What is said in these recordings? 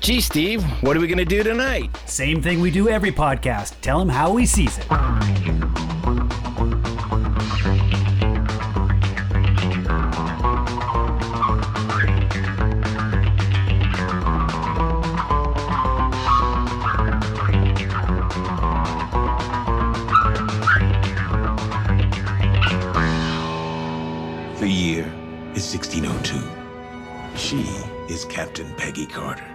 Gee, Steve, what are we going to do tonight? Same thing we do every podcast. Tell him how he sees it. The year is 1602. She is Captain Peggy Carter.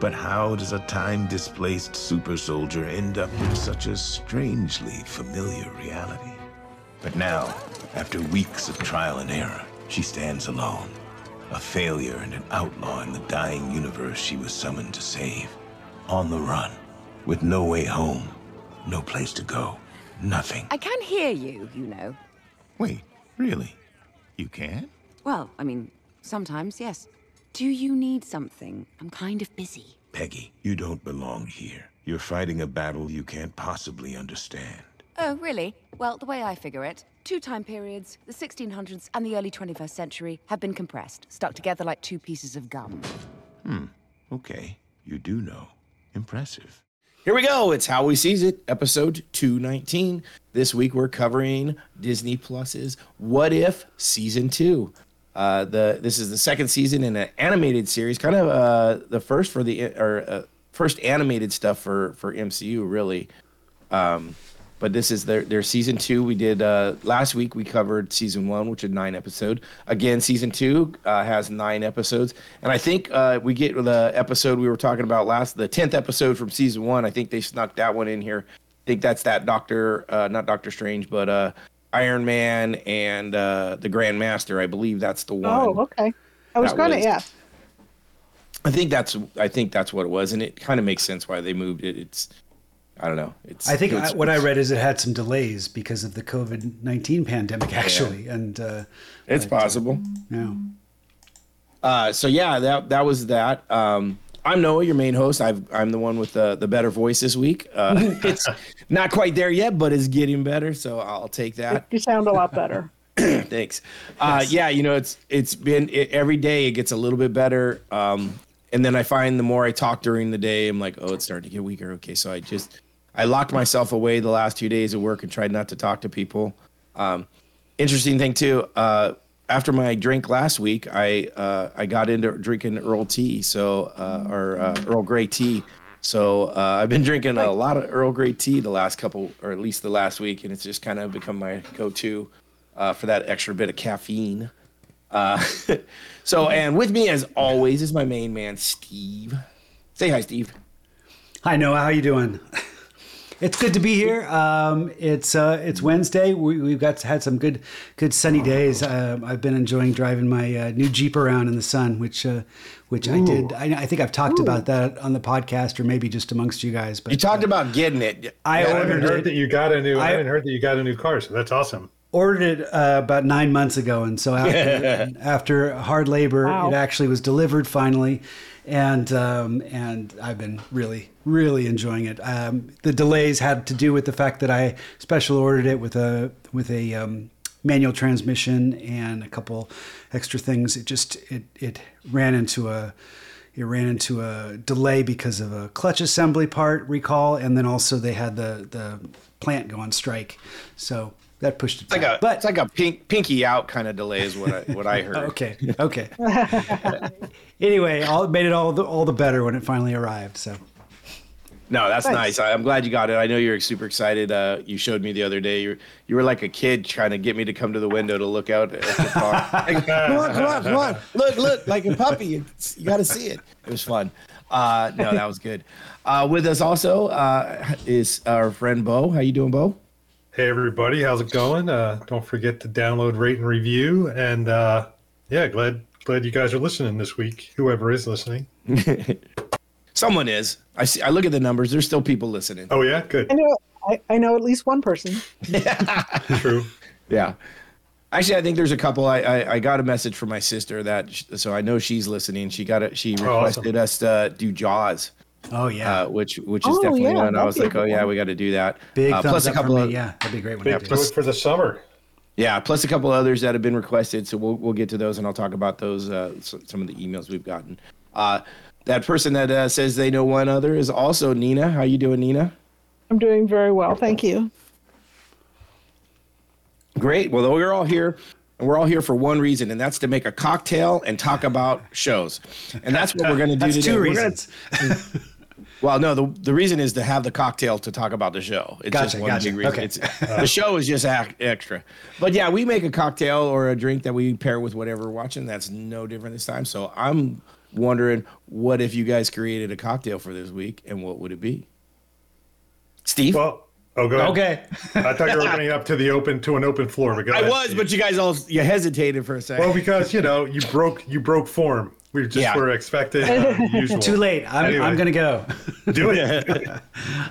But how does a time displaced super soldier end up in such a strangely familiar reality? But now, after weeks of trial and error, she stands alone. A failure and an outlaw in the dying universe she was summoned to save. On the run, with no way home, no place to go, nothing. I can hear you, you know. Wait, really? You can? Well, I mean, sometimes, yes. Do you need something? I'm kind of busy. Peggy, you don't belong here. You're fighting a battle you can't possibly understand. Oh, really? Well, the way I figure it, two time periods, the 1600s and the early 21st century, have been compressed, stuck together like two pieces of gum. Hmm. Okay, you do know. Impressive. Here we go. It's How We Sees It, episode 219. This week we're covering Disney Plus's What If Season 2. Uh, the this is the second season in an animated series, kind of uh, the first for the or uh, first animated stuff for for MCU really. Um, but this is their their season two. We did uh, last week. We covered season one, which is nine episode. Again, season two uh, has nine episodes, and I think uh, we get the episode we were talking about last, the tenth episode from season one. I think they snuck that one in here. I think that's that Doctor, not Doctor Strange, but Iron Man and uh, the Grand Master. I believe that's the one. Oh, okay. I was going to was- ask. I think that's I think that's what it was, and it kind of makes sense why they moved it. It's I don't know. It's I think it's- I, what I read is it had some delays because of the COVID nineteen pandemic, actually, and uh, It's possible. yeah. Uh, so yeah, that that was that. Um, I'm Noah, your main host. I've, I'm the one with the, the better voice this week. Uh, it's not quite there yet, but it's getting better. So I'll take that. You sound a lot better. Thanks. Uh, yeah, you know, it's it's been it, every day it gets a little bit better. Um, and then I find the more I talk during the day, I'm like, oh, it's starting to get weaker. Okay, so I just I locked myself away the last two days of work and tried not to talk to people. Um, interesting thing too. Uh, after my drink last week, I uh, I got into drinking Earl tea, so uh, or uh, Earl Grey tea. So uh, I've been drinking a lot of Earl Grey tea the last couple, or at least the last week, and it's just kind of become my go-to uh, for that extra bit of caffeine. Uh, so, and with me as always is my main man, Steve. Say hi, Steve. Hi Noah, how you doing? It's good to be here. Um, it's uh, it's Wednesday. We, we've got had some good good sunny days. Um I've been enjoying driving my uh, new Jeep around in the sun, which uh, which I did. I, I think I've talked about that on the podcast, or maybe just amongst you guys. But You talked about getting it. I I haven't ordered heard it. that you got a new. I, I- haven't heard that you got a new car, so that's awesome. ordered it uh, about nine months ago, and so after, after hard labor, Wow. it actually was delivered finally, and um, and I've been really really enjoying it. Um, the delays had to do with the fact that I special ordered it with a with a um, manual transmission and a couple extra things. It just it it ran into a it ran into a delay because of a clutch assembly part recall, and then also they had the the plant go on strike, so that pushed it. It's like back. a, it's like a pink, pinky out kind of delay is what I, what I heard. Okay. Okay. anyway, all it made it all the all the better when it finally arrived. So No, that's Nice. nice. I, I'm glad you got it. I know you're super excited. Uh, you showed me the other day. You you were like a kid trying to get me to come to the window to look out at the car. Like, come on, come on, come on! Look, look, like a puppy. It's, you got to see it. It was fun. Uh, no, that was good. Uh, with us also uh, is our friend Bo. How you doing, Bo? Hey everybody, how's it going? Uh, don't forget to download, rate, and review. And uh, yeah, glad glad you guys are listening this week. Whoever is listening. Someone is. I see. I look at the numbers. There's still people listening. Oh yeah, good, I know, I, I know at least one person. true. Yeah. Actually, I think there's a couple. I, I, I got a message from my sister that, so I know she's listening. She got it. She awesome. requested us to do Jaws, oh yeah, uh, which which is Oh, definitely yeah, one. I was like, oh good yeah, one. we got to do that. big Uh, thumbs plus a couple for of. Yeah, that'd be a great one. Big do it for the summer. Yeah, plus a couple others that have been requested. So we'll we'll get to those and I'll talk about those. Uh, some of the emails we've gotten. Uh, that person that uh, says they know one other is also Nina. How you doing, Nina? I'm doing very well. Thank you. Great. Well, we're all here. And we're all here for one reason, and that's to make a cocktail and talk about shows. And that's what we're going to do That's today. two We're gonna- reasons. well, no, the, the reason is to have the cocktail to talk about the show. It's just one gotcha. big reason. Okay. It's, the show is just ac- extra. But yeah, we make a cocktail or a drink that we pair with whatever we're watching. That's no different this time. So I'm wondering, what if you guys created a cocktail for this week, and what would it be? Steve, Well, oh, go ahead. Okay. I thought you were opening up to the open to an open floor. But go I ahead, was, Steve. but you guys all you hesitated for a second. well, because you know you broke you broke form. We just Yeah. were expecting uh. Too late. I'm, Anyway. I'm going to go. Do it.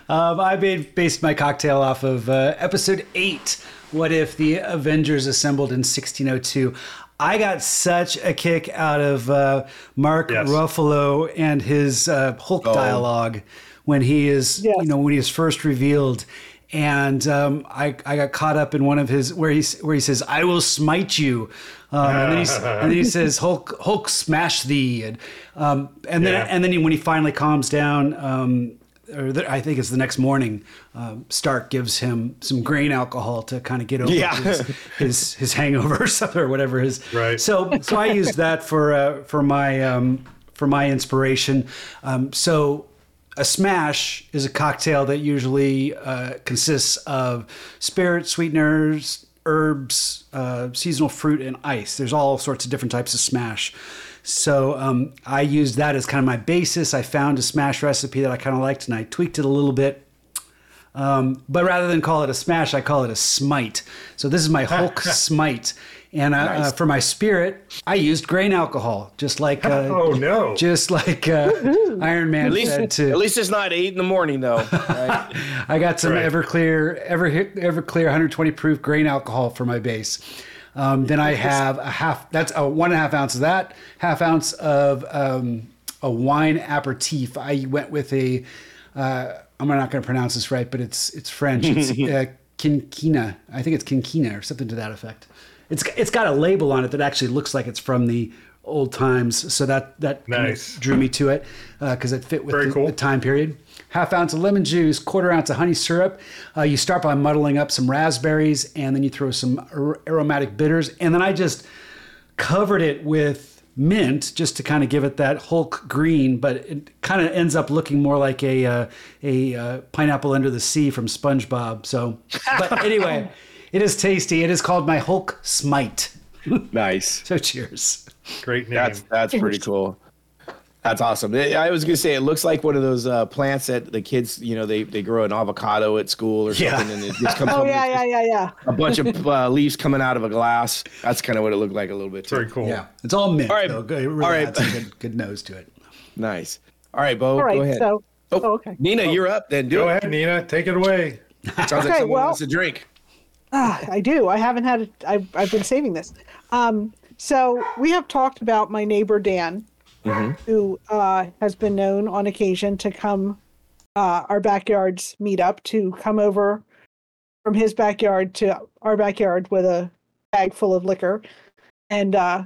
Um, I made, based my cocktail off of uh, episode eight. What if the Avengers assembled in 1602? I got such a kick out of uh, Mark Yes. Ruffalo and his uh, Hulk Oh. dialogue when he is, Yes. you know, when he is first revealed. And um, I, I got caught up in one of his where he where he says, "I will smite you," um, and, then he, and then he says, "Hulk, Hulk, smash thee," and um, and then Yeah. and then he, when he finally calms down, um, or the, I think it's the next morning, um, Stark gives him some grain alcohol to kind of get over Yeah. his, his his hangover or something or whatever his. Right. So so I used that for uh, for my um, for my inspiration. Um, so a smash is a cocktail that usually uh, consists of spirit, sweeteners, herbs, uh, seasonal fruit, and ice. There's all sorts of different types of smash. So um, I used that as kind of my basis. I found a smash recipe that I kind of liked, and I tweaked it a little bit. Um, but rather than call it a smash, I call it a smite. So this is my Hulk smite. And uh, Nice. uh, for my spirit, I used grain alcohol, just like uh, Oh no. just like uh, Iron Man at least, said to. at least it's not eight in the morning, though. right? I got some Right. Everclear, Ever Everclear 120 proof grain alcohol for my base. Um, then I have a half. That's a one and a half ounce of that. Half ounce of um, a wine aperitif. I went with a. Uh, I'm not going to pronounce this right, but it's it's French. It's uh, quinquina. I think it's quinquina or something to that effect. It's it's got a label on it that actually looks like it's from the old times. So that that Nice. drew me to it because it fit with the, cool. the time period. Half ounce of lemon juice, quarter ounce of honey syrup. Uh, you start by muddling up some raspberries, and then you throw some ar- aromatic bitters, and then I just covered it with mint just to kind of give it that Hulk green, but it kind of ends up looking more like a uh, a uh, pineapple under the sea from SpongeBob. So, but anyway, it is tasty. It is called my Hulk Smite. nice. So cheers. Great name. That's that's pretty cool. That's awesome. I I was gonna say it looks like one of those uh, plants that the kids, you know, they they grow an avocado at school or Yeah. something, and it just comes Oh home yeah, yeah, yeah, yeah. a bunch of uh, leaves coming out of a glass. That's kind of what it looked like a little bit. Too. Very cool. Yeah, it's all mint. All right. though. It really All right. adds a good, good nose to it. Nice. All right, Bo, All go ahead. so oh, oh, okay. Nina, you're up. Then do Go it. ahead, Nina. Take it away. Sounds like Okay, someone well- wants a drink. Ah, I do. I haven't had it. I've, I've been saving this. Um, so we have talked about my neighbor Dan, who uh, has been known on occasion to come uh, our backyards meet up to come over from his backyard to our backyard with a bag full of liquor and uh,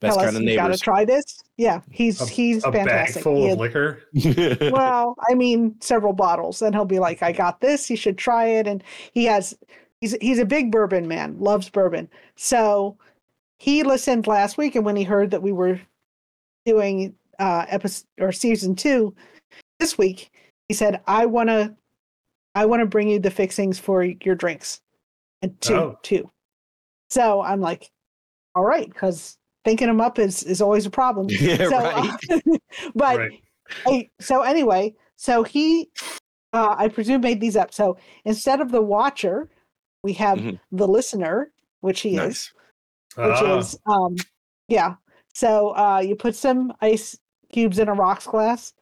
Best tell kind us of you got to try this. Yeah, he's A, he's a bag fantastic. full He of had- liquor. well, I mean, several bottles. Then he'll be like, "I got this. You should try it." And he has, he's he's a big bourbon man, loves bourbon. So he listened last week, and when he heard that we were doing uh episode or season two this week, he said, "I want to, I want to bring you the fixings for your drinks." And two, Oh. two. So I'm like, "All right," because thinking them up is is always a problem. Yeah, so, right. uh, but Right. I, so anyway, so he, uh, I presume made these up. So instead of the watcher, we have Mhm. the listener, which he nice. is, which Ah, is, um, yeah. So uh, you put some ice cubes in a rocks glass,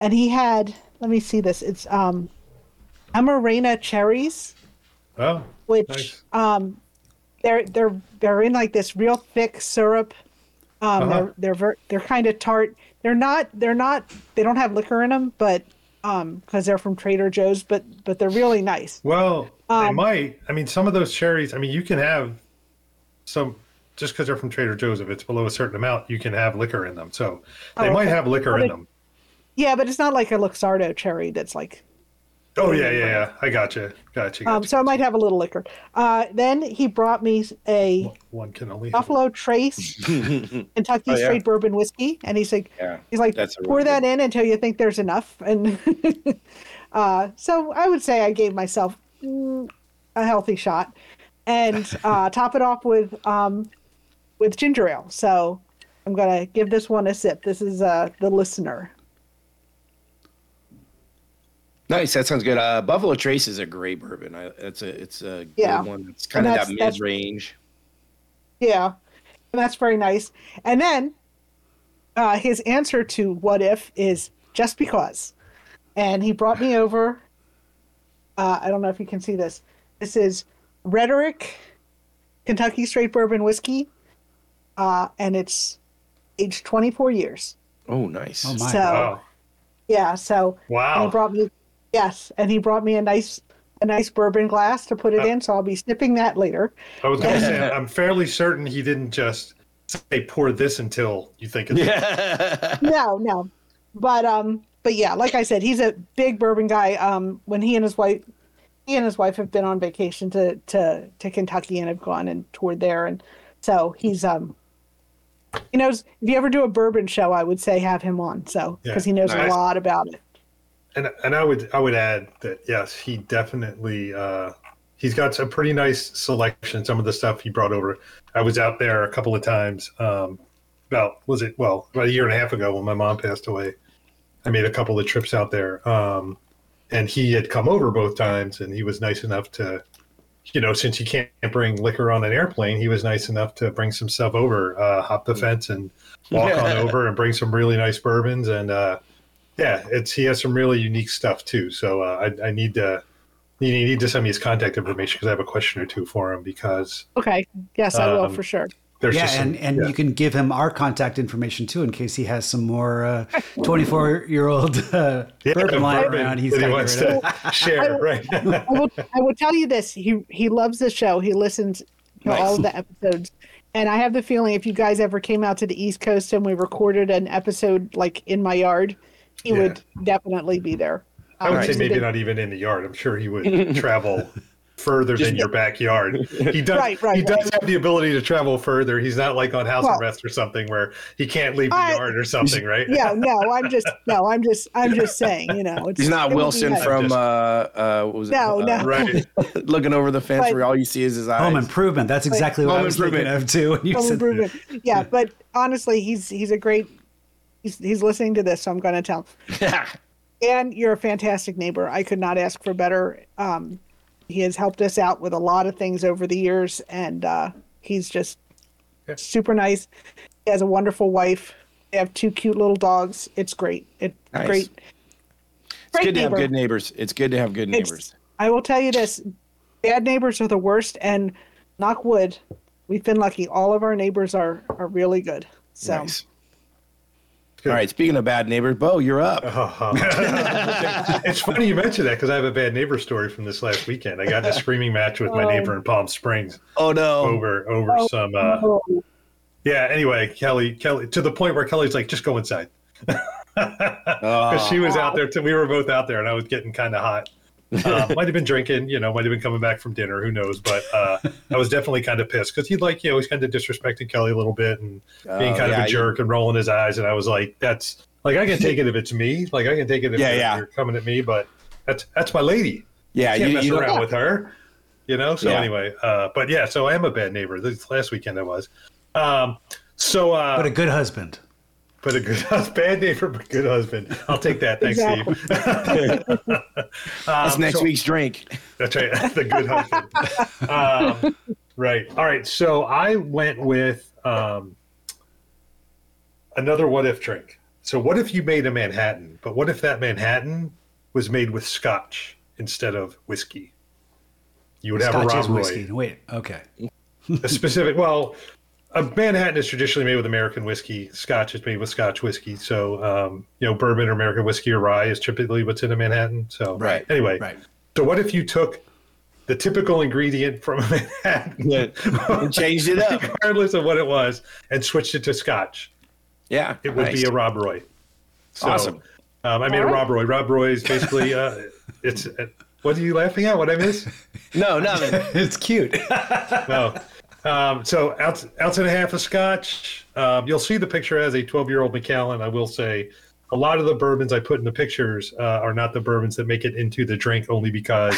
and he had. Let me see this. It's um, Amarena cherries, oh, which Nice. um, they're they're they're in like this real thick syrup. Um, Uh-huh. They're they're ver- they're kind of tart. They're not they're not they don't have liquor in them, but um, because they're from Trader Joe's, but but they're really nice. well, they Um, might. I mean, some of those cherries. I mean, you can have some just because they're from Trader Joe's, if it's below a certain amount, you can have liquor in them. So they Oh, might okay. have liquor Well, in they- them. Yeah, but it's not like a Luxardo cherry that's like. Oh yeah, yeah, yeah. I got you. Got you. Um, so I might have a little liquor. Uh, then he brought me a One can only. Buffalo Trace Kentucky Oh, yeah. Straight Bourbon Whiskey, and he's like, Yeah, he's like, that's pour really that in until you think there's enough, and uh, so I would say I gave myself mm, a healthy shot, and uh, top it off with um, with ginger ale. So I'm gonna give this one a sip. This is uh, the listener. Nice. That sounds good. Uh, Buffalo Trace is a great bourbon. I, it's a it's a Yeah. good one. It's kind of that mid range. Yeah, and that's very nice. And then uh, his answer to what if is just because, and he brought me over. Uh, I don't know if you can see this. This is Rhetoric Kentucky Straight Bourbon Whiskey, uh, and it's aged 24 years. Oh, nice. Oh my! So Wow. yeah, so and he Wow. brought me yes, and he brought me a nice a nice bourbon glass to put it in. So I'll be sipping that later. I was going to say, I'm fairly certain he didn't just say pour this until you think it's. Yeah. no, no. But um, but yeah, like I said, he's a big bourbon guy. Um, when he and his wife, he and his wife have been on vacation to to to Kentucky and have gone and toured there, and so he's um, he knows. If you ever do a bourbon show, I would say have him on. So because he knows Nice. a lot about it. And and I would I would add that yes, he definitely uh, he's got some pretty nice selection. Some of the stuff he brought over. I was out there a couple of times. Um, about was it well about a year and a half ago when my mom passed away. I made a couple of trips out there, um, and he had come over both times, and he was nice enough to, you know, since you can't bring liquor on an airplane, he was nice enough to bring some stuff over, uh, hop the fence, and walk on over and bring some really nice bourbons and. Uh, yeah, it's he has some really unique stuff too. So uh, I, I need to you need to send me his contact information because I have a question or two for him because Okay. Yes, I will Um, for sure. there's yeah, just some, and, and yeah. you can give him our contact information too in case he has some more 24 year old uh, Yeah, bourbon lying around. He's he got to wants get rid of. to share, right? I will, I will tell you this. He he loves the show. He listens to all of the episodes. And I have the feeling if you guys ever came out to the East Coast and we recorded an episode like in my yard, he Yeah. would definitely be there. I would Um, say maybe big- not even in the yard. I'm sure he would travel further than your backyard. He does. Right, right, he does right. have the ability to travel further. He's not like on house Well- arrest or something where he can't leave the I- yard or something, right? Yeah, no, I'm just no, I'm just I'm just saying, you know, it's, He's not it would be Wilson nice. from Just- uh, uh, what was it? No, Uh, no. Right. looking over the fence But- where all you see is his eyes. Home improvement. That's exactly what Home I was thinking improvement. of too. When you Home said improvement. Yeah, but honestly, he's he's a great. He's he's listening to this, so I'm going to tell. him. And you're a fantastic neighbor. I could not ask for better. Um, he has helped us out with a lot of things over the years, and uh, he's just Yeah. super nice. He has a wonderful wife. They have two cute little dogs. It's great. It's Nice. great. it's good to have good neighbors. It's good to have good It's- neighbors. I will tell you this: bad neighbors are the worst, and knock wood, we've been lucky. All of our neighbors are are really good. So. Nice. All right. Speaking of bad neighbors, Bo, you're up. it's funny you mentioned that because I have a bad neighbor story from this last weekend. I got in a screaming match with my Oh. neighbor in Palm Springs Oh no. over over Oh. some. Uh, Oh, yeah. Anyway, Kelly, Kelly, to the point where Kelly's like, just go inside. Because Oh. she was out there too. We were both out there, and I was getting kind of hot. Uh, might have been drinking, you know, might have been coming back from dinner. Who knows? But uh, I was definitely kind of pissed because he'd like, you know, he's kind of disrespecting Kelly a little bit and being Oh, kind yeah, of a jerk and rolling his eyes. And I was like, that's like I can take it if it's me. Like I can take it if Yeah, you're, yeah. you're coming at me, but that's that's my lady. Yeah, I can't you, mess you don't- around with her. You know. So Yeah. anyway, uh, but yeah, so I am a bad neighbor. This last weekend I was. Um, so, uh, but a good husband. But a good bad neighbor, but good husband. I'll take that. Thanks, Exactly. Steve. That's Um, next so- week's drink. That's right. That's The good husband. um, right. All right. So I went with um, another what if drink. So what if you made a Manhattan, but what if that Manhattan was made with scotch instead of whiskey? You would have Scotch a is Rob Roy. whiskey. Wait, okay. A specific, well, a Manhattan is traditionally made with American whiskey. Scotch is made with Scotch whiskey. So, um, you know, bourbon or American whiskey or rye is typically what's in a Manhattan. So, Right. Anyway, Right. so what if you took the typical ingredient from Manhattan, Yeah. And changed it up. regardless of what it was, and switched it to Scotch. Yeah. It would nice. be a Rob Roy. So, Awesome. Um, I made a Rob Roy. Rob Roy is basically uh, it's. Uh, what are you laughing at? What I miss? No, nothing. it's cute. No. Um, so ounce, ounce and a half of scotch. Um, you'll see the picture as a 12 year old Macallan. I will say a lot of the bourbons I put in the pictures uh, are not the bourbons that make it into the drink only because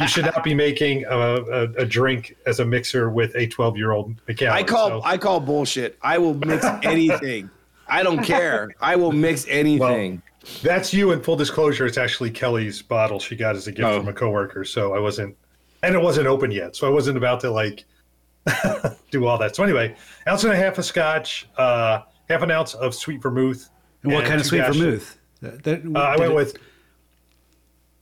you should not be making a, a, a drink as a mixer with a 12 year old Macallan. I call So- I call bullshit. I will mix anything. I don't care. I will mix anything. That's you. In full disclosure, it's actually Kelly's bottle she got as a gift Oh. from a coworker. So I wasn't, and it wasn't open yet. So I wasn't about to like do all that. So anyway, ounce and a half of scotch, uh, half an ounce of sweet vermouth. And what and kind of sweet vermouth? That- that- Uh, I went it- with.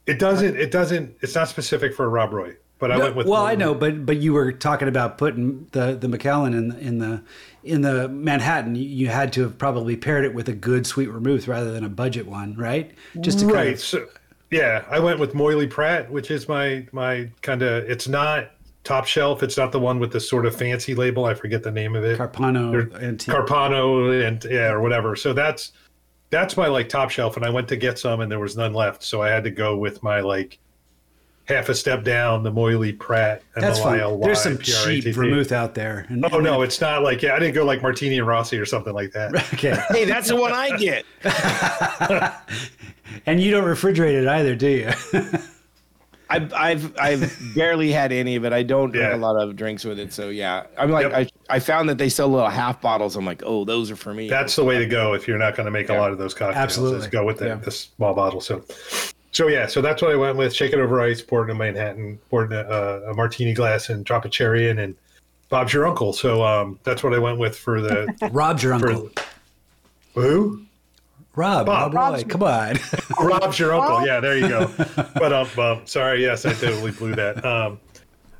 It doesn't. It doesn't. It's not specific for a Rob Roy, but I No, went with. well, I know, but but you were talking about putting the the Macallan in the, in the in the Manhattan. You, you had to have probably paired it with a good sweet vermouth rather than a budget one, right? Just to right. kind of, So yeah, I went with Noilly Pratt, which is my my kind of. It's not top shelf. It's not the one with the sort of fancy label. I forget the name of it. Carpano They're- Antica. Carpano and yeah, or whatever. So that's that's my like top shelf, and I went to get some, and there was none left, so I had to go with my like half a step down, the Noilly Pratt. And That's the fine. Lyle There's some Y-P-R-A-T-T. cheap vermouth out there. And, Oh no, it's not like yeah, I didn't go like Martini and Rossi or something like that. Okay, Hey, that's the one I get. and you don't refrigerate it either, do you? I've I've I've barely had any of it. I don't drink Yeah. a lot of drinks with it, so yeah. I'm like Yep. I I found that they sell little half bottles. I'm like, oh, those are for me. That's the way to go if you're not going to make a lot of those cocktails. Absolutely. is go with the, Yeah. the small bottle. So, so yeah, so that's what I went with. Shake it over ice, pour it in a Manhattan, pour it in a, a martini glass, and drop a cherry in. And Bob's your uncle, so um, that's what I went with for the Rob's your uncle. who? Rob, Bob. Rob Roy, come on. Rob's your uncle. Yeah, there you go. But um, um, sorry, yes, I totally blew that. Um,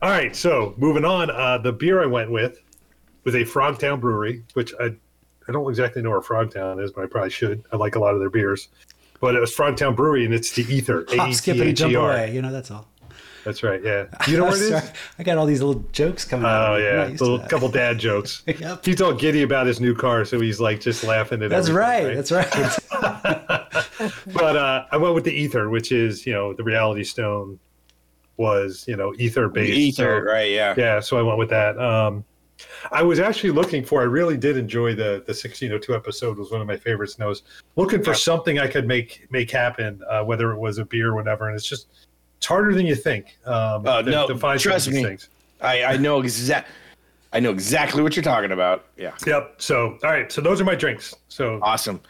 all right, so moving on. Uh, the beer I went with was a Frogtown Brewery, which I I don't exactly know where Frogtown is, but I probably should. I like a lot of their beers. But it was Frogtown Brewery, and it's the Ether. Hop, skip, and jump away. You know, that's all. That's right. Yeah. You know where it is? Sorry. I got all these little jokes coming out. Oh of yeah, not used to little couple dad jokes. Yep. He's all giddy about his new car, so he's like just laughing at. It. That's everything, right. That's right. but uh, I went with the ether, which is you know the Reality Stone was you know ether based. ether, so- right? Yeah. Yeah, so I went with that. Um, I was actually looking for. I really did enjoy the the 1602 episode. Was one of my favorites, and I was looking for something I could make make happen, uh, whether it was a beer or whatever. And it's just it's harder than you think. Um, Oh, to, no, to find trust me. things. I I know exact. I know exactly what you're talking about. Yeah. Yep. So all right. So those are my drinks. So Awesome.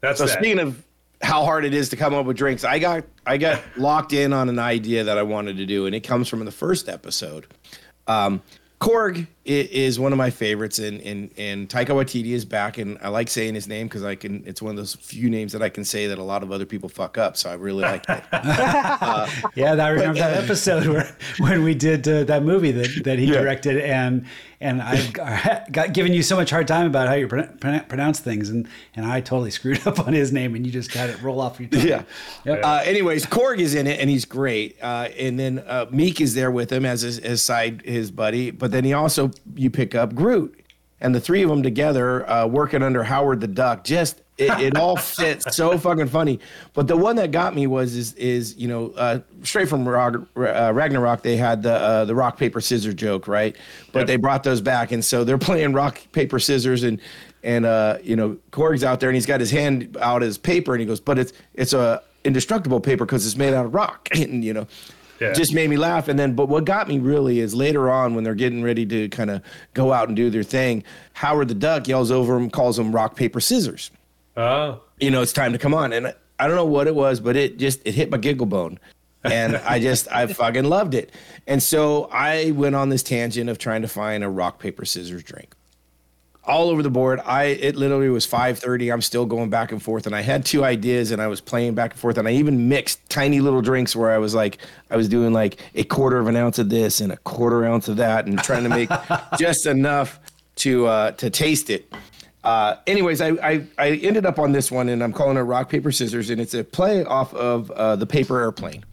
that's So that. speaking of how hard it is to come up with drinks, I got I got locked in on an idea that I wanted to do, and it comes from the first episode. Um, Korg is one of my favorites, and and and Taika Waititi is back, and I like saying his name because I can. It's one of those few names that I can say that a lot of other people fuck up, so I really like it. Yeah, I remember that episode where when we did uh, that movie that, that he Yeah. directed, and and I got given you so much hard time about how you pro- pro- pronounce things, and and I totally screwed up on his name, and you just had it roll off your tongue. yeah. Yep. Uh, anyways, Korg is in it and he's great. Uh, and then uh, Miek is there with him as his, his side, his buddy. But then he also you pick up Groot, and the three of them together uh, working under Howard the Duck. Just it, it all fits so fucking funny. But the one that got me was is is you know uh, straight from Rog, uh, Ragnarok they had the uh, the rock paper scissors joke right, but Yep. they brought those back and so they're playing rock paper scissors and and uh, you know Korg's out there and he's got his hand out as paper and he goes but it's it's a indestructible paper because it's made out of rock and you know Yeah. just made me laugh and then but what got me really is later on when they're getting ready to kind of go out and do their thing Howard the Duck yells over him calls them rock paper scissors Oh, you know, it's time to come on. And I- I don't know what it was, but it just it hit my giggle bone. And I just I fucking loved it. And so I went on this tangent of trying to find a rock, paper, scissors drink. All over the board. I it literally was 5:30. I'm still going back and forth. And I had two ideas and I was playing back and forth. And I even mixed tiny little drinks where I was like, I was doing like a quarter of an ounce of this and a quarter ounce of that and trying to make just enough to uh to taste it. Uh, anyways, I, I I ended up on this one, and I'm calling it rock paper scissors, and it's a play off of uh, the paper airplane,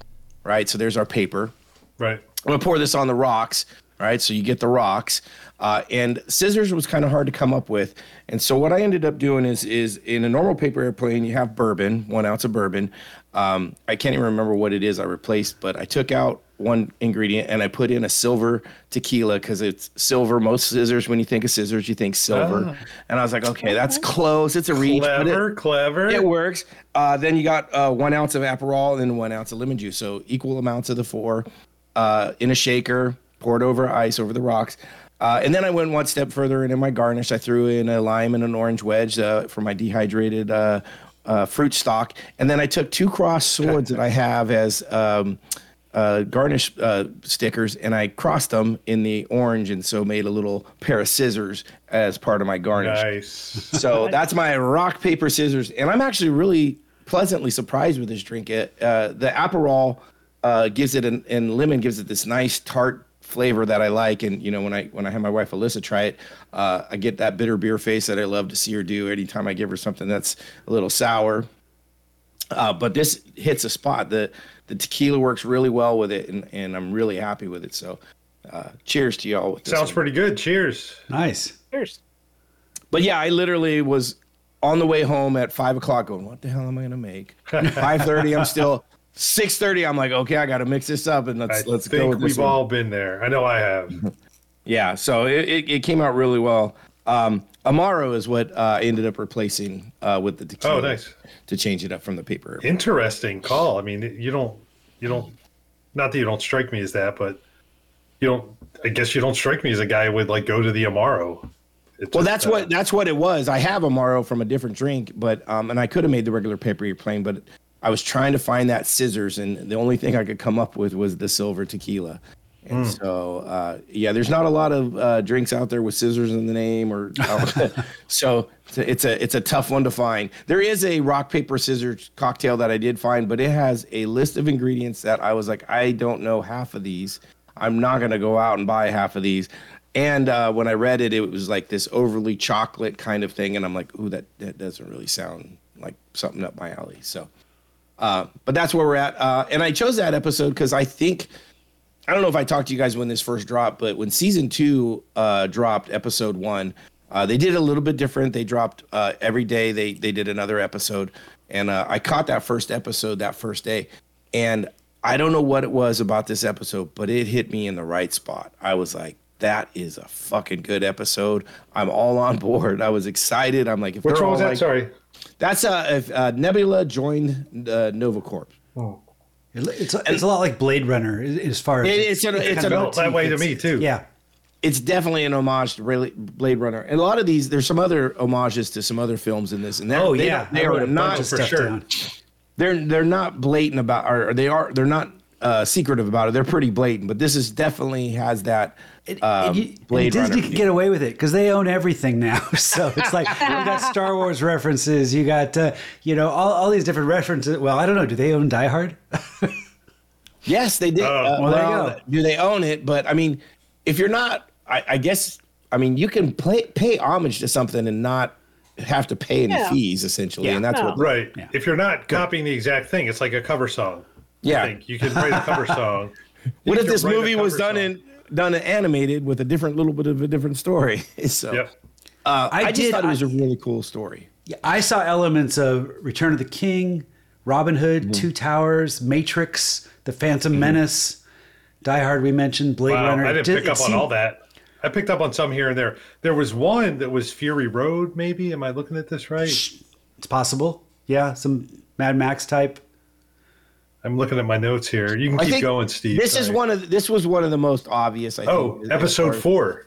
right? So there's our paper, Right. I'm gonna pour this on the rocks. All right, so you get the rocks, uh, and scissors was kind of hard to come up with. And so what I ended up doing is is in a normal paper airplane, you have bourbon, one ounce of bourbon. Um, I can't even remember what it is I replaced, but I took out one ingredient and I put in a silver tequila because it's silver. Most scissors, when you think of scissors, you think silver. And I was like, okay, that's close. It's a reach. but it- Clever, clever. it works. Uh, then you got uh, one ounce of Aperol and then one ounce of lemon juice. So equal amounts of the four uh, in a shaker, poured over ice over the rocks. Uh, and then I went one step further, and in my garnish, I threw in a lime and an orange wedge uh, for my dehydrated uh, uh, fruit stock. And then I took two cross swords that I have as um, uh, garnish uh, stickers, and I crossed them in the orange, and so made a little pair of scissors as part of my garnish. Nice. So that's my rock paper scissors, and I'm actually really pleasantly surprised with this drink. It uh, the Aperol uh, gives it an, and lemon gives it this nice tart flavor that I like. And you know, when I when I have my wife Alyssa try it, uh, I get that bitter beer face that I love to see her do anytime I give her something that's a little sour. Uh, but this hits a spot. The the tequila works really well with it, and, and I'm really happy with it. So, uh, cheers to y'all. With this Sounds one. pretty good. Cheers. Nice. Cheers. But yeah, I literally was on the way home at five o'clock, going, "What the hell am I gonna make?" Five thirty, I'm still. Six thirty, I'm like, okay, I got to mix this up and let's I let's think go with this we've one. all been there. I know I have. Yeah, so it, it, it came out really well. Um, Amaro is what uh, ended up replacing uh, with the tequila. Oh, nice. To change it up from the paper. Interesting call. I mean, you don't, you don't, not that you don't strike me as that, but you don't. I guess you don't strike me as a guy who would like go to the Amaro. Well, just, that's uh, what that's what it was. I have Amaro from a different drink, but um, and I could have made the regular paper you're playing, but I was trying to find that scissors, and the only thing I could come up with was the silver tequila. And so, uh, yeah, there's not a lot of uh, drinks out there with scissors in the name, or so it's a it's a tough one to find. There is a rock paper scissors cocktail that I did find, but it has a list of ingredients that I was like, I don't know half of these. I'm not gonna go out and buy half of these. And uh, when I read it, it was like this overly chocolate kind of thing, and I'm like, ooh, that that doesn't really sound like something up my alley. So. Uh, but that's where we're at. Uh, and I chose that episode because I think I don't know if I talked to you guys when this first dropped, but when season two uh, dropped, episode one, uh, they did a little bit different. They dropped uh, every day. They they did another episode, and uh, I caught that first episode that first day, and I don't know what it was about this episode, but it hit me in the right spot. I was like, that is a fucking good episode. I'm all on board. I was excited. I'm like, if Which one was that? like- Sorry. That's uh, if uh, Nebula joined uh, Nova Corps. It- It's it's a lot like Blade Runner as- as far as It- it's a- it's kind of a- that way to me too. yeah. it's definitely an homage to Blade Runner. And a lot of these, there's some other homages to some other films in this. And they're, Oh they yeah, don't- they I are not for sure. down. they're they're not blatant about, or they are they're not uh, secretive about it. They're pretty blatant, but this is definitely has that And- um, and you- and Blade Disney Runner. can get away with it because they own everything now. So it's like you got Star Wars references, you got uh, you know all, all these different references. Well, I don't know. Do they own Die Hard? Yes, they did. Oh, Uh, well, there you well, go. do they own it? But I mean, if you're not, I, I guess, I mean, you can play, pay homage to something and not have to pay any Yeah. fees, essentially. Yeah. And that's No. what Right. Yeah. If you're not copying the exact thing, it's like a cover song. Yeah. I think you can write a cover song. What if this movie was done song. in done it animated with a different little bit of a different story? so Yep. uh, I, I just did- thought it was a really cool story. Yeah, I saw elements of Return of the King, Robin Hood, Mm-hmm. Two Towers, Matrix, The Phantom Menace, Die Hard. We mentioned Blade Wow, Runner. I didn't It- pick it up on all that. I picked up on some here and there. There was one that was Fury Road, maybe. Am I looking at this right? It's possible. Yeah, some Mad Max type. I'm looking at my notes here. You can I keep think going, Steve. This is one of the, this was one of the most obvious. I Oh, think. episode as far as- four.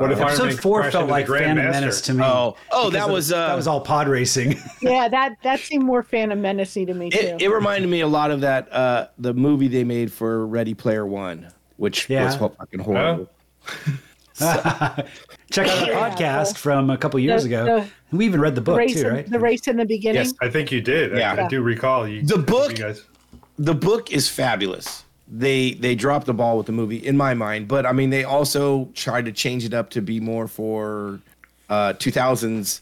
what if Episode Man four felt like Grand Phantom Master? Menace to me. Oh, oh, that was uh, that was all pod racing. Yeah, that that seemed more Phantom Menacey to me too. It, it reminded me a lot of that uh, the movie they made for Ready Player One, which Yeah. was fucking horrible. Check out the Yeah. podcast from a couple years The- ago. the And we even read the book race, too, in, right? the race in the beginning. Yes. I think you did. I- Yeah. I, do recall you. The book- You guys. the book is fabulous. They they dropped the ball with the movie in my mind, but I mean they also tried to change it up to be more for uh 2000s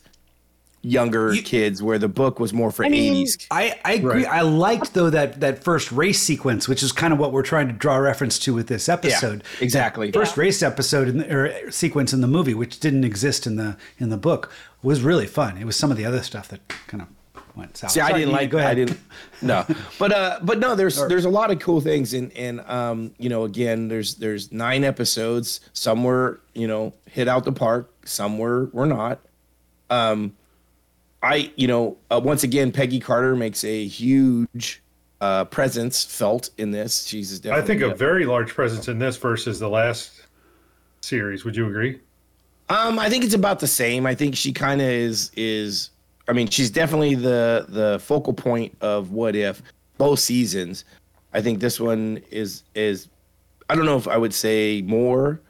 younger kids, where the book was more for I mean, 80s. I, I agree. Right. I liked though that that first race sequence, which is kind of what we're trying to draw reference to with this episode. exactly. First race episode in the, or sequence in the movie, which didn't exist in the in the book, was really fun. It was some of the other stuff that kind of went south. See, I didn't like. Go ahead. I didn't. No, but uh, but no, there's there's a lot of cool things, and and um, you know, again, there's there's nine episodes. Some were you know hit out the park. Some were were not. Um, I you know uh, once again, Peggy Carter makes a huge uh presence felt in this. She's I think a very large presence in this versus the last series. Would you agree? Um, I think it's about the same. I think she kind of is is. I mean, she's definitely the the focal point of what if both seasons. I think this one is is. I don't know if I would say more.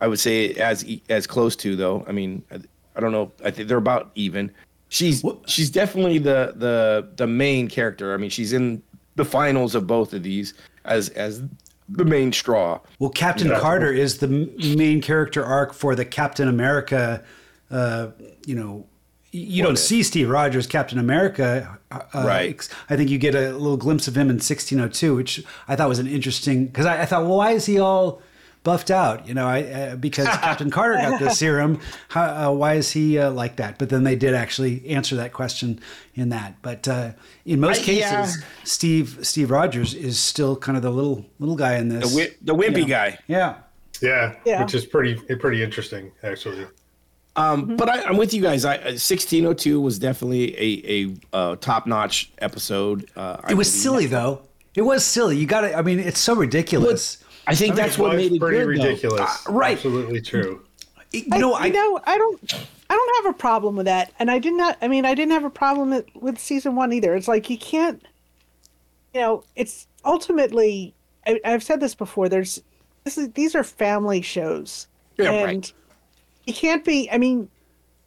I would say as as close to though. I mean, I, I don't know. I think they're about even. She's she's definitely the the the main character. I mean, she's in the finals of both of these as as the main straw. Well, Captain Yeah. Carter is the main character arc for the Captain America. Uh, you know, y- you don't if? see Steve Rogers Captain America, uh, Right. I think you get a little glimpse of him in 1602, which I thought was an interesting because I, I thought, well, why is he all buffed out? You know, I uh, because Captain Carter got the serum. How, uh, why is he uh, like that? But then they did actually answer that question in that. But uh, in most I- cases, yeah. Steve Steve Rogers is still kind of the little little guy in The this. wi- the wimpy guy. Yeah. Yeah, Yeah. which is pretty pretty interesting actually. Um, But I, I'm with you guys. I, uh, 1602 was definitely a a uh, top notch episode. Uh, I It was believe. silly though. It was silly. You got to. I mean, it's so ridiculous. I think that's what made it pretty good. though. ridiculous. Uh, right. Absolutely true. you I, know, I, you know, I don't, I don't have a problem with that, and I did not. I mean, I didn't have a problem with, with season one either. It's like you can't, you know, it's ultimately. I, I've said this before. There's, this is these are family shows, Yeah, and right. you can't be. I mean,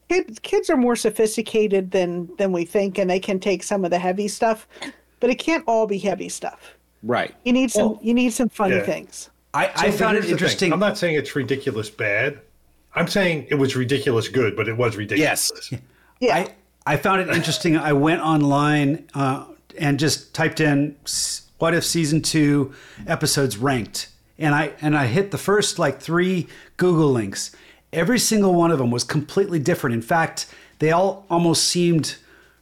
kids kids are more sophisticated than than we think, and they can take some of the heavy stuff, but it can't all be heavy stuff. Right. You need some. you need some funny yeah. things. I, I but found it interesting. I'm not saying it's ridiculous bad. I'm saying it was ridiculous good, but it was ridiculous. Yes. Yeah. I, I found it interesting. I went online uh, and just typed in "What if season two episodes ranked?" and I and I hit the first like three Google links. Every single one of them was completely different. In fact, they all almost seemed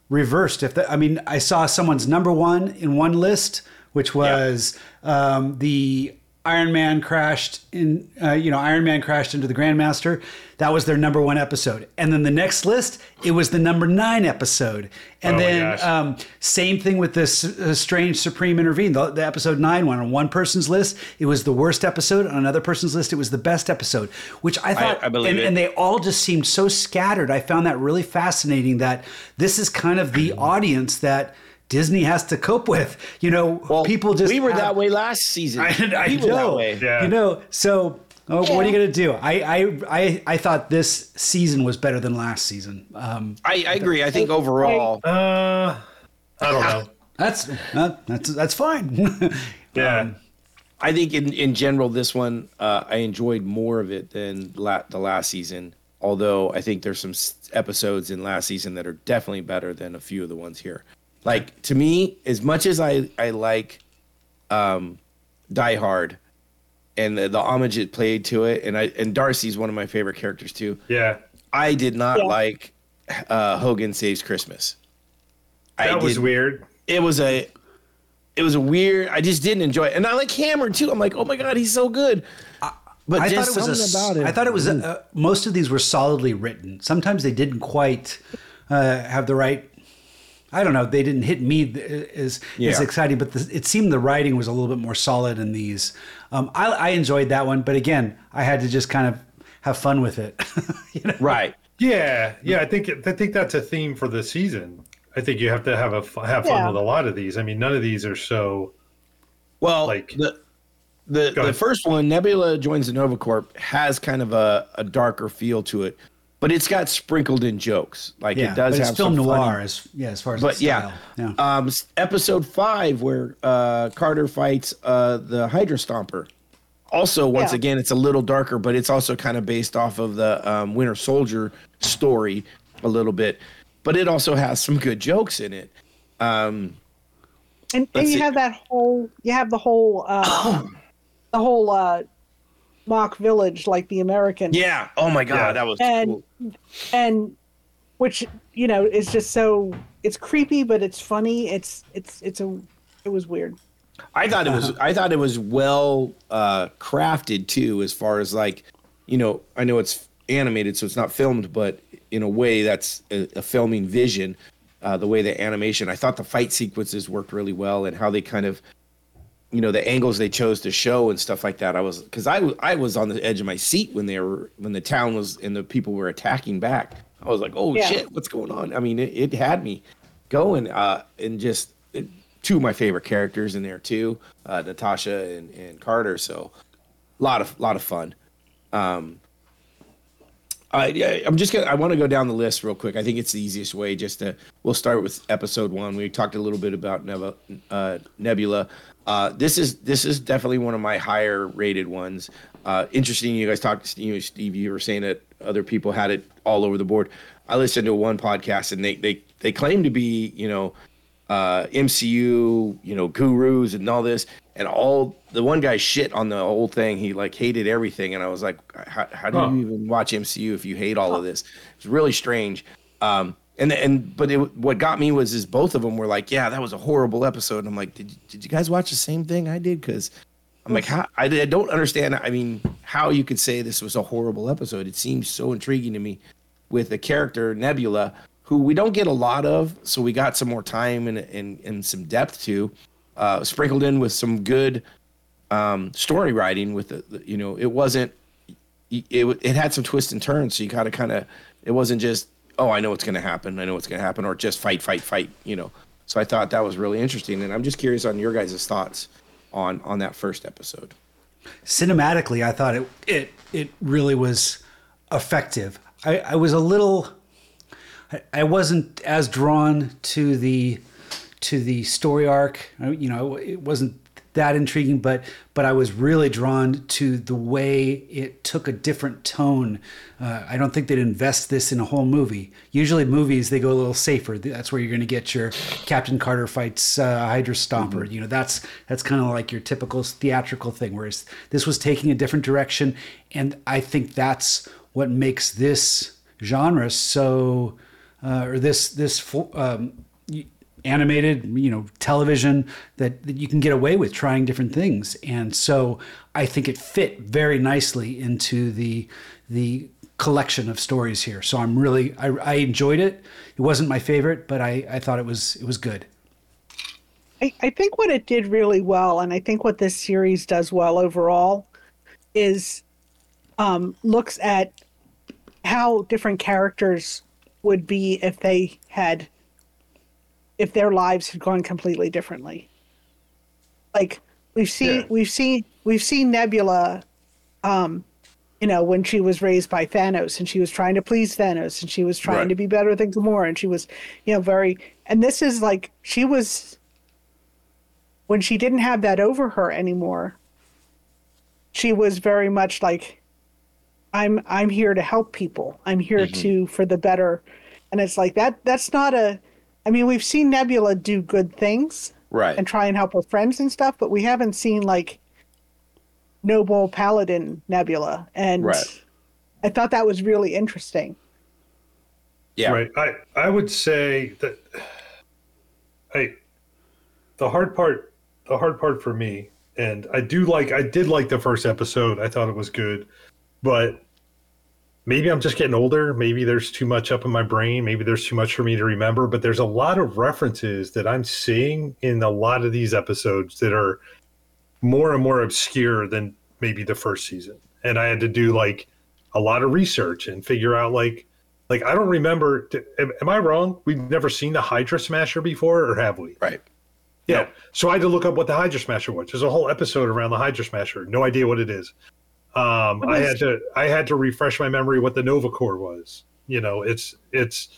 reversed. If the, I mean, I saw someone's number one in one list, which was um, the Iron Man crashed in. Uh, you know, Iron Man crashed into the Grandmaster. That was their number one episode. And then the next list, it was the number nine episode. And Oh then um, same thing with this uh, Strange Supreme Intervene. The, the episode nine one on one person's list, it was the worst episode. On another person's list, it was the best episode. Which I thought, I believe and, it. and they all just seemed so scattered. I found that really fascinating. That this is kind of the audience that Disney has to cope with. You know, Well, people just we were have- that way last season. I, I we were that know. way. Yeah. You know, so oh, what are you gonna do? I, I I I thought this season was better than last season. Um, I, I agree. I think overall, Uh, I don't know. that's uh, that's that's fine. Yeah. I think in, in general, this one uh, I enjoyed more of it than la- the last season. Although I think there's some s- episodes in last season that are definitely better than a few of the ones here. Like to me, as much as I I like um, Die Hard and the, the homage it played to it, and I and Darcy's one of my favorite characters too. Yeah. I did not Yeah. like uh, Hogan Saves Christmas. I That was did- weird. it was a it was a weird i just didn't enjoy it and i like hammer too i'm like oh my god he's so good but I thought it was a, about it I thought it was a, uh, most of these were solidly written. Sometimes they didn't quite uh, have the right. I don't know. They didn't hit me th- as as exciting, but the, it seemed the writing was a little bit more solid in these. Um, I, I enjoyed that one, but again, I had to just kind of have fun with it. you know? right Yeah, yeah. I think I think that's a theme for the season. I think you have to have a f- have fun Yeah. with a lot of these. I mean, none of these are so. well Like- the the, the first one nebula joins the nova corps has kind of a, a darker feel to it but it's got sprinkled in jokes like Yeah, it does but have it's film some funny- noir as yeah as far as but its yeah, yeah. um episode five where uh carter fights uh the hydra stomper also once Yeah. again it's a little darker but it's also kind of based off of the um, winter soldier story a little bit but it also has some good jokes in it. Um, And, and you see. have that whole you have the whole uh the whole uh mock village like the American. yeah. Oh my god, Yeah. that was And cool. and which you know is just so it's creepy but it's funny. It's it's it's a it was weird. I thought it was I thought it was well uh, crafted too, as far as like, you know, I know it's animated, so it's not filmed, but in a way that's a, a filming vision. Uh, the way the animation, I thought the fight sequences worked really well, and how they kind of, you know, the angles they chose to show and stuff like that. I was because I was I was on the edge of my seat when they were when the town was and the people were attacking back. I was like, oh Yeah. shit, what's going on? I mean, it, it had me going, uh, and just it, two of my favorite characters in there too, uh, Natasha and, and Carter. So a lot of lot of fun. Um, I, I'm just gonna. I want to go down the list real quick. I think it's the easiest way. Just to. We'll start with episode one. We talked a little bit about Neb- uh, Nebula. Uh, this is this is definitely one of my higher rated ones. Uh, interesting. You guys talked. You know, Steve. You were saying that other people had it all over the board. I listened to one podcast and they they they claim to be you know uh, MCU, you know, gurus and all this, and all the one guy shit on the whole thing. He like hated everything, and I was like, how, how do Huh. you even watch MCU if you hate all of this? It's really strange. Um, and and but it, what got me was is both of them were like, yeah, that was a horrible episode. And I'm like, did did you guys watch the same thing I did? Because I'm like, how, I, I don't understand. I mean, how you could say this was a horrible episode? It seems so intriguing to me with a character Nebula, who we don't get a lot of, so we got some more time and and, and some depth to, uh, sprinkled in with some good um, story writing. With the, you know, it wasn't it it, had some twists and turns, so you got to kind of it wasn't just oh I know what's going to happen, I know what's going to happen, or just fight, fight, fight. You know, so I thought that was really interesting, and I'm just curious on your guys' thoughts on on that first episode. cinematically, I thought it it it really was effective. I, I was a little, I, I wasn't as drawn to the to the story arc. I- You know, it wasn't that intriguing, but but I was really drawn to the way it took a different tone. Uh, I don't think they'd invest this in a whole movie. Usually, movies they go a little safer. That's where you're going to get your Captain Carter fights uh, Hydra Stomper. You know, that's that's kind of like your typical theatrical thing. Whereas this was taking a different direction, and I think that's what makes this genre so, uh, or this this um, animated, you know, television that, that you can get away with trying different things. And so I think it fit very nicely into the the collection of stories here. So I'm really I, I enjoyed it. It wasn't my favorite, but I, I thought it was it was good. I, I think what it did really well, and I think what this series does well overall, is um, looks at how different characters would be if they had, if their lives had gone completely differently. Like we've seen, Yeah. we've seen, we've seen Nebula, um, you know, when she was raised by Thanos and she was trying to please Thanos and she was trying Right. to be better than Gamora and she was, you know, very, and this is like she was when she didn't have that over her anymore she was very much like i'm i'm here to help people i'm here to for the better and it's like that that's not a i mean we've seen nebula do good things Right. and try and help her friends and stuff but we haven't seen like noble paladin nebula and Right. i thought that was really interesting yeah. Right. I I would say that I the hard part the hard part for me and I do like I did like the first episode. I thought it was good. But maybe I'm just getting older. Maybe there's too much up in my brain. Maybe there's too much for me to remember, but there's a lot of references that I'm seeing in a lot of these episodes that are more and more obscure than maybe the first season. And I had to do like a lot of research and figure out like like I don't remember. Am, am I wrong? We've never seen the Hydra Smasher before, or have we? Right. Yeah. So I had to look up what the Hydra Smasher was. There's a whole episode around the Hydra Smasher. No idea what it is. Um, I had to I had to refresh my memory what the Nova Corps was. You know, it's it's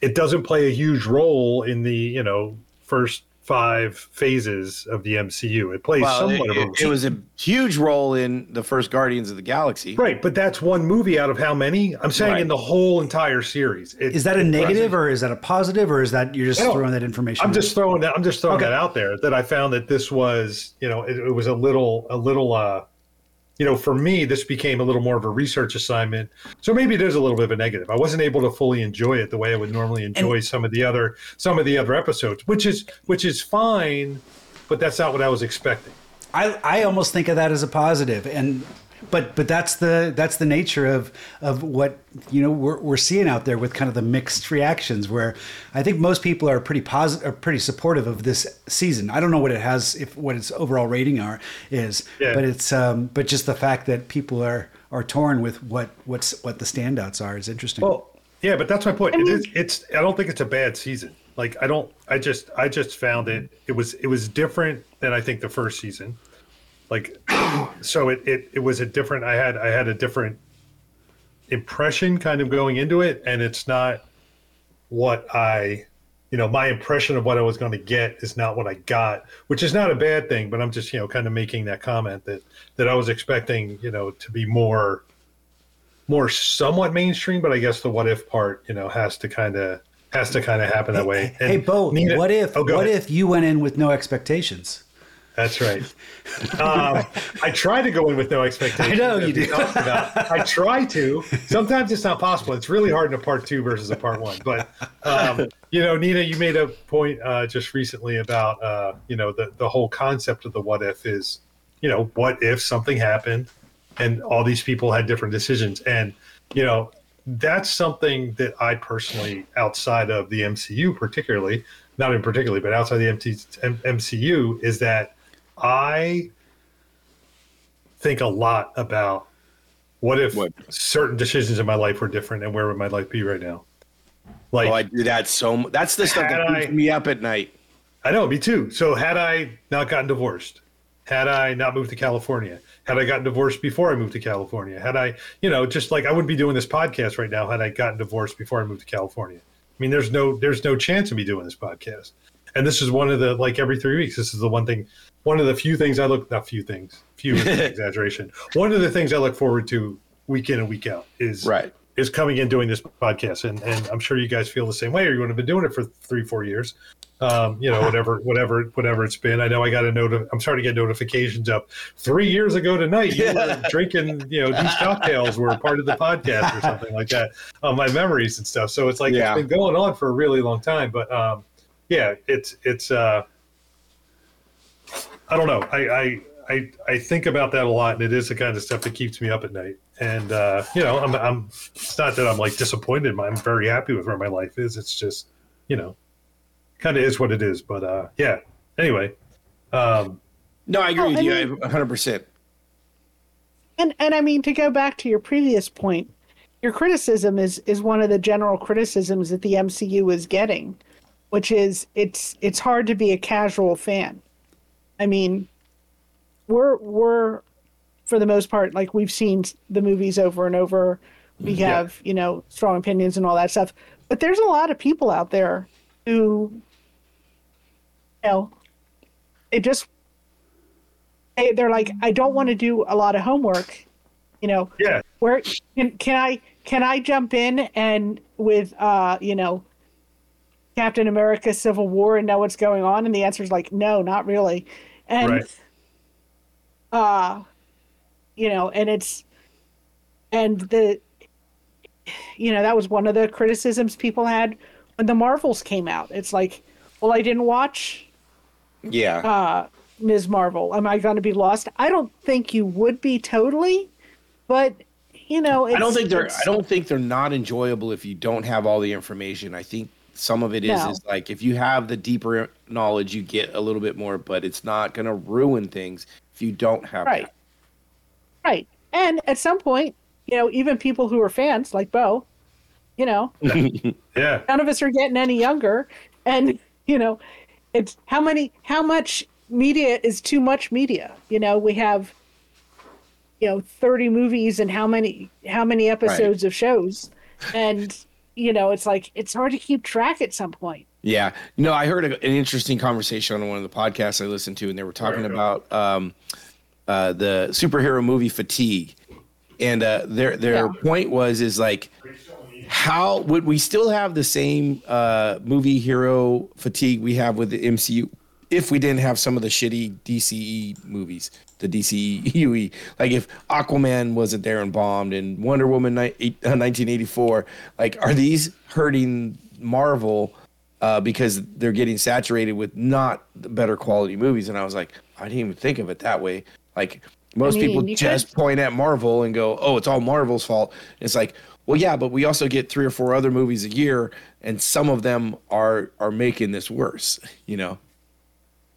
it doesn't play a huge role in the you know first five phases of the MCU. It plays Well, somewhat it, of a it was a huge role in the first Guardians of the Galaxy. right, but that's one movie out of how many? I'm saying Right. in the whole entire series. It- Is that a negative or is that a positive or is that you're just throwing that information? I'm out? just throwing that. I'm just throwing Okay. that out there. That I found that this was, you know, it, it was a little, a little, uh, you know, for me, this became a little more of a research assignment. So maybe it is a little bit of a negative. I wasn't able to fully enjoy it the way I would normally enjoy some of the other, some of the other episodes, which is, which is fine, but that's not what I was expecting. I, I almost think of that as a positive and but but that's the that's the nature of of what you know we're, we're seeing out there with kind of the mixed reactions where I think most people are pretty positive are pretty supportive of this season. I don't know what it has if what its overall rating are is Yeah. but it's um but just the fact that people are are torn with what what's what the standouts are is interesting. Well, yeah, but that's my point. I mean- is. It's. I don't think it's a bad season. Like I don't. I just. I just found it. It was. It was different than I think the first season. Like, so it. It. It was a different. I had. I had a different impression kind of going into it, and it's not what I. You know, my impression of what I was going to get is not what I got, which is not a bad thing. But I'm just, you know, kind of making that comment that that I was expecting, you know, to be more more somewhat mainstream, but I guess the what if part, you know, has to kind of has to kind of happen that way. hey, Bo, Nina- what if Oh, what ahead. if you went in with no expectations? That's right. Um, I try to go in with no expectations. I know you do. I try to. Sometimes it's not possible. It's really hard in a part two versus a part one. But um, you know, Nina, you made a point uh, just recently about uh, you know the the whole concept of the what if is you know what if something happened and all these people had different decisions and you know that's something that I personally outside of the MCU particularly not in particularly but outside the MCU is that I think a lot about what if What? certain decisions in my life were different and where would my life be right now like Oh, I do that so. mu- That's the stuff that keeps I- me up at night. I know, me too. So had I not gotten divorced, had I not moved to California, had I gotten divorced before I moved to California, had I, you know, just like I wouldn't be doing this podcast right now had I gotten divorced before I moved to California. I mean, there's no there's no chance of me doing this podcast. And this is one of the like every three weeks. This is the one thing, one of the few things I look not few things, few is an exaggeration. One of the things I look forward to week in and week out is Right. is coming and doing this podcast, and and I'm sure you guys feel the same way, or you would have been doing it for three, four years. Um, you know, whatever, whatever, whatever it's been. I know I got a note. I'm starting to get notifications up. Three years ago tonight, you were drinking. You know, these cocktails were part of the podcast or something like that. On my memories and stuff. So it's like Yeah. it's been going on for a really long time. But um, yeah, it's it's. Uh, I don't know. I, I I I think about that a lot, and it is the kind of stuff that keeps me up at night. And uh, you know, I'm I'm. It's not that I'm like disappointed. I'm very happy with where my life is. It's just, you know, kind of is what it is. But uh, yeah. Anyway, um, No, I agree Well, with I you. mean- 100%. And and I mean to go back to your previous point, your criticism is is one of the general criticisms that the MCU is getting, which is it's it's hard to be a casual fan. I mean, we're we're for the most part like we've seen the movies over and over. We have, you know, strong opinions and all that stuff. But there's a lot of people out there who you know, they just they, they're like, I don't want to do a lot of homework. You know, yeah, where can, can I can I jump in and with uh you know Captain America Civil War and know what's going on? And the answer is like, no, not really. And Right. uh you know, and it's and the you know, that was one of the criticisms people had when the Marvels came out. It's like, well, I didn't watch Yeah. uh, Ms. Marvel. Am I going to be lost? I don't think you would be totally, but you know, it's, I don't think they're. I don't think they're not enjoyable if you don't have all the information. I think some of it is No. is like if you have the deeper knowledge, you get a little bit more, but it's not going to ruin things if you don't have Right. that. right. And at some point, you know, even people who are fans like Bo, you know, yeah, none of us are getting any younger, and you know, it's how many, how much media is too much media. You know, we have, you know, thirty movies and how many, how many episodes of shows, and you know, it's like it's hard to keep track at some point. Yeah. No, I heard a, an interesting conversation on one of the podcasts I listened to, and they were talking about um, uh, the superhero movie fatigue. And uh, their their Yeah. point was is like, how would we still have the same uh, movie hero fatigue we have with the MCU if we didn't have some of the shitty DCE movies, the DCEUE? Like if Aquaman wasn't there and bombed, and Wonder Woman ni- uh, 1984, like are these hurting Marvel? uh, because they're getting saturated with not better quality movies. And I was like, I didn't even think of it that way. Like most mean, people just point at Marvel and go, "Oh, it's all Marvel's fault." It's like, well, yeah, but we also get three or four other movies a year, and some of them are are making this worse. You know,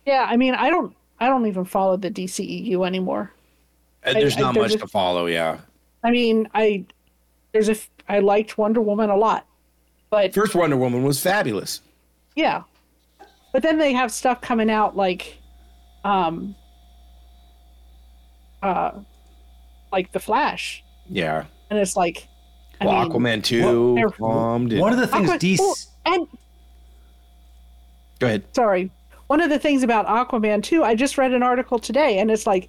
Yeah, I mean, I don't, I don't even follow the DCEU anymore. And there's I- not there's much a- to follow. Yeah, I mean, I, there's a, f- I liked Wonder Woman a lot, but first Wonder Woman was fabulous. yeah, but then they have stuff coming out like, um, uh, like the Flash, Yeah, and it's like, I well, mean, Aquaman two they're- One of the things Aqua- DC. well, and Go ahead. sorry. One of the things about Aquaman 2, I just read an article today, and it's like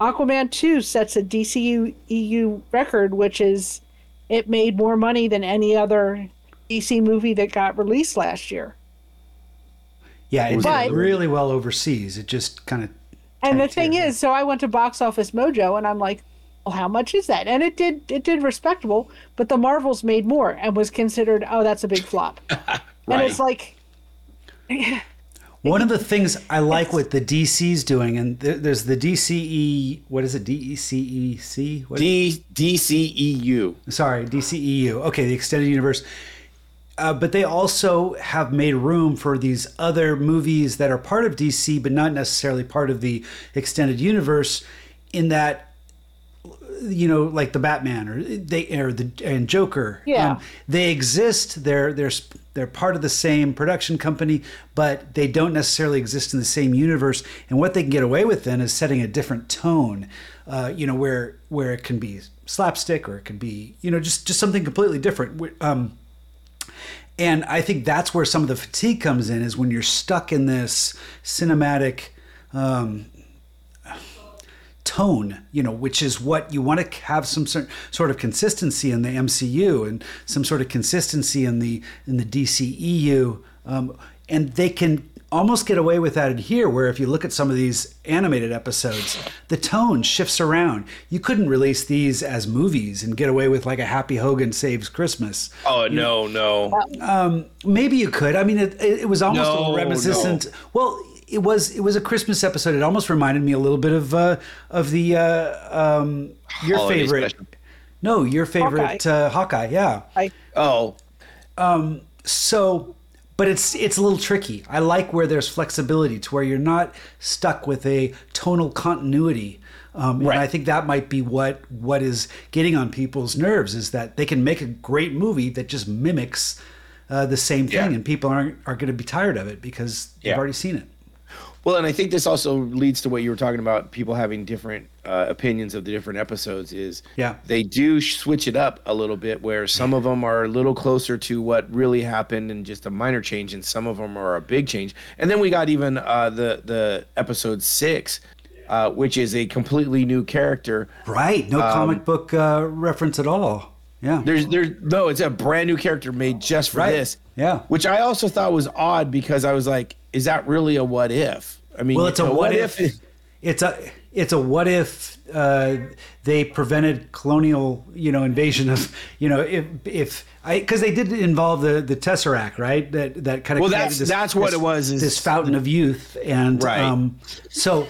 Aquaman 2 sets a DCU EU record, which is it made more money than any other DC movie that got released last year. Yeah, it But- did really well overseas. It just kind of. And the thing is, so I went to Box Office Mojo, and I'm like, well, how much is that? And it did it did respectable, but the Marvels made more and was considered, oh, that's a big flop. And it's like, One of the things I like what the DC's doing, and th- there's the DCE. What is it? E DECEC. What D DCEU. sorry, DCEU. Okay, the extended universe. Uh, but they also have made room for these other movies that are part of DC, but not necessarily part of the extended universe. In that, you know, like the Batman or they or the and Joker. Yeah. Um, they exist. They're they're sp- they're part of the same production company, but they don't necessarily exist in the same universe. And what they can get away with then is setting a different tone. Uh, you know, where where it can be slapstick or it can be you know just just something completely different. Um, and I think that's where some of the fatigue comes in is when you're stuck in this cinematic um, tone, you know, which is what you want to have some sort of consistency in the MCU and some sort of consistency in the in the DCEU, um, and they can almost get away with that in here. Where if you look at some of these animated episodes, the tone shifts around. You couldn't release these as movies and get away with like a Happy Hogan saves Christmas. Oh no, no. Um, Maybe you could. I mean, it, it, was almost No, a reminiscent. Well, it was it was a Christmas episode. It almost reminded me a little bit of uh, of the uh, um, your Holiday favorite. special. No, your favorite Hawkeye. Uh, Hawkeye. Yeah. I, Oh, So, but it's it's a little tricky. I like where there's flexibility to where you're not stuck with a tonal continuity. Um, Right. And I think that might be what what is getting on people's nerves is that they can make a great movie that just mimics uh, the same thing, Yeah. and people aren't are going to be tired of it because they've already seen it. Well, and I think this also leads to what you were talking about people having different uh, opinions of the different episodes. Is Yeah. they do switch it up a little bit, where some of them are a little closer to what really happened and just a minor change, and some of them are a big change. And then we got even uh, the the episode six, uh, which is a completely new character. Right. No comic book uh, reference at all. Yeah. There's there's no, it's a brand new character made just for Right. this. Yeah. Which I also thought was odd because I was like, is that really a what if? I mean, Well, it's a what if. if It's a it's a what if uh, they prevented colonial you know invasion of you know if if I because they did involve the the tesseract right that that kind of Well, created that's- that's what it was, is- this fountain of youth and Right. um, so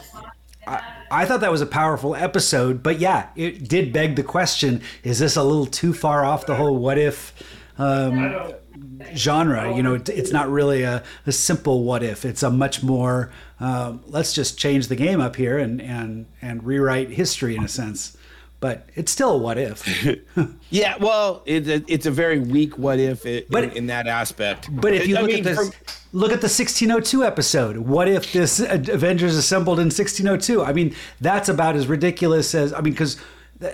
I, I thought that was a powerful episode but yeah it did beg the question is this a little too far off the whole what if um, genre. You know, it's not really a, a simple what if. It's a much more um, let's just change the game up here and and and rewrite history in a sense. But it's still a what if. Yeah, well, it's a, it's a very weak what if it, But- in, in that aspect. But if you I look mean, at this, look at the 1602 episode. What if this Avengers assembled in 1602? I mean, that's about as ridiculous as I mean, because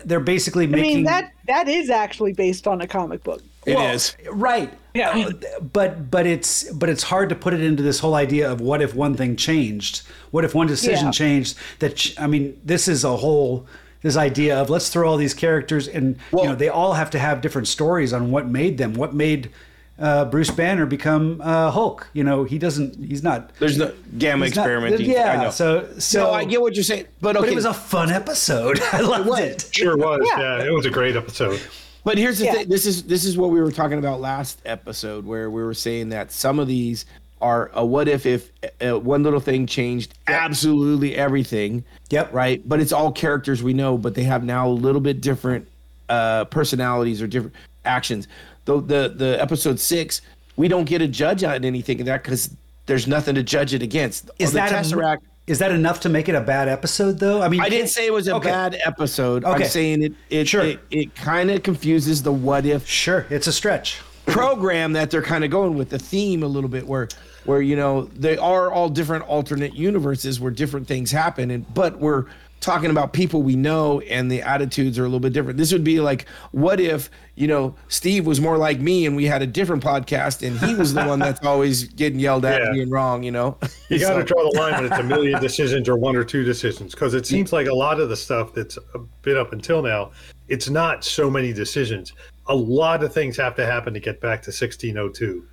they're basically making. I mean that that is actually based on a comic book. It is right. Yeah. Uh, but but it's but it's hard to put it into this whole idea of what if one thing changed? What if one decision Yeah. changed? That ch- I mean, this is a whole this idea of let's throw all these characters and Well- you know they all have to have different stories on what made them, what made uh, Bruce Banner become uh, Hulk. You know, he doesn't. He's not. there's no gamma he's not- experimenting. yeah. I know. So so no, I get what you're saying, but okay. But it was a fun episode. I loved was. it. Sure was. Yeah. Yeah. it was a great episode. But here's the Yeah. thing. This is this is what we were talking about last episode, where we were saying that some of these are a what if if uh, one little thing changed absolutely everything. Yep. Right. But it's all characters we know, but they have now a little bit different uh, personalities or different actions. The the the episode six, we don't get a judge on anything in that because there's nothing to judge it against. Is that Tesseract? is that enough to make it a bad episode though? I mean, I didn't say it was a Okay. bad episode. Okay. I'm saying it it Sure. it, it kind of confuses the what if Sure, it's a stretch. program that they're kind of going with the theme a little bit where where you know they are all different alternate universes where different things happen and but we're talking about people we know and the attitudes are a little bit different this would be like what if you know steve was more like me and we had a different podcast and he was the one that's always getting yelled at Yeah. and being wrong you know You got to So- draw the line when it's a million decisions or one or two decisions because it seems like a lot of the stuff that's been up until now, it's not so many decisions. A lot of things have to happen to get back to 1602.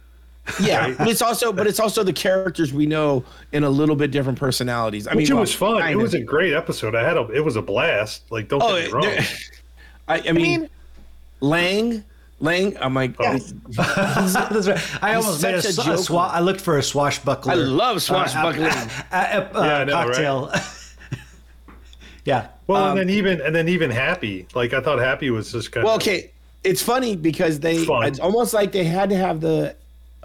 Yeah but it's also but it's also the characters we know in a little bit different personalities i Which mean it well, was fun. It kind was a great episode. I had a it was a blast. Like don't Oh, get me wrong. there- I, I mean, mean- Lang, Lang. I'm like, Yes. That's right. I almost made a, such a a swa- I looked for a swashbuckler. I love swashbuckling. uh, uh, uh, Yeah, I know, right? cocktail. yeah. well, and then even and then even Happy. Like I thought Happy was just kind well, of okay. It's funny because they. Fun. It's almost like they had to have the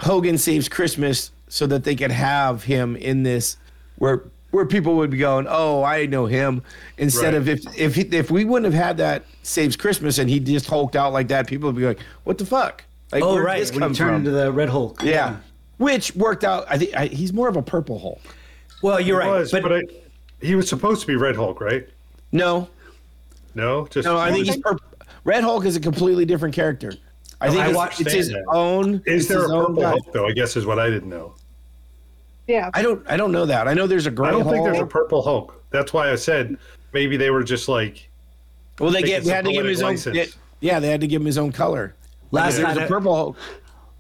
Hogan saves Christmas so that they could have him in this where where people would be going, oh, I know him. Instead Right. of if if he, if we wouldn't have had that saves Christmas and he just hulked out like that, people would be like, what the fuck? Like, Oh, right. this When come he turned from? into the Red Hulk. yeah. Which worked out. I think I, he's more of a purple Hulk. Well, you're He right. was, but, but, I, he was supposed to be Red Hulk, right? No, No, just No, I think he's purple. Red Hulk is a completely different character. I think I it's, watched it's his that. own. Is there a purple guy. Hulk though? I guess is what I didn't know. Yeah. I don't. I don't know that. I know there's a gray hulk. I don't think there's a purple Hulk. That's why I said maybe they were just like well, they get. They had to give him his own. poetic Yeah, they had to give him his own color. Last there's night a I- purple Hulk.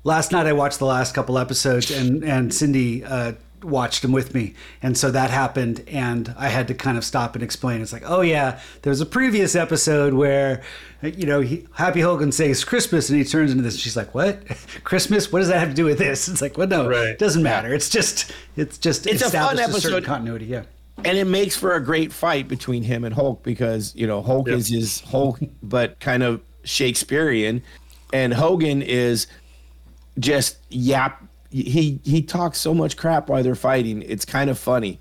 last night I watched the last couple episodes, and and Cindy uh, watched them with me, and so that happened, and I had to kind of stop and explain. It's like, oh yeah, there's a previous episode where, you know, he, Happy Hogan says Christmas, and he turns into this. She's like, what? Christmas? What does that have to do with this? It's like, well, no, Right. it doesn't matter. It's just, it's just It's a fun established certain episode. continuity. Yeah. and it makes for a great fight between him and Hulk because you know Hulk Yep. is his Hulk, but kind of Shakespearean, and Hogan is just yap. He he talks so much crap while they're fighting. It's kind of funny.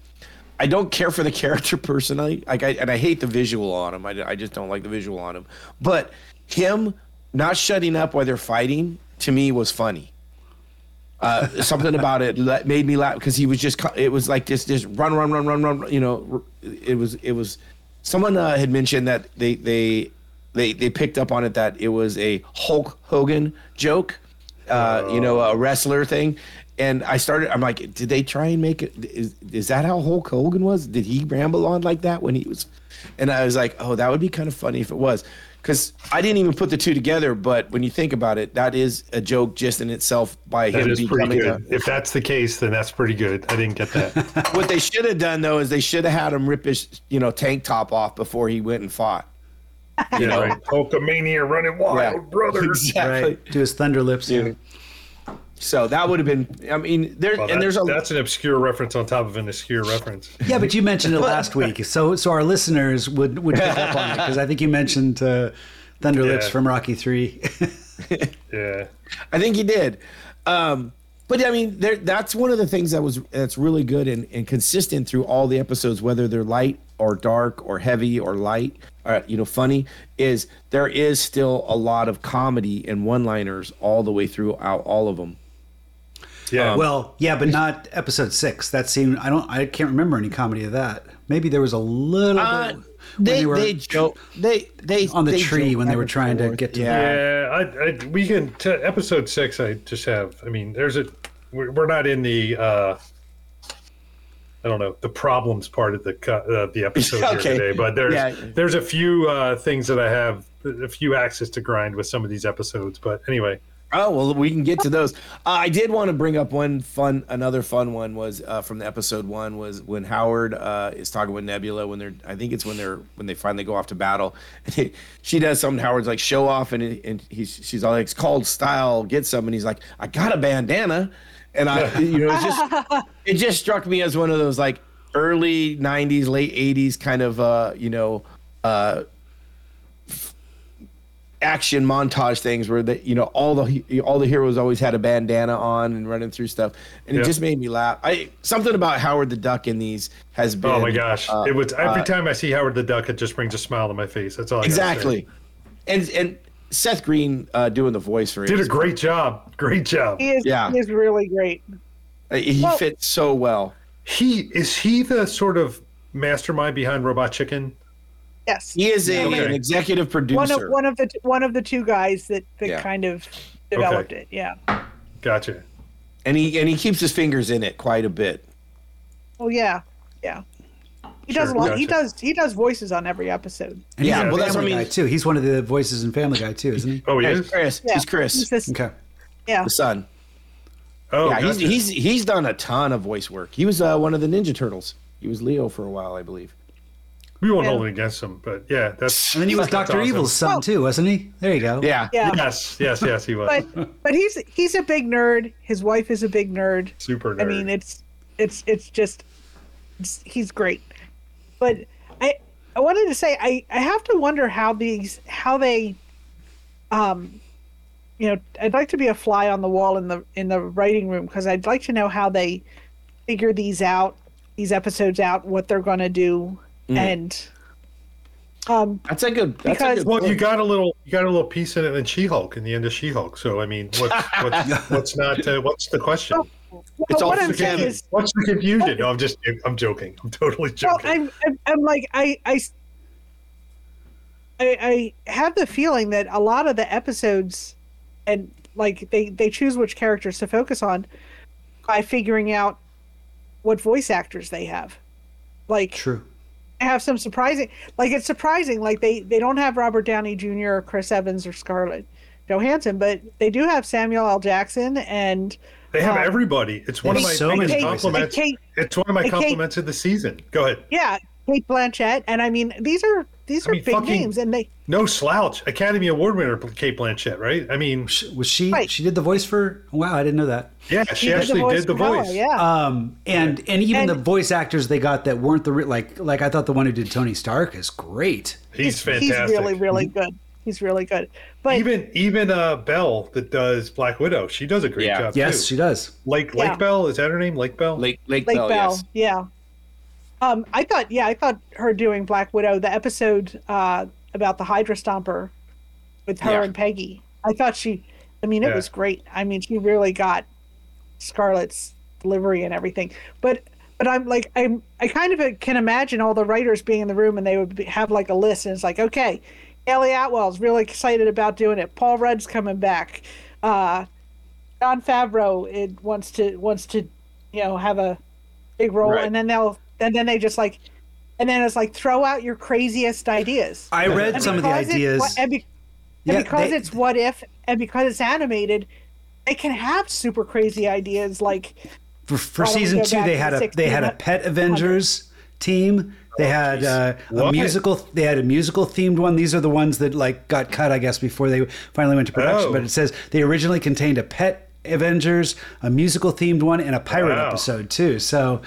I don't care for the character personally, like I and I hate the visual on him. I, I just don't like the visual on him. But him not shutting up while they're fighting to me was funny uh, something about it that made me laugh because he was just it was like this this run run run run run you know it was it was someone uh, had mentioned that they they they they picked up on it that it was a Hulk Hogan joke uh, you know a wrestler thing and I started I'm like did they try and make it is, is that how Hulk Hogan was did he ramble on like that when he was and I was like oh that would be kind of funny if it was because I didn't even put the two together but when you think about it that is a joke just in itself by that him is pretty becoming good. a, if that's the case, then that's pretty good. I didn't get that. what they should have done though is they should have had him rip his you know tank top off before he went and fought. You know, right? Hulkamania running wild, Yeah. brother. exactly. Right. To his Thunderlips. Yeah. So that would have been. I mean, there Well, and there's a that's an obscure reference on top of an obscure reference. Yeah, but you mentioned it last week, so so our listeners would would pick up on it because I think you mentioned uh, Thunderlips Yeah. from Rocky Three. Yeah. I think he did. Um, but I mean, there, that's one of the things that was that's really good and, and consistent through all the episodes, whether they're light or dark or heavy or light, or you know, funny. Is there is still a lot of comedy and one-liners all the way throughout all of them. Yeah. Well, yeah, but not episode six. That seemed I don't I can't remember any comedy of that. Maybe there was a little Uh, bit when they were they joke they they on the they tree when they were and trying to get to yeah. Yeah, I, I, we can. T- episode six, I just have. I mean, there's a. We're, we're not in the. uh I don't know the problems part of the uh, the episode Okay. here today, but there's Yeah. there's a few uh, things that I have a few axes to grind with some of these episodes. But anyway, Oh well, we can get to those. Uh, I did want to bring up one fun, another fun one was uh, from the episode one was when Howard uh, is talking with Nebula when they're, I think it's when they're when they finally go off to battle, and he, she does something. Howard's like show off, and and he's she's all like it's called style, get some, and he's like I got a bandana, and I you know it just it just struck me as one of those like early '90s, late '80s kind of uh, you know. Uh, action montage things where the you know all the all the heroes always had a bandana on and running through stuff and it Yeah. just made me laugh i something about howard the duck in these has been oh my gosh, uh, it was every uh, time I see Howard the Duck, it just brings a smile to my face. That's all. I gotta say. exactly and and seth green uh doing the voice for it Did a is- great job. Great job. He is, Yeah. he is really great. uh, he Well- fits so well He is he the sort of mastermind behind Robot Chicken? Yes. he is a, Okay. an executive producer one of one of the one of the two guys that that Yeah. kind of developed it. Yeah. Gotcha. and he and he keeps his fingers in it quite a bit Oh yeah. Yeah. He Sure, does a lot. He does he does voices on every episode. and Yeah, he's well, that's what I mean. guy too. He's one of the voices in Family Guy too, isn't he? Oh, he Hey, is. chris Yeah. he's chris He's this, Okay. yeah. the son Oh, yeah gotcha. he's, he's he's done a ton of voice work he was uh, one of the ninja turtles he was leo for a while i believe we won't Yeah. hold it against him, but yeah, that's. And then he was Doctor awesome. Evil's son Well- too, wasn't he? There you go. yeah Yeah. Yes, yes, yes, he was. But but he's he's a big nerd. His wife is a big nerd. Super nerd. I mean, it's it's it's just it's, he's great. But I I wanted to say I I have to wonder how these how they um you know I'd like to be a fly on the wall in the in the writing room because I'd like to know how they figure these out these episodes out what they're going to do and um That's a good. That's Because- a good well, you got a little, you got a little piece in it in She-Hulk in the end of She-Hulk. So I mean, what's what's, what's not? Uh, what's the question? It's all what I'm saying is What's the confusion? No, I'm just, I'm joking. I'm totally Well, joking. I'm, I'm, I'm like, I, I, I, I have the feeling that a lot of the episodes, and like they, they choose which characters to focus on by figuring out what voice actors they have. Like, True. I have some surprising, like it's surprising, like they, they don't have Robert Downey Jr. or Chris Evans or Scarlett Johansson, but they do have Samuel L. Jackson and they have uh, everybody. It's one of my so biggest many Kate, compliments. Kate, It's one of my Kate- compliments of the season. Go ahead. yeah, Cate Blanchett, and I mean these are these I are mean, big fucking- names, and they No slouch. Academy Award winner Cate Blanchett, right? I mean, Sh- Was she? Right. She did the voice for. Wow, I didn't know that. yeah, she, did actually did the for Bella, voice. Yeah. Um, and and even And- the voice actors they got that weren't the re- like like I thought the one who did Tony Stark is great. He's fantastic. He's really, really good. He's really good. But even even uh Belle that does Black Widow, she does a great Yeah. job Yes, too. she does. Lake Yeah. Lake Bell is that her name? Lake Bell. Lake Lake, Lake Bell, Bell, yes. yeah. Um, I thought, yeah, I thought her doing Black Widow, the episode uh, about the Hydra Stomper with her Yeah. and Peggy. I thought she, I mean, it Yeah. was great. I mean, she really got Scarlett's delivery and everything. But but I'm like I'm I kind of can imagine all the writers being in the room and they would be, have like a list and it's like okay, Hayley Atwell's really excited about doing it. Paul Rudd's coming back. Uh, Jon Favreau it wants to wants to you know have a big role Right. and then they'll and then they just like and then it's like throw out your craziest ideas. I read And some of the ideas. what- and, be- and Yeah, because they- it's what if and because it's animated, they can have super crazy ideas like For, for Why don't we season two, they had a they had a pet Avengers team. They had uh, a musical. They had a musical themed one. These are the ones that like got cut, I guess, before they finally went to production. Oh. But it says they originally contained a pet Avengers, a musical themed one, and a pirate Wow. episode too. So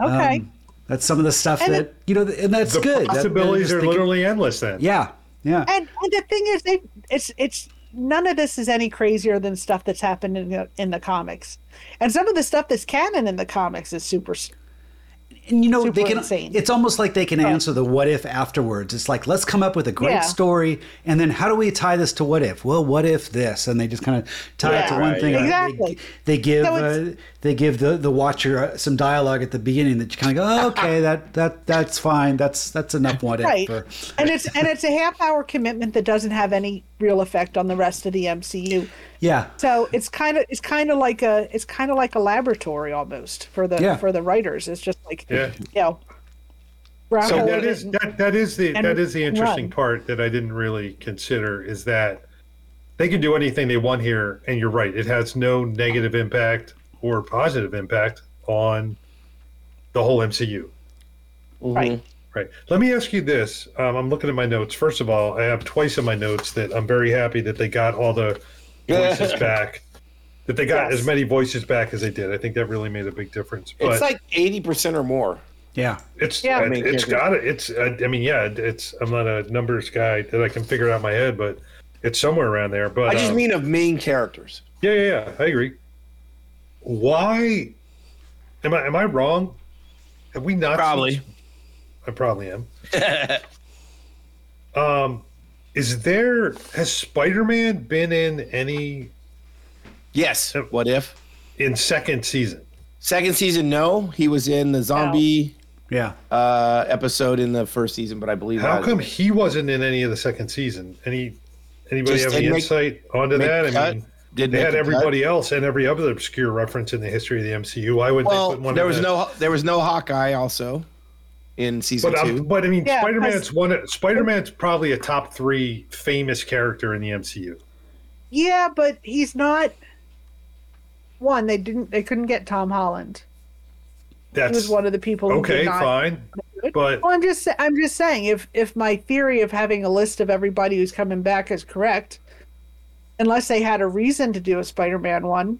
okay. um, that's some of the stuff And that you know, and that's the good. That- they're possibilities just are thinking- literally endless then. Yeah, yeah. and and the thing is they it's it's none of this is any crazier than stuff that's happened in the in the comics. And some of the stuff that's canon in the comics is super s- And you know, super they can. insane. It's almost like they can answer the what if afterwards. It's like let's come up with a great Yeah. story, and then how do we tie this to what if? Well, what if this? And they just kind of tie it to Yeah. one Right, thing. yeah. They- Exactly. They, give So uh, they give the the watcher uh, some dialogue at the beginning that you kind of go, oh, okay, that that that's fine. That's that's enough what if. right For, and it's and it's a half hour commitment that doesn't have any real effect on the rest of the mcu yeah. so it's kind of it's kind of like a it's kind of like a laboratory almost for the Yeah. for the writers it's just like Yeah. you know grab So hold that of it is and- that, that is the that is the interesting run. part that I didn't really consider is that they can do anything they want here, and you're right. It has no negative impact or positive impact on the whole MCU. right mm-hmm. Right. Let me ask you this. Um, I'm looking at my notes. First of all, I have twice in my notes that I'm very happy that they got all the voices back. That they got Yes. as many voices back as they did. I think that really made a big difference. But It's like eighty percent or more. Yeah. It's Yeah. it, Main it's character. got it. It's I, I mean yeah. It's I'm not a numbers guy that I can figure it out in my head, but it's somewhere around there. But I just um, mean of main characters. yeah, yeah, yeah. I agree. Why am I am I wrong? Have we not? seen- Probably. I probably am. um, is there has Spider Man been in any Yes. What if? in second season? Second season, no. He was in the zombie Yeah. uh, episode in the first season, but I believe How that- come he wasn't in any of the second season? Any anybody Just have any make- insight onto that? the I mean, did they had the cut? everybody else and every other obscure reference in the history of the MCU. Why would they Well, put one? there was the- no there was no Hawkeye also in season But, two. um, but I mean, Yeah, Spider Man's because- one. Spider Man's probably a top three famous character in the MCU. yeah but he's not one they didn't they couldn't get tom holland he That's was one of the people okay, did fine. But Well, I'm just I'm just saying if if my theory of having a list of everybody who's coming back is correct, unless they had a reason to do a Spider-Man one,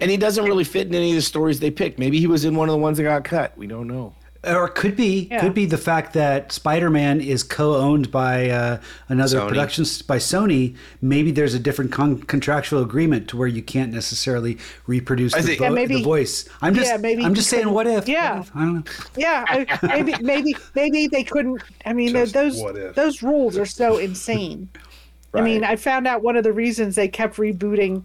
and he doesn't really fit in any of the stories they picked. Maybe he was in one of the ones that got cut. We don't know. Or it could be Yeah. could be the fact that Spider-Man is co-owned by uh, another Sony. production by Sony. Maybe there's a different con- contractual agreement to where you can't necessarily reproduce I the, think- vo- Yeah, maybe- the voice. I'm just yeah, maybe I'm you just saying couldn't- what if? yeah. What if? I don't know. yeah, I, maybe maybe maybe they couldn't. I mean, Just those what if. those rules are so insane. I mean, I found out one of the reasons they kept rebooting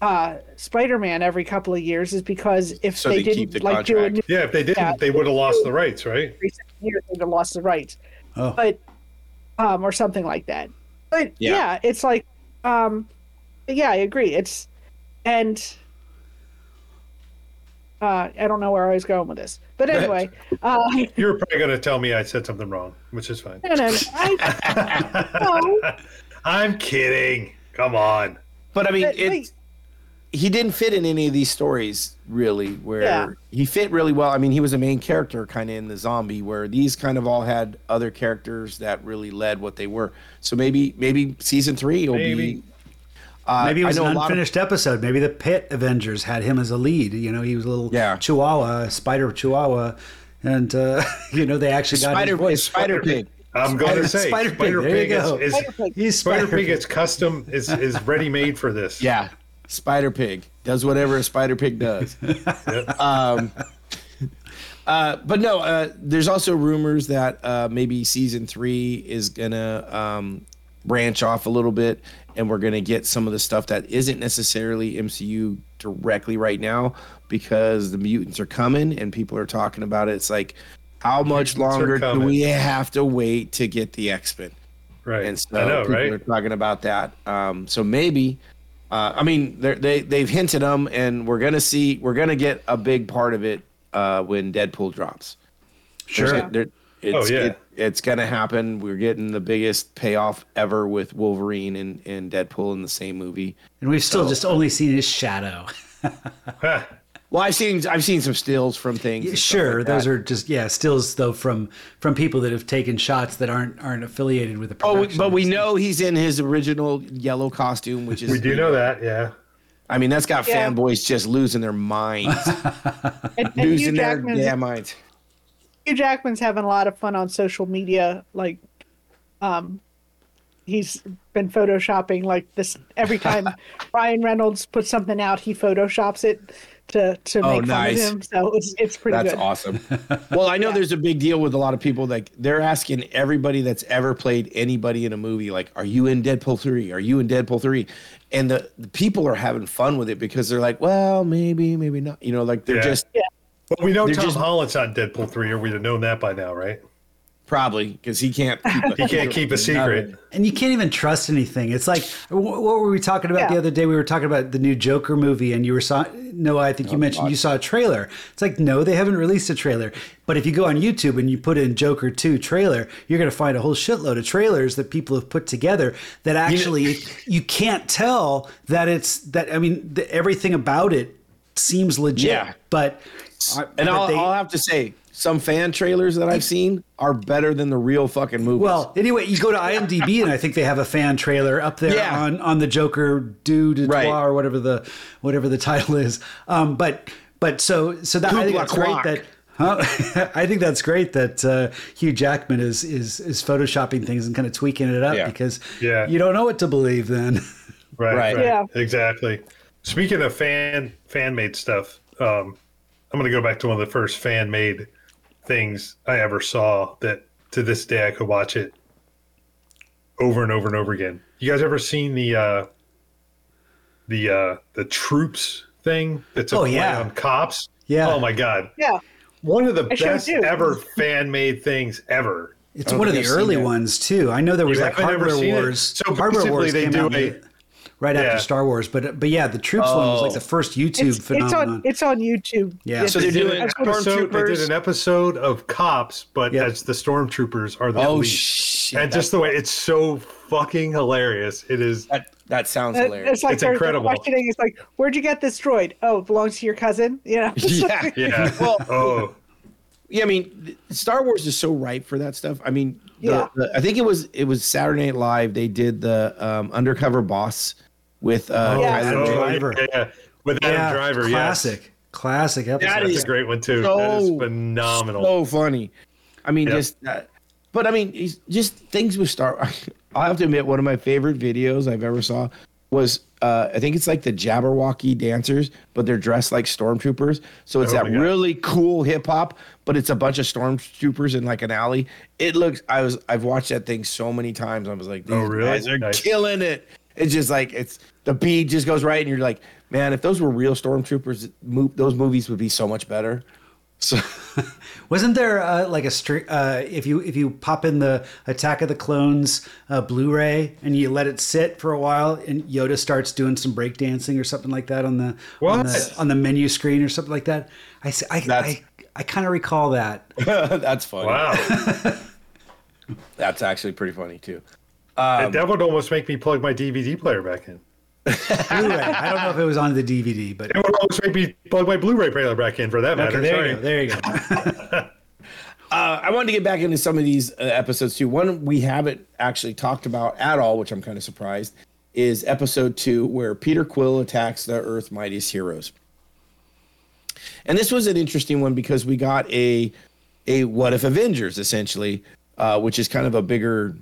uh, Spider-Man every couple of years is because if So they they didn't the like do a new yeah, if they didn't, Yeah. they would have lost the rights, right? recent years, they'd have lost the rights. Oh. But um, or something like that. But Yeah. yeah, it's like um, yeah, I agree. It's and uh, I don't know where I was going with this, but anyway, uh, You're probably going to tell me I said something wrong, which is fine. no, no, no, I, no, I'm kidding. Come on. But I mean, But, it, wait. He didn't fit in any of these stories really. Where Yeah. he fit really well. I mean, he was a main character kind of in the zombie. Where these kind of all had other characters that really led what they were. So maybe maybe season three will Maybe. be. Uh, Maybe it was an a lot of- unfinished episode. Maybe the Pit Avengers had him as a lead. You know, he was a little Yeah. Chihuahua, spider Chihuahua, and uh, you know they actually got Spider his voice. Spider Pig. I'm going to say Spider Spider, Pig, there you Pig is, is Spider Pig. Spider Spider Pig is custom is is ready made for this. Yeah, Spider Pig does whatever a Spider Pig does. um, uh, but no, uh, there's also rumors that uh, maybe season three is gonna um, branch off a little bit, and we're gonna get some of the stuff that isn't necessarily MCU directly right now because the mutants are coming and people are talking about it. It's like, how much longer do we have to wait to get the X Men? right. and so I know, people right? are talking about that. Um, so maybe, uh, I mean, they're- they they've hinted them, and we're gonna see, we're gonna get a big part of it uh, when Deadpool drops. Sure. There's- there- it's, Oh, yeah. it- it's gonna happen. We're getting the biggest payoff ever with Wolverine and, and Deadpool in the same movie. And we've still just only seen his shadow. Ha. Well, I've seen I've seen some stills from things. and stuff sure, like those are just yeah, stills though from from people that have taken shots that aren't aren't affiliated with the Oh, production. we- but we know he's in his original yellow costume, which is We do know that, yeah. I mean, that's got Yeah. fanboys just losing their minds, and, and losing their Jackman's, damn minds. Hugh Jackman's having a lot of fun on social media. Like, um, he's been photoshopping like this every time Ryan Reynolds puts something out, he photoshops it to to Oh, make fun of him. So it's it's pretty That's good. awesome. Well, I know there's a big deal with a lot of people. Like they're asking everybody that's ever played anybody in a movie, like, "Are you in Deadpool three? Are you in Deadpool 3? And the, the people are having fun with it because they're like, "Well, maybe, maybe not." You know, like they're Yeah. just Well, we know Tom just- Holland's on Deadpool three, or we'd have known that by now, right? Probably because he can't. Keep a, He can't keep a secret. And you can't even trust anything. It's like what were we talking about the other day? We were talking about the new Joker movie, and you were saw no. I think you oh, mentioned you saw a trailer. It's like no, they haven't released a trailer. But if you go on YouTube and you put in Joker Two trailer, you're going to find a whole shitload of trailers that people have put together that actually you can't tell that it's that. I mean, the, everything about it seems legit. Yeah. but And but I'll, they- I'll have to say, some fan trailers that I've seen are better than the real fucking movies. Well, anyway, you go to IMDb and I think they have a fan trailer up there Yeah. on, on the Joker du de Right. Or whatever the whatever the title is. Um, but but so so that I think that's great that. Huh? I think that's great that uh, Hugh Jackman is is is photoshopping things and kind of tweaking it up Yeah. because Yeah. you don't know what to believe then. Right. Right. Right. Yeah. Exactly. Speaking of fan fan made stuff, um, I'm gonna go back to one of the first fan made things I ever saw that to this day I could watch it over and over and over again. You guys ever seen the uh the uh the troops thing that's a Oh, play yeah. on cops? Yeah. Oh my god. Yeah. One of the I best do. ever fan made things ever. It's one of the I've early ones too. I know there was You like haven't ever Hardware seen it? Wars. So Harbor basically Wars they came do out a- late- right Yeah. after Star Wars, but but yeah, the Troops one was like Oh. the first YouTube It's, it's phenomenon. on it's on YouTube. Yeah. So they're doing That's what- episode, they did an episode of cops, but Yeah. as the stormtroopers are the oh police. shit! and just the way it's so fucking hilarious. It is. that, that sounds Uh, hilarious. It's like It's they're, they're incredible. questioning. It's like, where'd you get this droid? Oh, it belongs to your cousin. You know. yeah, Yeah. Well, oh, Yeah, I mean, Star Wars is so ripe for that stuff. I mean, the, Yeah. the- I think it was it was Saturday Night Live. They did the um, undercover boss with uh, Yeah. Tyler oh, Driver. Yeah, yeah. With Adam Driver. classic, Yes. classic episode. That That's a great one too. so- that is phenomenal. so funny. I mean, Yep. just uh, but I mean, just things with Star. I'll have to admit, one of my favorite videos I've ever saw was uh, I think it's like the Jabbawockeez dancers, but they're dressed like stormtroopers. So it's Oh that really cool hip hop, but it's a bunch of stormtroopers in like an alley. It looks. I was. I've watched that thing so many times. I was like, these Oh, really? guys are Nice. killing it. It's just like it's the beat just goes right, and you're like, man, if those were real stormtroopers, mo- those movies would be so much better. So. Wasn't there uh, like a stri- uh, if you if you pop in the Attack of the Clones uh, Blu-ray and you let it sit for a while and Yoda starts doing some breakdancing or something like that on the on the, on the menu screen or something like that? I s- I That's- I, I kind of recall that. That's funny. Wow. That's actually pretty funny too. That would almost make me plug my DVD player back in. Blu-ray. I don't know if it was on the DVD, but It would almost make me plug my Blu-ray player back in for that matter. okay, there Sorry. you go. There you go. Uh, I wanted to get back into some of these uh, episodes too. One we haven't actually talked about at all, which I'm kind of surprised, is episode two, where Peter Quill attacks the Earth's mightiest heroes. And this was an interesting one because we got a a what if Avengers essentially, uh, which is kind of a bigger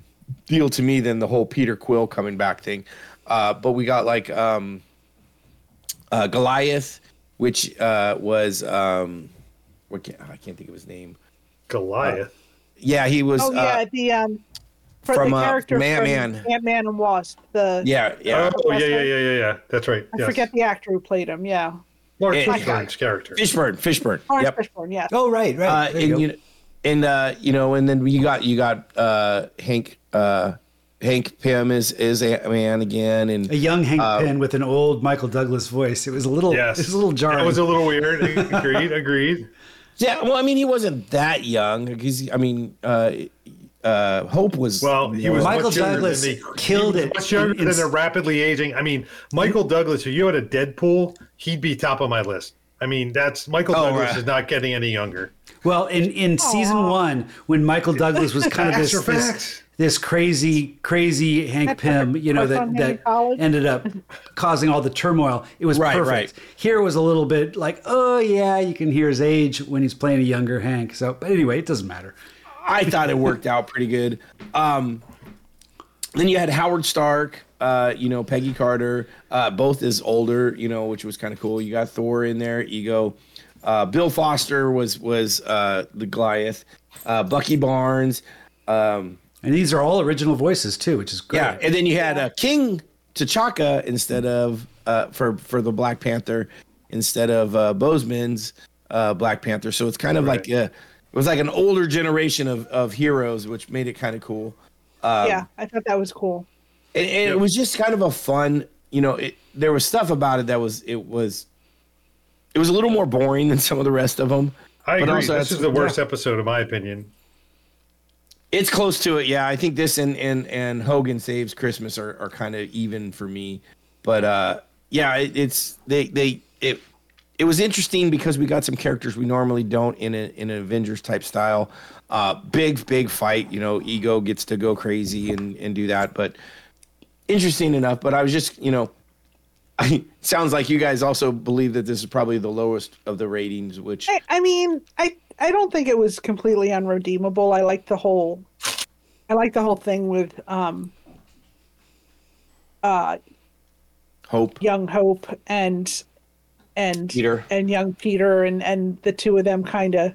deal to me than the whole Peter Quill coming back thing. Uh, but we got like um, uh, Goliath, which uh, was um, what can, I can't think of his name. Goliath. Yeah, he was. Oh yeah, uh, the um for from, the uh, character Man-Man. Ant Man and Wasp. The yeah, yeah. Oh yeah, yeah, yeah, yeah, yeah. That's right. I yes. forget the actor who played him. Yeah, Laurence Fishburne's character. Fishburne, Fishburne. Laurence Yep. Fishburne. Yeah. Oh right, right. Uh, There you and you know, and uh, you know, and then you got you got uh, Hank uh, Hank Pym is is Ant Man again, and a young Hank uh, Pym with an old Michael Douglas voice. It was a little, Yes. it was a little jarring. That was a little weird. agreed. Agreed. yeah. Well, I mean, he wasn't that young because I mean, uh, uh, Hope was. Well, he was Michael much Douglas than the, killed he was it Much younger in- in- than the rapidly aging. I mean, Michael Douglas. If you had a Deadpool, he'd be top of my list. I mean, that's Michael Oh, Douglas right. is not getting any younger. Well, in, in season one, when Michael Douglas was kind of Facts this, are this crazy crazy Hank Pym, you know that that Collins. ended up causing all the turmoil. It was Right, perfect. right. Here was a little bit like, oh yeah, you can hear his age when he's playing a younger Hank. So, but anyway, it doesn't matter. I thought it worked out pretty good. Um, then you had Howard Stark, uh, you know, Peggy Carter, uh, both as older, you know, which was kind of cool. You got Thor in there, Ego. Uh, Bill Foster was was uh, the Goliath. Uh, Bucky Barnes. Um, And these are all original voices too, which is great. yeah, and then you had uh, King T'Chaka instead of uh, for for the Black Panther instead of uh, Boseman's uh, Black Panther. So it's kind of like a, it was like an older generation of of heroes, which made it kind of cool. Um, yeah, I thought that was cool. and, and it was just kind of a fun you know it, there was stuff about it that was it was it was a little more boring than some of the rest of them I But agree. also This that's- is the worst episode, in my opinion. It's close to it yeah. I think this and and and hogan saves christmas are, are kind of even for me. But uh yeah it, it's they they it it was interesting because we got some characters we normally don't in a, in an avengers type style. Uh big big fight you know ego gets to go crazy and and do that but interesting enough but i was just you know I, sounds like you guys also believe that this is probably the lowest of the ratings which I, I mean, I I don't think it was completely unredeemable. I like the whole, I like the whole thing with um, uh, hope young Hope and and Peter. and young Peter and and the two of them kind of.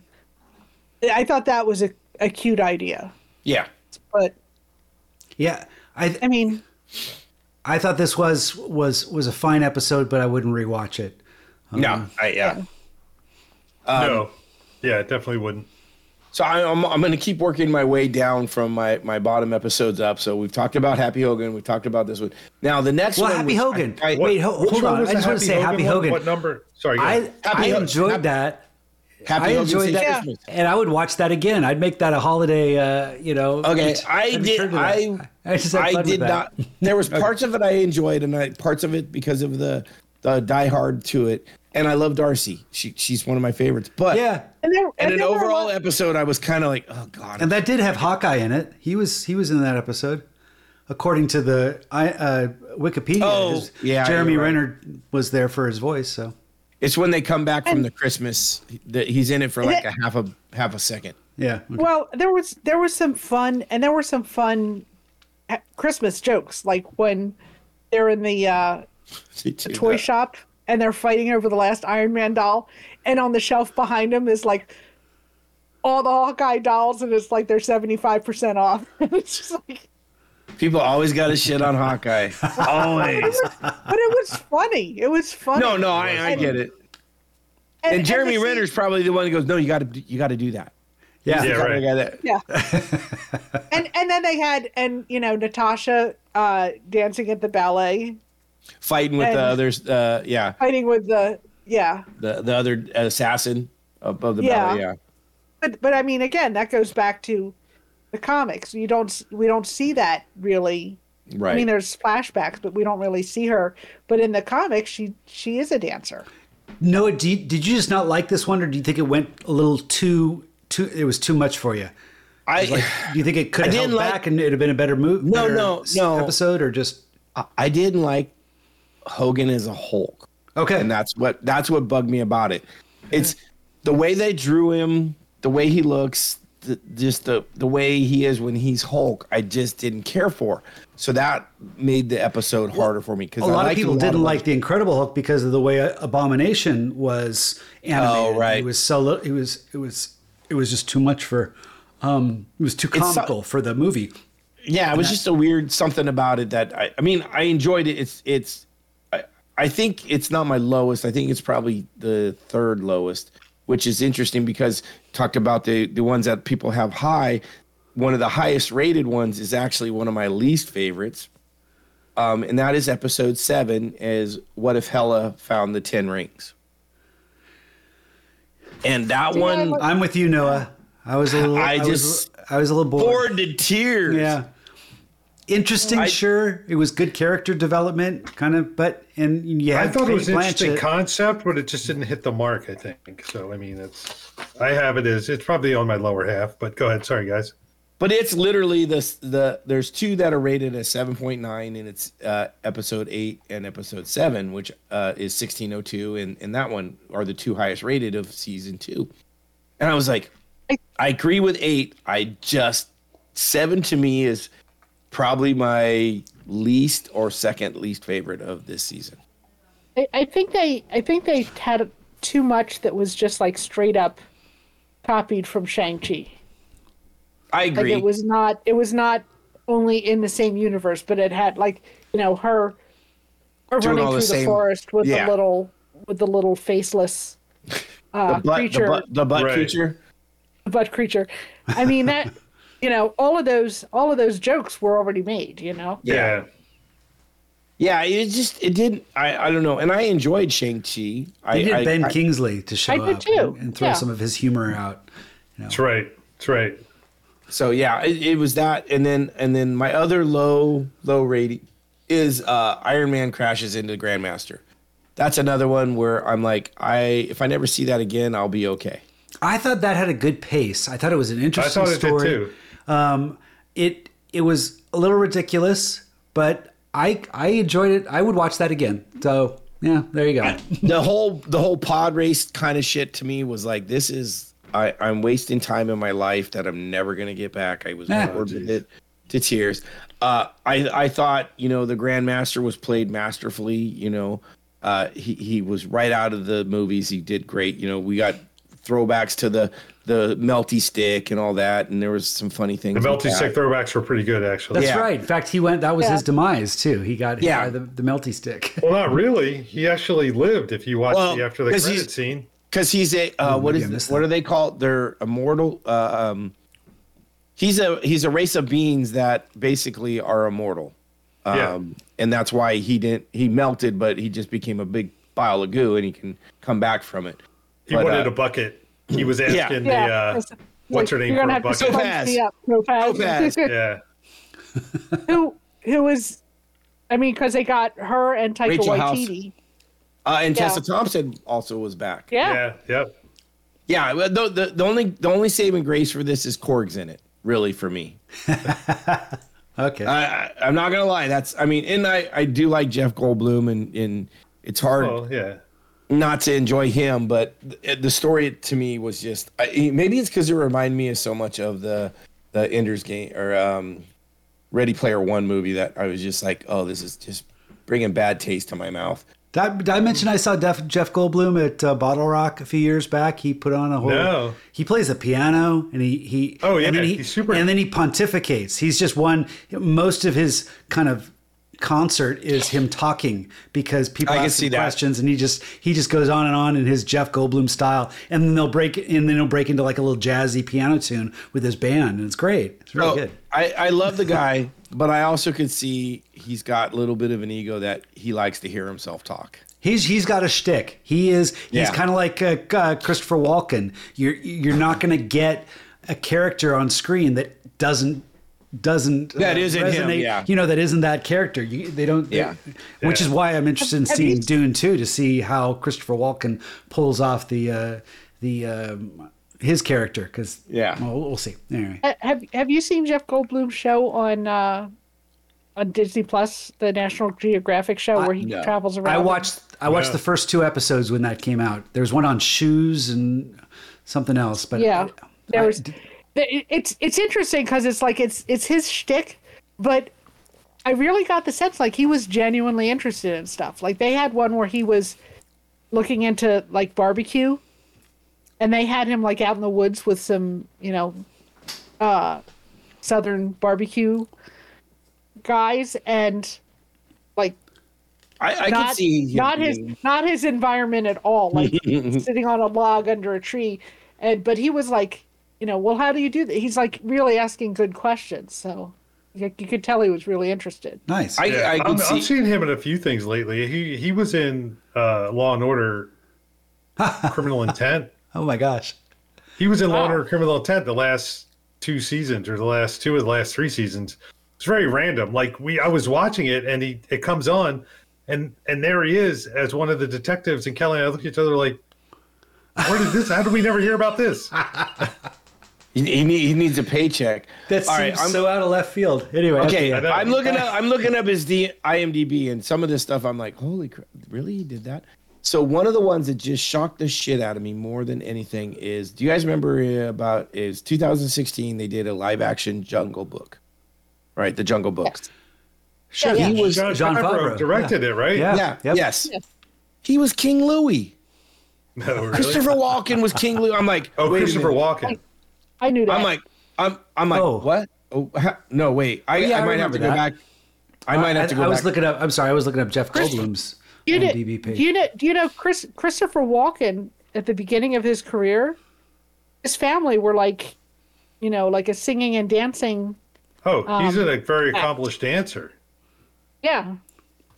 I thought that was a, a cute idea, yeah but yeah. I I mean, I thought this was was was a fine episode, but I wouldn't rewatch it. no I, yeah no. Yeah, it definitely wouldn't. So I, I'm I'm going to keep working my way down from my my bottom episodes up. So we've talked about Happy Hogan, we've talked about this one. Now the next Well, one, Happy was- Hogan. I- I- Wait, ho- hold on. I just want to say Happy one? Hogan. What number? Sorry, go I. Happy I Ho- enjoyed Happy- that. Happy I Hogan enjoyed that, Christmas. and I would watch that again. I'd make that a holiday. Uh, you know. Okay, ret- I I'd did. return to that. I I just I did not. There was parts of it I enjoyed, and I, parts of it because of the the die hard to it. And I love Darcy. She she's one of my favorites. But Yeah, and there in and an there were overall episode, I was kind of like, oh god. and that did have Hawkeye in it. He was he was in that episode, according to the uh, Wikipedia. Oh, yeah, Jeremy right. Renner was there for his voice. So it's when they come back from the Christmas. That he's in it for like a half a half a second. yeah, okay. Well, there was there was some fun, and there were some fun uh, Christmas jokes, like when they're in the uh, toy shop and they're fighting over the last Iron Man doll, and on the shelf behind them is like all the Hawkeye dolls, and it's like they're seventy five percent off. it's just like, People always got to shit on Hawkeye. Always. but it was funny. It was funny. No, no, I, I get it. And Jeremy the scene- Renner's probably the one who goes, "No, you got to, you got to do that." yeah, Yeah, Kinda right. guy that- Yeah. and and then they had and you know Natasha uh dancing at the ballet, fighting with And- the others. Uh, yeah, fighting with the yeah. the the other assassin of, of the Yeah. ballet. Yeah, But but I mean again that goes back to the comics. You don't we don't see that really. right. I mean there's flashbacks, but we don't really see her. But in the comics, she she is a dancer. Noah, do you, did you just not like this one, or do you think it went a little too too? It was too much for you. I Like, do you think it could I have didn't held like- back and it'd have been a better move? No, better no, no. Episode or just I didn't like Hogan is a Hulk. okay? and that's what that's what bugged me about it. It's the way they drew him, the way he looks, the, just the the way he is when he's Hulk. I just didn't care for. So that made the episode harder for me because a lot of people didn't like the Incredible Hulk because of the way Abomination was animated. Oh, right. it was so it was it was it was just too much for. Um, it was too It's so- comical for the movie. Yeah, it was just a weird something about it that I. I mean, I enjoyed it. It's it's. I, I think it's not my lowest. I think it's probably the third lowest, which is interesting because talked about the the ones that people have high. One of the highest rated ones is actually one of my least favorites, um, and that is episode seven. Is what if Hela found the ten rings? And that one I'm with you, Noah. I was a little. I I, just- was, I was a little bored. bored to tears. Yeah. Interesting, I- sure. It was good character development, kind of, but and yeah, I had thought it was Kate an interesting concept, but it just didn't hit the mark. I think so. I mean, it's I have it as it's probably on my lower half. But go ahead. Sorry, guys. But it's literally this the there's two that are rated as 7.9 and it's uh, episode 8 and episode 7 which uh, is 1602 and and that one are the two highest rated of season 2. And I was like I agree with 8. I just 7 to me is probably my least or second least favorite of this season. I, I think they I think they had too much that was just like straight up copied from Shang Chi. I Like agree. it was not it was not only in the same universe, but it had like you know her her Doing running through the the, same- forest with yeah. the little with the little faceless uh, the butt, creature, the butt, the butt Right. creature. butt creature. I mean that you know all of those all of those jokes were already made. You know. Yeah. Yeah, it just it didn't. I I don't know, and I enjoyed Shang Chi. I They did I, Ben I- Kingsley to show I did up too, And, and throw yeah. some of his humor out. That's right. That's right. So yeah, it, it was that, and then and then my other low low rating is uh, Iron Man crashes into Grandmaster. That's another one where I'm like, I if I never see that again, I'll be okay. I thought that had a good pace. I thought it was an I interesting thought it story. Did too. Um, it it was a little ridiculous, but I I enjoyed it. I would watch that again. So yeah, there you go. the whole the whole pod race kind of shit to me was like, this is I I'm wasting time in my life that I'm never gonna get back. I was Ah, bored with it to tears. Uh, I I thought you know the Grandmaster was played masterfully. You know, uh, he he was right out of the movies. He did great. You know, we got throwbacks to the the melty stick and all that, and there was some funny things. The melty that. stick throwbacks were pretty good, actually. That's Yeah. right. In fact, he went. That was Yeah. his demise too. He got hit Yeah. by the, the melty stick. Well, not really. He actually lived. If you watch Well, the after the 'cause credit scene, because he's a uh, what maybe I is missed what that. are they called? They're immortal. Uh, um, he's a he's a race of beings that basically are immortal. Um, Yeah. and that's why he didn't he melted, but he just became a big pile of goo, and he can come back from it. he But, wanted uh, a bucket. He was asking Yeah. the uh, it's what's her name You're for a bucket. So sponge fast. up so fast. So fast. yeah. who who was? I mean, because they got her and Taika Rachel House. Waititi. Uh, and Yeah. Tessa Thompson also was back. Yeah. Yeah. Yep. Yeah, the, the the only the only saving grace for this is Korg's in it. Really, for me, Okay. I, I I'm not gonna lie. That's I mean, and I I do like Jeff Goldblum, and and it's hard. Well, yeah. Not to enjoy him, but th- the story to me was just I, maybe it's because it reminded me of so much of the the Ender's Game or um, Ready Player One movie that I was just like, oh, this is just bringing bad taste to my mouth. Did I, did I mention I saw Def, Jeff Goldblum at uh, BottleRock a few years back? He put on a whole. No. He plays the piano and he he. Oh, yeah, and then he, he's super- And then he pontificates. He's just one. Most of his kind of concert is him talking because people I ask him that. questions and he just he just goes on and on in his Jeff Goldblum style and then they'll break and then he'll break into like a little jazzy piano tune with his band and it's great. It's really Oh, good. I, I love the guy, but I also could see he's got a little bit of an ego that he likes to hear himself talk. He's he's got a shtick. He is he's Yeah. kind of like uh, uh, Christopher Walken. You're you're not going to get a character on screen that doesn't doesn't uh, That isn't him, yeah. You know that isn't that character. You, they don't. they- Yeah. which is why I'm interested in Have seeing you- Dune too to see how Christopher Walken pulls off the uh, the um, his character because Yeah. well, we'll see. Anyway, Have Have you seen Jeff Goldblum's show on uh, on Disney Plus, the National Geographic show where he no. travels around? I watched I watched Yeah. the first two episodes when that came out. There's one on shoes and something else, but Yeah, there I- was. it- It's it's interesting because it's like it's it's his shtick, but I really got the sense like he was genuinely interested in stuff. Like they had one where he was looking into like barbecue, and they had him like out in the woods with some you know, uh, southern barbecue guys, and like I, I not could see not his not his environment at all like sitting on a log under a tree and but he was like you know well how do you do that he's like really asking good questions so you, you could tell he was really interested nice. I, Yeah, I I'm, could see. I've seen him in a few things lately. He he was in uh, Law and Order, Criminal Intent. oh my gosh. He was in Law and Order, Criminal Intent the last two seasons or the last two of the last three seasons. It's very random. Like we, I was watching it and he it comes on, and and there he is as one of the detectives. And Kelly and I look at each other like, where did this? How did we never hear about this? He, he, need, he needs a paycheck. That All seems right, I'm- so out of left field. Anyway, Okay, I know. I'm looking up. I'm looking up his D, IMDb, and some of this stuff. I'm like, holy crap! Really, he did that? So one of the ones that just shocked the shit out of me more than anything is, do you guys remember uh, about is 2016? They did a live action Jungle Book, right? The Jungle Book. Sure, Yeah, He was John, Jon Favreau Favreau, directed it, right? Yeah. yeah, Yep. yes. He was King Louie. No, really? Christopher Walken was King Louie. I'm like, oh, wait Christopher minute. Walken. I knew that. I'm like, I'm, I'm like, Oh. what? Oh, ha- no, wait. I, Yeah, I I might have to go that. back. I might have to go I, was back. looking up. I'm sorry. I was looking up Jeff Goldblum's you know, IMDb page. do you know, do you know Chris, Christopher Walken at the beginning of his career, his family were like, you know, like a singing and dancing. Oh, he's Um, a very accomplished dancer. Yeah.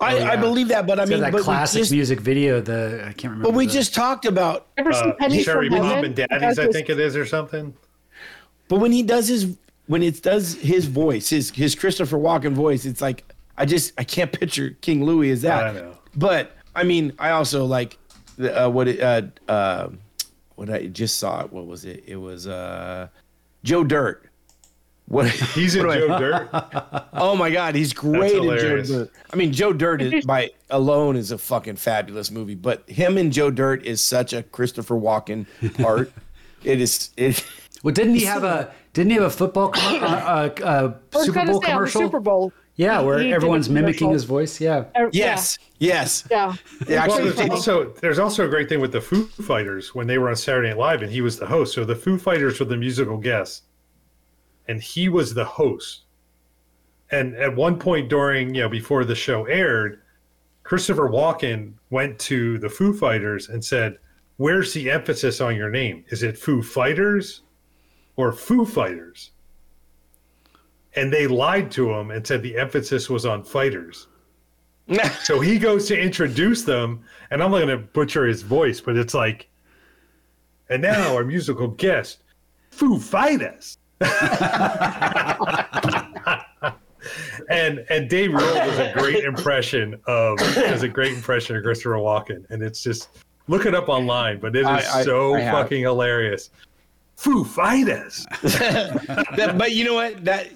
I, I believe that, but I It's got mean, that but we classic just, music video. The I can't remember. but we the- just talked about. Ever seen Uh, Penny Cherry from Mom Heaven? and Daddies, has I this- think it is, or something. But when he does his, when it does his voice, his his Christopher Walken voice, it's like I just I can't picture King Louie as that. I know. But I mean, I also like the, uh, what it, uh, uh, what I just saw. What was it? It was uh, Joe Dirt. What He's in what do I- Joe Dirt. Oh my God, he's great in Joe. Dirt. I mean, Joe Dirt is by alone is a fucking fabulous movie, but him and Joe Dirt is such a Christopher Walken part. it is it. Well, didn't he have a? Didn't he have a football com- uh, uh, uh, Super Bowl say commercial? Super Bowl. Yeah, he- where he everyone's mimicking his voice. Yeah. Uh, Yes, yes. Yeah. Yeah. Actually there's did. also there's also a great thing with the Foo Fighters when they were on Saturday Night Live and he was the host. So the Foo Fighters were the musical guests, and he was the host. And at one point during you know before the show aired, Christopher Walken went to the Foo Fighters and said, "Where's the emphasis on your name? Is it Foo Fighters or Foo Fighters?" And they lied to him and said the emphasis was on fighters. So he goes to introduce them, and I'm not going to butcher his voice, but it's like, and now our musical guest, Foo Fighters. and and Dave Grohl does a great impression of does a great impression of Christopher Walken, and it's just look it up online, but it is I- I- so I fucking hilarious. Foo Fighters. That- but you know what? That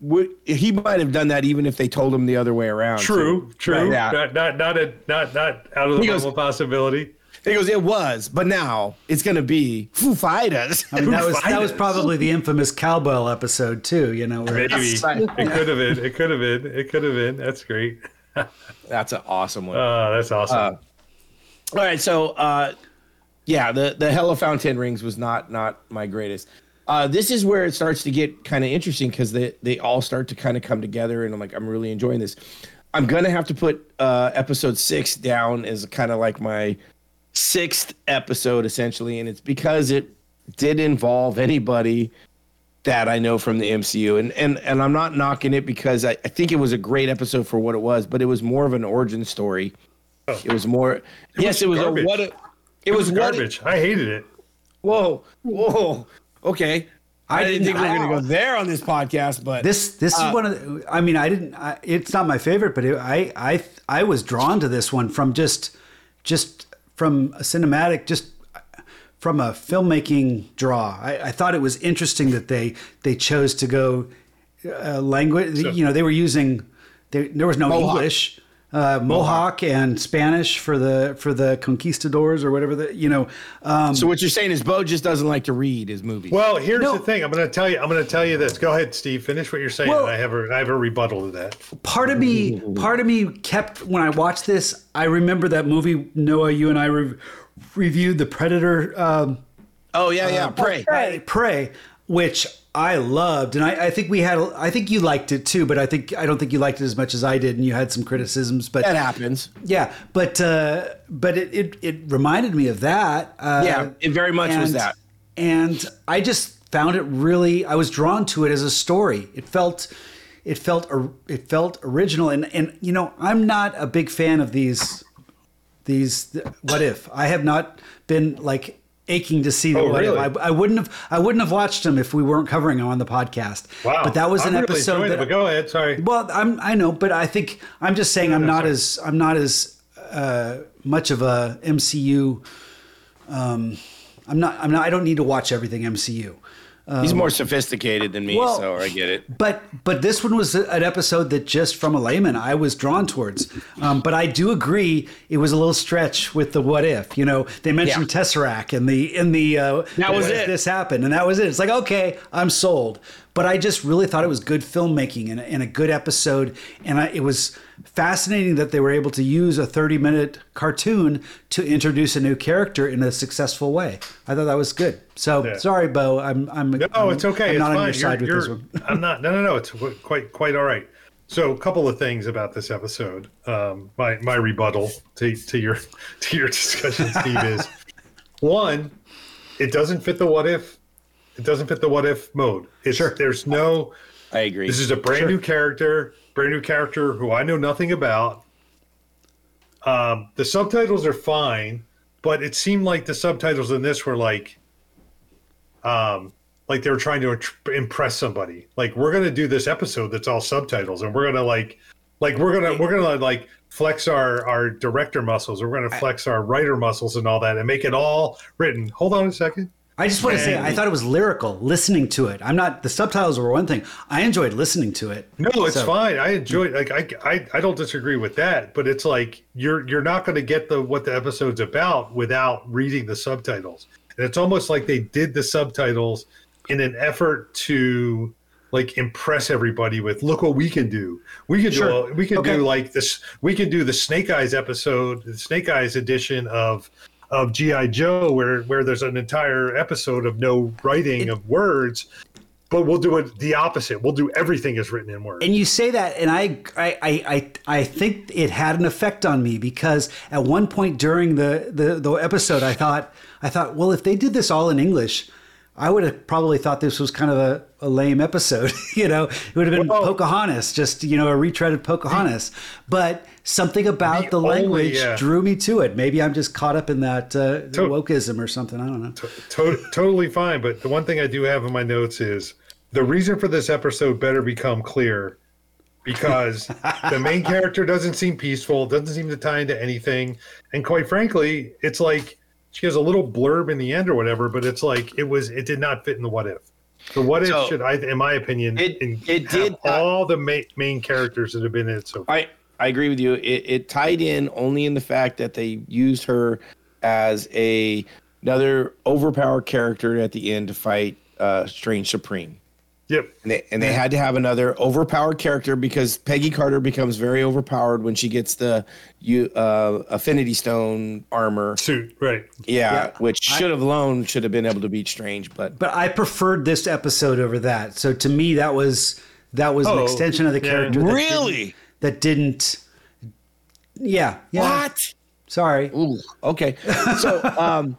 would he might have done that even if they told him the other way around. True, too. true. Yeah. Not not not a not not out of the He realm of possibility. He goes, it was, but now it's gonna be Foo Fighters. I mean, that was that was probably the infamous cowbell episode too. You know, where Maybe it could have been. It could have been. It could have been. That's great. That's an awesome one. Oh, that's awesome. Uh, All right, so uh, yeah, the the Hell of Fountain Rings was not not my greatest. Uh, this is where it starts to get kind of interesting because they they all start to kind of come together, and I'm like, I'm really enjoying this. I'm gonna have to put uh, episode six down as kind of like my sixth episode essentially, and it's because it did involve anybody that I know from the MCU, and and and I'm not knocking it because I, I think it was a great episode for what it was, but it was more of an origin story. It was more. yes, was it was garbage. a what. A, it, it was, was what a- garbage. I hated it. whoa, whoa. Okay, I, I didn't think we were going to go there on this podcast, but This this is one of the, I mean I didn't I, it's not my favorite but it, I I I was drawn to this one from just just from a cinematic just from a filmmaking draw. I, I thought it was interesting that they they chose to go uh, language you know they were using they, there was no Mohawk. English uh, Mohawk and Spanish for the for the conquistadors or whatever the you know um, so what you're saying is Bo just doesn't like to read his movies. Well, here's No. the thing. I'm going to tell you. I'm going to tell you this. Go ahead, Steve. Finish what you're saying. Well- I have a I have a rebuttal to that. part of me part of me kept when i watched this i remember that movie noah you and i re- reviewed the predator um, oh yeah, yeah, pray. prey. prey which i loved and I, I think we had i think you liked it too but i think i don't think you liked it as much as i did and you had some criticisms but That happens. yeah but uh but it it, it reminded me of that uh, Yeah, it very much was that. and i just found it really i was drawn to it as a story it felt it felt it felt original and and you know i'm not a big fan of these these what if i have not been like aching to see the Oh, really? I, I wouldn't have i wouldn't have watched them if we weren't covering them on the podcast Wow. but that was an really episode it, that but go ahead. Sorry. well, I'm I know, but I think I'm just saying I'm no, not sorry. as I'm not as uh, much of a MCU. Um, I'm not I'm not I don't need to watch everything MCU. He's more sophisticated than me, well- so I get it. But but this one was an episode that just from a layman I was drawn towards. Um, but I do agree it was a little stretch with the what if. You know they mentioned Tesseract and the in the uh, That was it. This happened and that was it. It's like okay I'm sold. But I just really thought it was good filmmaking and, and a good episode. And I, it was fascinating that they were able to use a 30 minute cartoon to introduce a new character in a successful way. I thought that was good. So Yeah. sorry, Bo. I'm, I'm, No, I'm, it's okay. I'm it's not fine. on your side You're- with this you're- one. I'm not. No, no, no. It's quite quite all right. So, a couple of things about this episode. Um, my my rebuttal to to your to your discussion, Steve, is one. It doesn't fit the what if. It doesn't fit the what if mode. It's, Sure. There's no. I agree. This is a brand new character, brand new character who I know nothing about. Um, the subtitles are fine, but it seemed like the subtitles in this were like, um, like they were trying to impress somebody. Like we're gonna do this episode that's all subtitles, and we're gonna like, like we're gonna we're gonna like flex our our director muscles, or we're gonna flex our writer muscles and all that, and make it all written. Hold on a second. I just want to say, I thought it was lyrical listening to it. I'm not, the subtitles were one thing. I enjoyed listening to it. No, it's So- fine. I enjoy like I, I I don't disagree with that, but it's like you're you're not going to get the what the episode's about without reading the subtitles. And it's almost like they did the subtitles in an effort to like impress everybody with look what we can do. We can Sure. do we can Okay. do like this we can do the Snake Eyes episode, the Snake Eyes edition of of GI Joe where where there's an entire episode of no writing of words but we'll do it the opposite. We'll do everything is written in words. And you say that, and I, I, I, I, I think it had an effect on me because at one point during the, the, the episode, I thought, I thought, well, if they did this all in English, I would have probably thought this was kind of a, a lame episode. you know, it would have been Well- Pocahontas, just you know, a retreaded Pocahontas. But something about the, The only- language yeah. drew me to it. Maybe I'm just caught up in that uh, To- wokeism or something. I don't know. To- totally fine. But the one thing I do have in my notes is the reason for this episode better become clear because the main character doesn't seem peaceful, doesn't seem to tie into anything. And quite frankly, it's like she has a little blurb in the end or whatever, but it's like it was, it did not fit in the what if. The what if So, should, I, in my opinion, it- in- it did not- all the ma- main characters that have been in it so far. I I agree with you. It, it tied in only in the fact that they used her as a another overpowered character at the end to fight uh, Strange Supreme. Yep. And they, and they had to have another overpowered character because Peggy Carter becomes very overpowered when she gets the you uh, Infinity Stone armor. Suit, right. Yeah, which should have alone should have been able to beat Strange, but But I preferred this episode over that. So to me, that was that was an Oh, extension of the yeah. character. that didn't- Really? That didn't. Yeah. yeah. what? Sorry. Ooh, okay. So, um,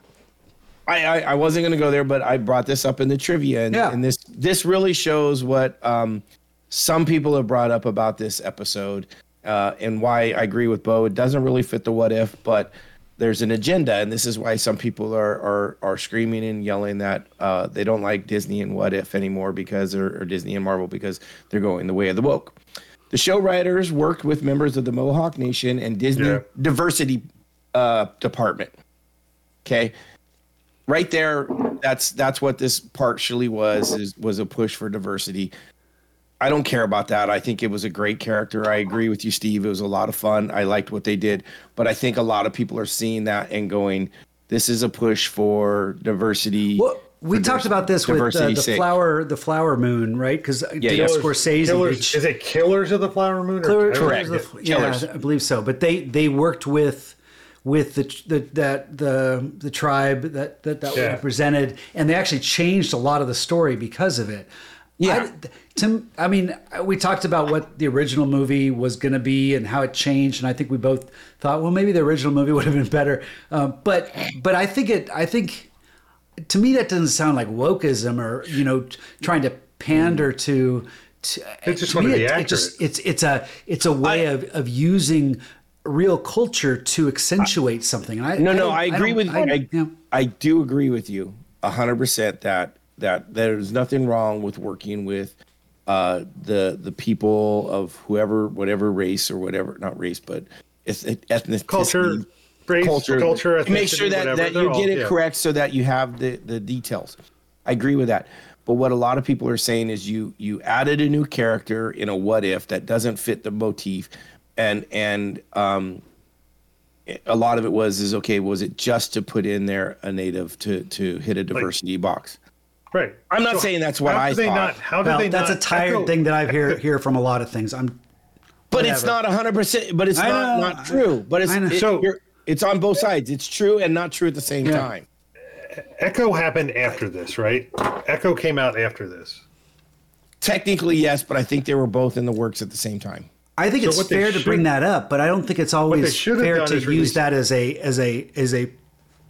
I, I I wasn't gonna go there, but I brought this up in the trivia, and, Yeah. and this this really shows what um, some people have brought up about this episode, uh, and why I agree with Bo. It doesn't really fit the what if, but there's an agenda, and this is why some people are are are screaming and yelling that uh, they don't like Disney and what if anymore because or, or Disney and Marvel because they're going the way of the woke. The show writers worked with members of the Mohawk Nation and Disney Yeah. diversity uh, department. Okay, right there, that's that's what this partially was is was a push for diversity. I don't care about that. I think it was a great character. I agree with you, Steve. It was a lot of fun. I liked what they did, but I think a lot of people are seeing that and going, "This is a push for diversity." Well, we for talked about this with uh, the sake. flower, the flower moon, right? Because yeah. Scorsese, Killers, is it Killers of the Flower Moon? Or Clear- Correct. Clears of the- Yeah, Killers. I believe so. But they they worked with with the the that the the tribe that that that Yeah. represented, and they actually changed a lot of the story because of it. Yeah. I, to, I mean, we talked about what the original movie was going to be and how it changed, and I think we both thought, well, maybe the original movie would have been better. Um, but but I think it. I think to me that doesn't sound like wokeism or you know trying to pander to. to They just to me, be it- it just- it's it's a it's a way of, of using real culture to accentuate something. And I, No, no, don't- I agree don't- with you. I, yeah. I do agree with you hundred percent that that there's nothing wrong with working with uh, the the people of whoever, whatever race or whatever, not race, but it's ethnic culture, race, culture, culture to make sure that, whatever, that they're you all- get it yeah. correct so that you have the the details. I agree with that. But what a lot of people are saying is you you added a new character in a what if that doesn't fit the motif, and and um, a lot of it was is okay. Was it just to put in there a native to to hit a diversity box? Right. I'm not So saying that's what how I did they thought. not? How did Well, they that's a tired echo- thing that I hear hear from a lot of things. I'm But it's not 100%, but it's I not, know, not true. But it's, it- So- you're- it's on both sides. It's true and not true at the same Yeah. time. Echo happened after this, right? Echo came out after this. Technically, yes, but I think they were both in the works at the same time. I think So it's fair to bring that up, but I don't think it's always fair to use release- that as a as a as a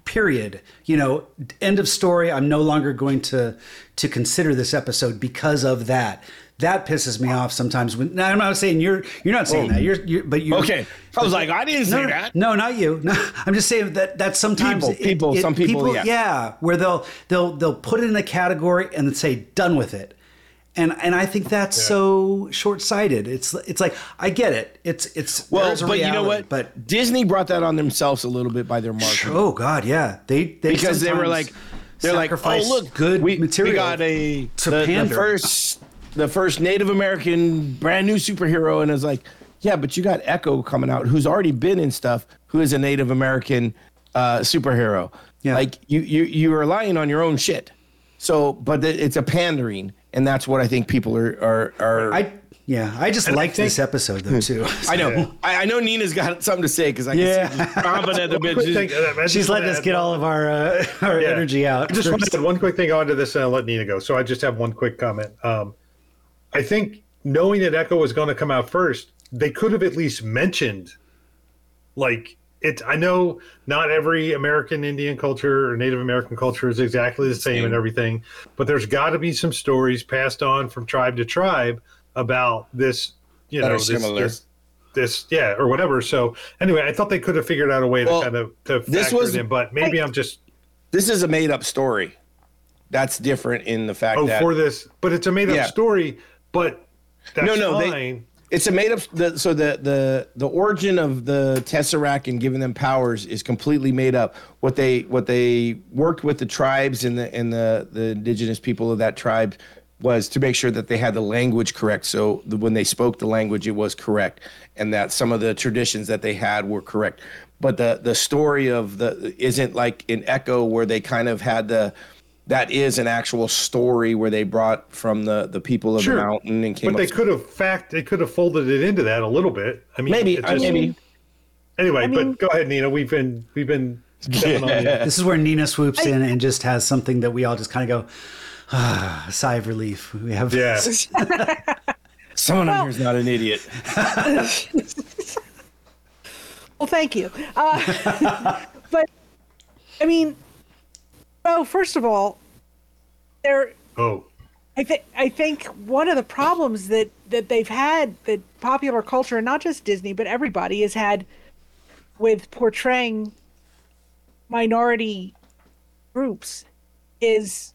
period. You know, end of story. I'm no longer going to to consider this episode because of that. That pisses me off sometimes. When now, I'm not saying you're you're not saying oh. that. You're, you're but you Okay. I was like, I didn't say no, that. No, not you. No, I'm just saying that that sometimes People, people, some people, yeah. where they'll they'll they'll put it in a category and then say done with it. And and I think that's so short-sighted. It's it's like I get it. It's it's Well, but you know what? But Disney brought that on themselves a little bit by their marketing. oh god, yeah. They they because they were like, they're like, oh look, good we, material. We got a to the, the first the first Native American brand new superhero, and it's like, yeah, but you got Echo coming out, who's already been in stuff, who is a Native American uh, superhero. Yeah. like you you you are relying on your own shit. So, but it's a pandering, and that's what I think people are are are. I yeah, I just And I liked think- this episode though too. I know. I, I know Nina's got something to say because I can Yeah. see her chomping at the bit. Quick She's- thing, I just She's letting us get all of our uh, our Yeah. energy out. I just want to add one quick thing onto this and I'll let Nina go. So I just have one quick comment. Um, I think knowing that Echo was going to come out first, they could have at least mentioned, like, it. I know not every American Indian culture or Native American culture is exactly the same and everything, but there's got to be some stories passed on from tribe to tribe about this, you That know, this, similar. this, this, yeah, or whatever. So anyway, I thought they could have figured out a way to kind of to this was- it in, but maybe I'm just this is a made up story. That's different in the fact Oh, that for this, but it's a made up Yeah. story. But that's No, no, they- fine. It's a made up. The, so the the the origin of the Tesseract and giving them powers is completely made up. What they what they worked with the tribes and the and the the indigenous people of that tribe was to make sure that they had the language correct. So the, when they spoke the language, it was correct, and that some of the traditions that they had were correct. But the the story of the isn't like in Echo where they kind of had the that is an actual story where they brought from the the people of Sure. the mountain and came But they could have fact. They could have folded it into that a little bit. I mean, maybe it I just- maybe Anyway, I mean- but go ahead, Nina. We've been we've been. stepping on you. This is where Nina swoops in and just has something that we all just kind of go, ah, sigh of relief. We have Yeah. Someone on here is not an idiot. Well, thank you. Uh, but I mean, well, first of all, there. Oh, I think I think one of the problems that that they've had that popular culture, and not just Disney, but everybody has had with portraying minority groups is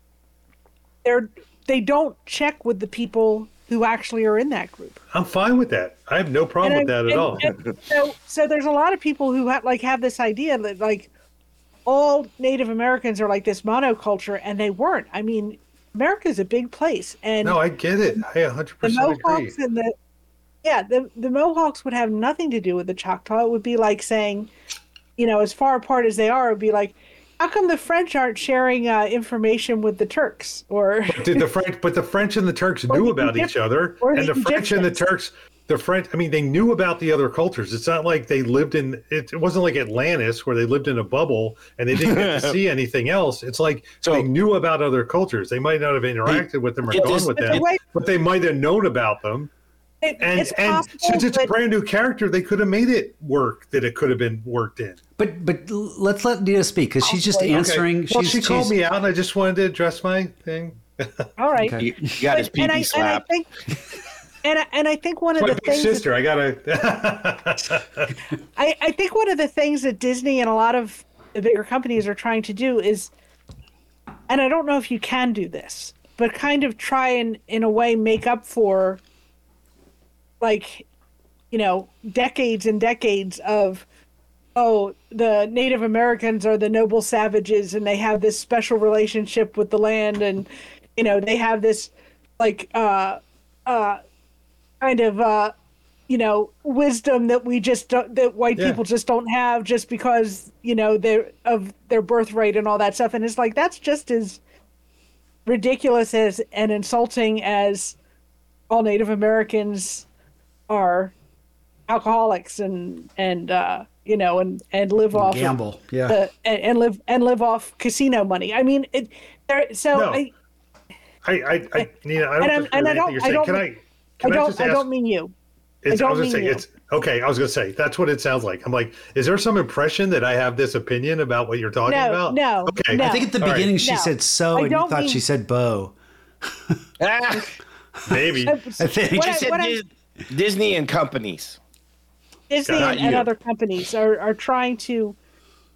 they're they don't check with the people who actually are in that group. I'm fine with that. I have no problem with And that I- at all. and- and so, so there's a lot of people who have like have this idea that like all Native Americans are like this monoculture, and they weren't. I mean, America's a big place, and No, I get it. I 100 the agree. Mohawks and the yeah, the the Mohawks would have nothing to do with the Choctaw. It would be like saying, you know, as far apart as they are, it would be like, how come the French aren't sharing uh, information with the Turks? Or Did the French? But the French and the Turks knew about each other, and the French and the Turks. The French, I mean, they knew about the other cultures. It's not like they lived in. It, it wasn't like Atlantis where they lived in a bubble and they didn't get to see anything else. It's like So- they knew about other cultures. They might not have interacted with them or gone this- with them, way- but they might have known about them. it, And it's and possible, since it's a brand new character, they could have made it work. That it could have been worked in. But but let's let Nina speak because she's just Okay. answering. Well, she's, she called she's- me out, and I just wanted to address my thing. all right. You, you got his But- and, I, pee and I slap. think and I, and I think one of the things that- sister. I gotta. I, I think one of the things that Disney and a lot of the bigger companies are trying to do is, and I don't know if you can do this, but kind of try and, in a way, make up for, like, you know, decades and decades of, oh, the Native Americans are the noble savages and they have this special relationship with the land and, you know, they have this, like, uh, uh, kind of, uh, you know wisdom that we just don't that white Yeah. people just don't have just because you know they're of their birthright and all that stuff and it's like that's just as ridiculous as and insulting as all Native Americans are alcoholics and and uh, you know and and live off of gamble, yeah. the, and, and live and live off casino money. I mean, it. There, so No. I, I, I, I, Nina, I don't And I'm- and I don't- you're I saying. don't Can I? Mean- I Can I, don't. just I don't mean you. It's, I, don't was gonna mean say you. it's okay. I was gonna say that's what it sounds like. I'm like, is there some impression that I have this opinion about what you're talking No, about? no, Okay. no. I think at the All right. beginning she No. said so, and you thought mean- she said bow. Ah, Maybe. I think. What she I- said what I- Disney and companies. Disney Not and, and other companies are, are trying to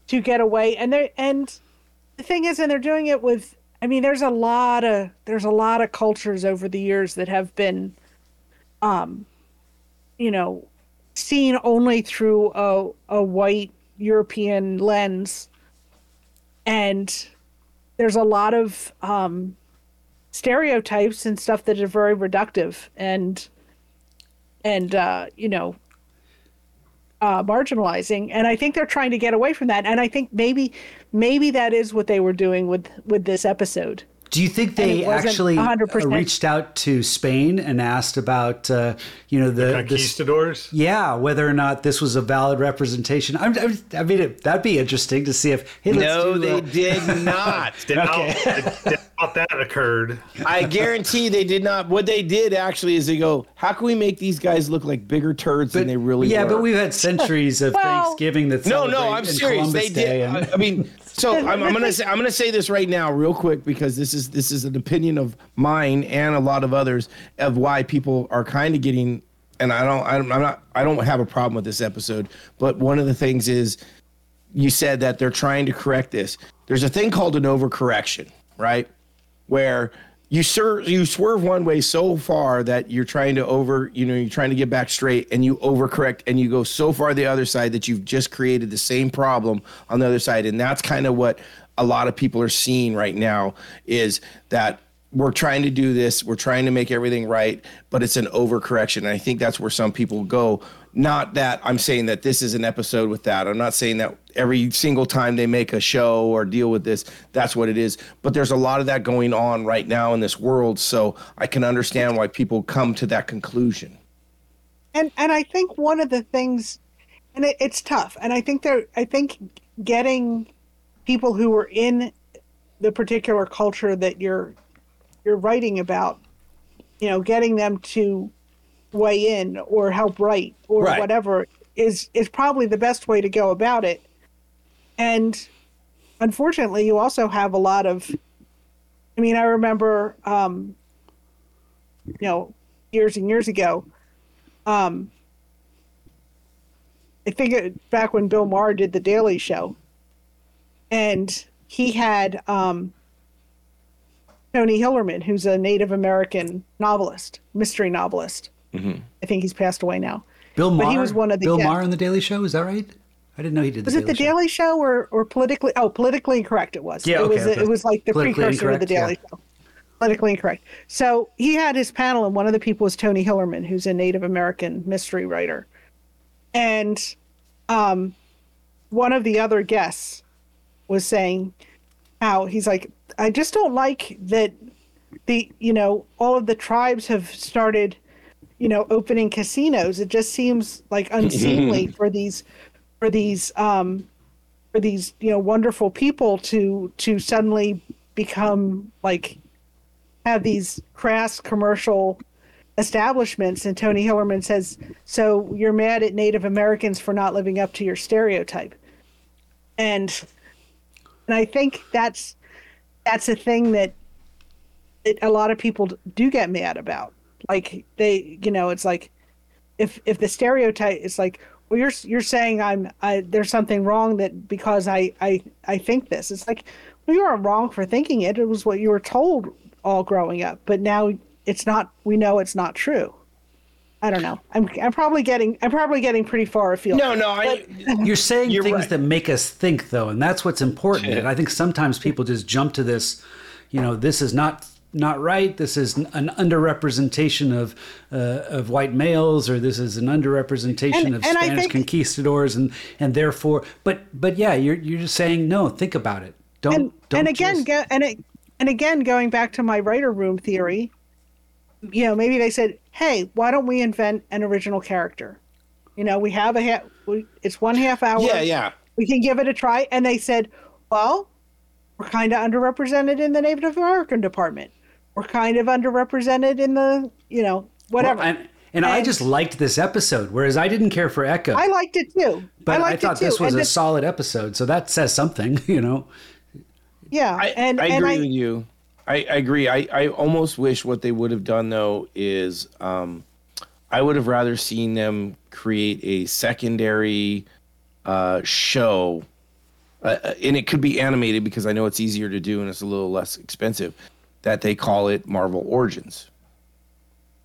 to get away and they and the thing is and they're doing it with I mean there's a lot of there's a lot of cultures over the years that have been um you know seen only through a a white European lens and there's a lot of um stereotypes and stuff that are very reductive and and uh you know uh, marginalizing, and I think they're trying to get away from that. And I think maybe, maybe that is what they were doing with with this episode. Do you think they actually uh, 100%. reached out to Spain and asked about, uh, you know, the, the Conquistadors. yeah, whether or not this was a valid representation? I'm, I'm, I mean, it, that'd be interesting to see if. Hey, let's No, do, they uh, did not. Doubt, Okay. Doubt that occurred. I guarantee they did not. What they did actually is they go, "How can we make these guys look like bigger turds than they really are yeah, were?" but we've had centuries of Well- Thanksgiving that's no, no, I'm serious. Columbus They Day did. and- I, I mean, so I'm, I'm gonna say I'm gonna say this right now, real quick, because this is this is an opinion of mine and a lot of others of why people are kind of getting. And I don't, I'm I'm not, I don't have a problem with this episode. But one of the things is, you said that they're trying to correct this. There's a thing called an overcorrection, right? Where you swerve, you swerve one way so far that you're trying to over, you know, you're trying to get back straight, and you overcorrect, and you go so far the other side that you've just created the same problem on the other side, and that's kind of what a lot of people are seeing right now is that we're trying to do this, we're trying to make everything right, but it's an overcorrection. And I think that's where some people go. Not that I'm saying that this is an episode with that. I'm not saying that every single time they make a show or deal with this, that's what it is. But there's a lot of that going on right now in this world. So I can understand why people come to that conclusion. and and I think one of the things, and it, it's tough, and I think they're, I think getting people who are in the particular culture that you're you're writing about, you know, getting them to weigh in or help write or Right. whatever is is probably the best way to go about it. And unfortunately, you also have a lot of. I mean, I remember, um, you know, years and years ago, um, I think it, back when Bill Maher did the Daily Show, and he had um, Tony Hillerman, who's a Native American novelist, mystery novelist. I think he's passed away now. Bill but Maher. he was one of the Bill guests. Maher on the Daily Show. Is that right? I didn't know he did. Was the it the Daily Show. Daily Show or, or politically? Oh, politically incorrect. It was. Yeah, it was. okay, okay. It was like the Politically precursor of the Incorrect, Daily Show. Politically incorrect. So he had his panel, and one of the people was Tony Hillerman, who's a Native American mystery writer, and um, one of the other guests was saying how he's like, I just don't like that the you know all of the tribes have started you know opening casinos. It just seems like unseemly for these for these um for these you know wonderful people to to suddenly become like have these crass commercial establishments. And tony hillerman says so you're mad at native americans for not living up to your stereotype. And and i think that's that's a thing that, that a lot of people do get mad about. Like they you know it's like if if the stereotype is like well you're you're saying i'm i there's something wrong that because i i i think this. It's like well you aren't wrong for thinking it. It was what you were told all growing up but now it's not we know it's not true i don't know i'm i'm probably getting i'm probably getting pretty far afield No, no, I, You're saying You're things right. that make us think, though, and that's what's important. And I think sometimes people just jump to this, you know, this is not not right. This is an underrepresentation of uh, of white males, or this is an underrepresentation And- of and Spanish think- conquistadors, and and therefore, but but yeah, you're you're just saying no. Think about it. Don't and don't and again just- go, and it and again, going back to my writer room theory, you know, maybe they said, "Hey, why don't we invent an original character?" You know, we have a half. It's one half hour. Yeah, yeah. We can give it a try. And they said, "Well, we're kind of underrepresented in the Native American department. We're kind of underrepresented in the, you know, whatever." Well, and, and, I just liked this episode, whereas I didn't care for Echo. I liked it too. But I, I, thought it too. this was And a the- solid episode, so that says something, you know. yeah, I, and I and agree I, with you. I, I agree. I, I almost wish what they would have done though is um, I would have rather seen them create a secondary uh, show, uh, uh, and it could be animated because I know it's easier to do and it's a little less expensive. That they call it Marvel Origins,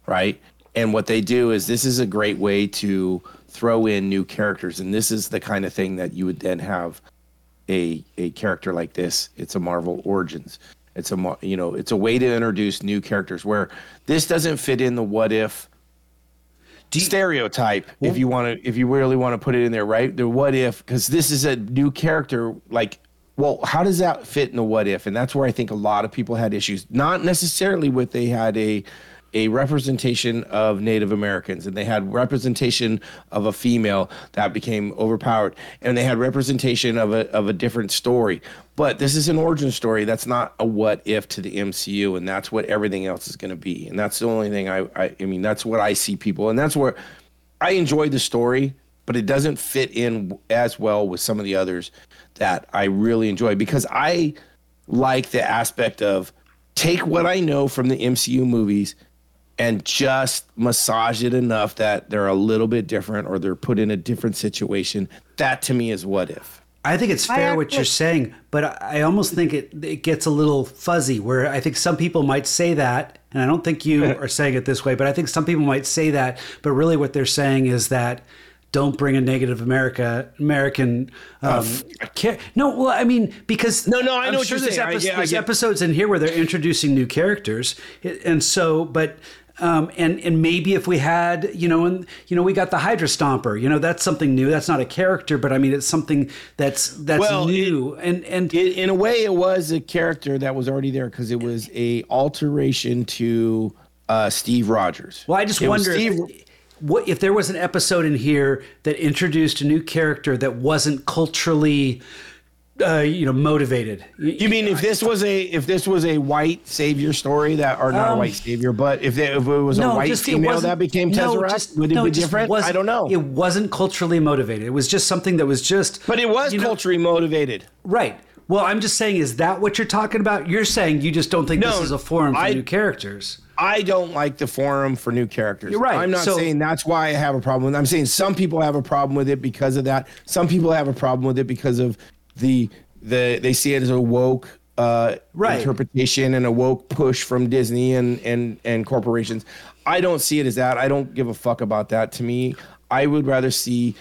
right? And what they do is this is a great way to throw in new characters, and this is the kind of thing that you would then have a a character like this. It's a Marvel Origins. It's a you know it's a way to introduce new characters where this doesn't fit in the what if stereotype if you want to if you really want to put it in there right? The what if because this is a new character like well how does that fit in the what if? And that's where i think a lot of people had issues. Not necessarily with they had a a representation of native americans and they had representation of a female that became overpowered and they had representation of a of a different story. But this is an origin story. That's not a what if to the mcu and that's what everything else is going to be. And that's the only thing I, I i mean that's what i see people and that's where I enjoy the story, but it doesn't fit in as well with some of the others that I really enjoy because I like the aspect of take what I know from the MCU movies and just massage it enough that they're a little bit different or they're put in a different situation. That to me is what if. I think it's fair what you're saying, but I I almost think it it gets a little fuzzy. Where I think some people might say that, and I don't think you are saying it this way, but I think some people might say that, but really what they're saying is that don't bring a negative America American. Um, ca- no, well, I mean because No, no, I I'm know what you're there's saying. I epi- get- I there's get- episodes in here where they're introducing new characters, and so but. Um, and and maybe if we had you know and you know we got the Hydra Stomper you know that's something new that's not a character but I mean it's something that's that's Well, new and and In, in a way, it was a character that was already there because it was a alteration to uh, Steve Rogers. Well, I just It wonder if, what if there was an episode in here that introduced a new character that wasn't culturally, uh, you know, motivated. You mean if this was a if this was a white savior story that or not a white savior, but if, they, if it was a white Um, it female that became no, just- would it no, be just different? I don't know. It wasn't culturally motivated. It was just something that was just. but it was you know- culturally motivated. right. Well, I'm just saying, is that what you're talking about? You're saying you just don't think this is a forum for I- new characters. I don't like the forum for new characters. You're right. I'm not So- saying that's why I have a problem with it. I'm saying some people have a problem with it because of that. Some people have a problem with it because of the the they see it as a woke uh, Right. interpretation and a woke push from Disney and and and corporations. I don't see it as that. I don't give a fuck about that. To me, I would rather see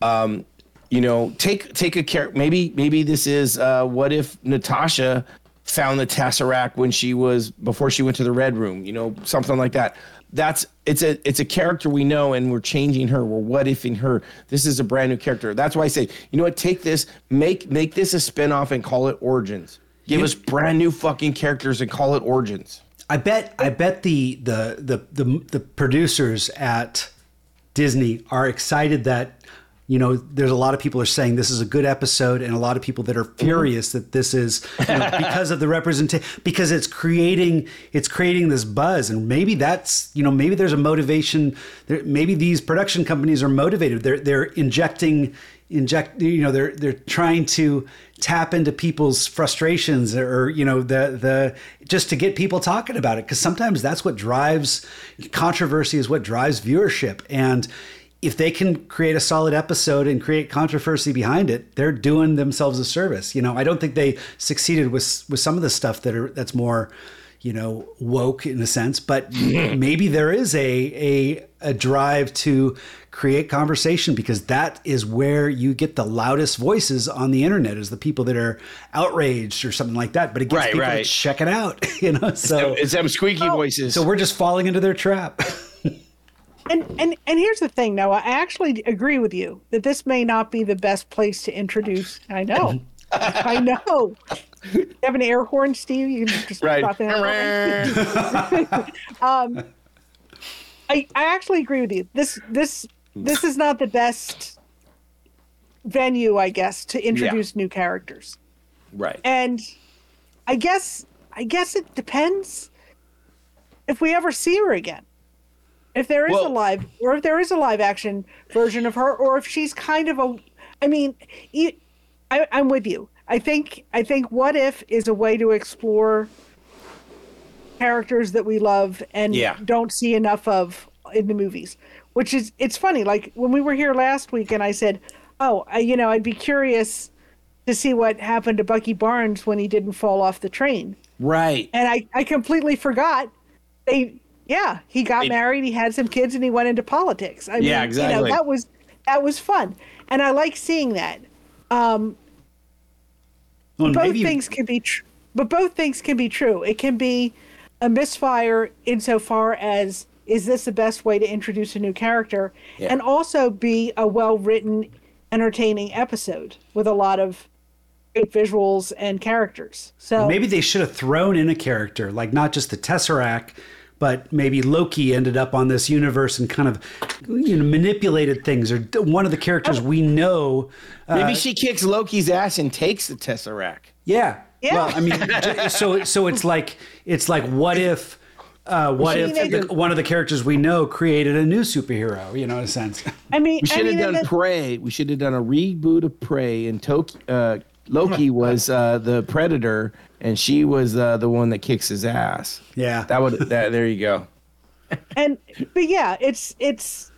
um, you know, take take a care. Maybe maybe this is uh, what if Natasha found the tesseract when she was before she went to the red room. You know, something like that. That's it's a it's a character we know, and we're changing her. We're what ifing her. This is a brand new character. That's why I say, you know what? Take this, make make this a spinoff, and call it Origins. Give us brand new fucking characters and call it Origins. I bet I bet the the the the, the producers at Disney are excited that you know there's a lot of people are saying this is a good episode and a lot of people that are furious that this is you know, because of the representation because it's creating it's creating this buzz. And maybe that's you know maybe there's a motivation there maybe these production companies are motivated. They're they're injecting inject you know they're they're trying to tap into people's frustrations or you know the the just to get people talking about it. Because sometimes that's what drives controversy is what drives viewership. And if they can create a solid episode and create controversy behind it they're doing themselves a service you know i don't think they succeeded with with some of the stuff that are that's more you know woke in a sense but maybe there is a a a drive to create conversation because that is where you get the loudest voices on the internet is the people that are outraged or something like that but it gets Right, people right. to check it out you know so it's them squeaky oh, voices. so we're just falling into their trap And and and here's the thing, Noah. I actually agree with you that this may not be the best place to introduce. I know. I know. You have an air horn, Steve? You can just Right. drop that horn. um, I I actually agree with you. This this this is not the best venue, I guess, to introduce new characters. right. And I guess I guess it depends if we ever see her again. If there is a live or if there is a live action version of her or if she's kind of a I mean, I'm with you. I think I think what if is a way to explore characters that we love and Yeah. don't see enough of in the movies. Which is it's funny. Like when we were here last week, and I said, "Oh, I, you know, I'd be curious to see what happened to Bucky Barnes when he didn't fall off the train." right. And I, I completely forgot. They, yeah, he got They- married, he had some kids, and he went into politics. I Yeah, mean, You know, that was that was fun, and I like seeing that. Um, well, both maybe- things can be tr- but both things can be true it can be a misfire insofar as is this the best way to introduce a new character Yeah. and also be a well written entertaining episode with a lot of great visuals and characters so Maybe they should have thrown in a character, like not just the Tesseract, but maybe Loki ended up on this universe and kind of you know manipulated things, or one of the characters we know. Uh, Maybe she kicks Loki's ass and takes the Tesseract. yeah. Yeah. Well, I mean, so so it's like it's like what if. Uh, what if the, do- one of the characters we know created a new superhero? You know, in a sense. i mean We should I have mean, done the- Prey. We should have done a reboot of Prey, and Toki, uh, Loki was uh, the Predator, and she was uh, the one that kicks his ass. Yeah. That would. That there you go. and but yeah it's it's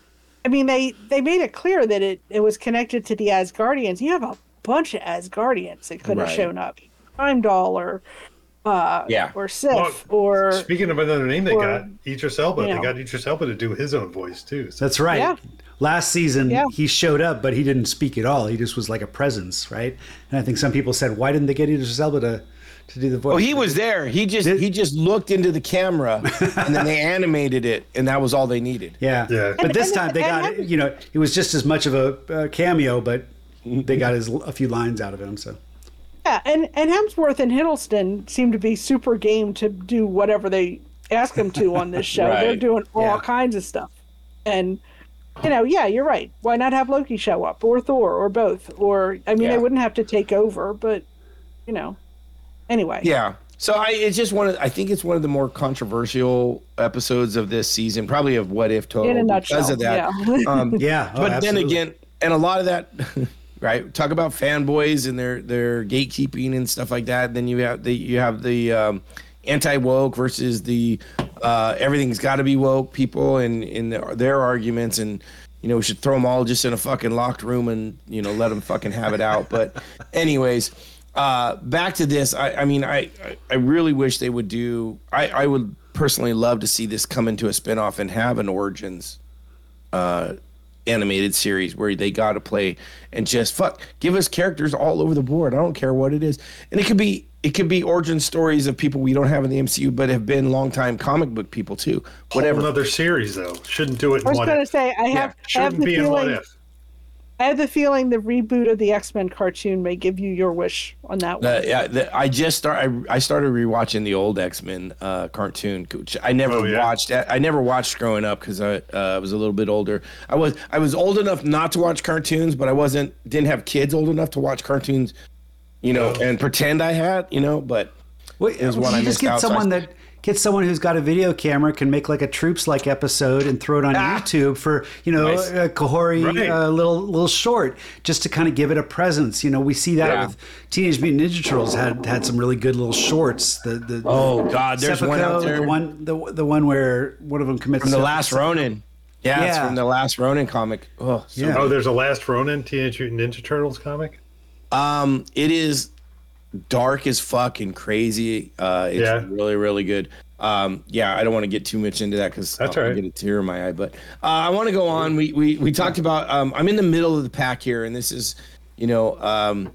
i mean they they made it clear that it it was connected to the asgardians you have a bunch of asgardians that could have Right. shown up Heimdall or uh Yeah. or sif Well, or Speaking of another name, they or, got Idris Elba. you They know. got Idris Elba to do his own voice too. So That's right. Yeah. Last season, Yeah. he showed up, but he didn't speak at all. He just was like a presence, right? And I think some people said, "Why didn't they get Idris Elba to, to do the voice?" Well, he was there. He just he just looked into the camera, and then they animated it, and that was all they needed. Yeah. Yeah. But And- this and- time they got, I'm- you know, it was just as much of a, uh cameo, but they got his, a few lines out of him. So yeah and and hemsworth and hiddleston seem to be super game to do whatever they ask them to on this show they're doing all Yeah. kinds of stuff and you know yeah you're right why not have loki show up or thor or both or i mean Yeah. they wouldn't have to take over but you know anyway Yeah. So I it's just one of I think it's one of the more controversial episodes of this season, probably of What If Total In a because nutshell, of that. yeah. Um, Yeah, oh, but then again, and a lot of that, right? Talk about fanboys and their their gatekeeping and stuff like that. Then you have the you have the um, anti woke versus the uh, everything's got to be woke people and in their, their arguments and. You know, we should throw them all just in a fucking locked room and you know let them fucking have it out. But, anyways, uh, back to this. I, I mean, I, I I really wish they would do. I, I would personally love to see this come into a spinoff and have an origins uh, animated series where they got to play and just fuck give us characters all over the board. I don't care what it is, and it could be it could be origin stories of people we don't have in the MCU but have been longtime comic book people too. Whatever. Another series though. Shouldn't do it in I was going to say I have, I have Shouldn't the be in what feeling if. I have the feeling the reboot of the X Men cartoon may give you your wish on that one. Uh, yeah, the, I just start. I, I started rewatching the old X Men uh, cartoon, which I never Oh, yeah? watched. I never watched growing up because I uh, was a little bit older. I was I was old enough not to watch cartoons, but I wasn't didn't have kids old enough to watch cartoons, you know, Oh. and pretend I had, you know. But Wait, is what you I just missed get out, so I- someone that get someone who's got a video camera can make like a troops like episode and throw it on Ah. YouTube for you know Nice. a Kahhori Right. uh, little little short just to kind of give it a presence. You know, we see that Yeah. with Teenage Mutant Ninja Turtles had had some really good little shorts. The the oh god, there's one out there the one the, the one where one of them commits from the suicide. Last Ronin. Yeah, it's from the Last Ronin comic. Oh, so Yeah. Oh, there's a Last Ronin Teenage Mutant Ninja Turtles comic. Um, it is dark as fuck and crazy. Uh, it's Yeah. really, really good. Um, yeah, I don't want to get too much into that because I'll right. get a tear in my eye. But uh, I want to go on. We we we talked about. Um, I'm in the middle of the pack here, and this is, you know, um,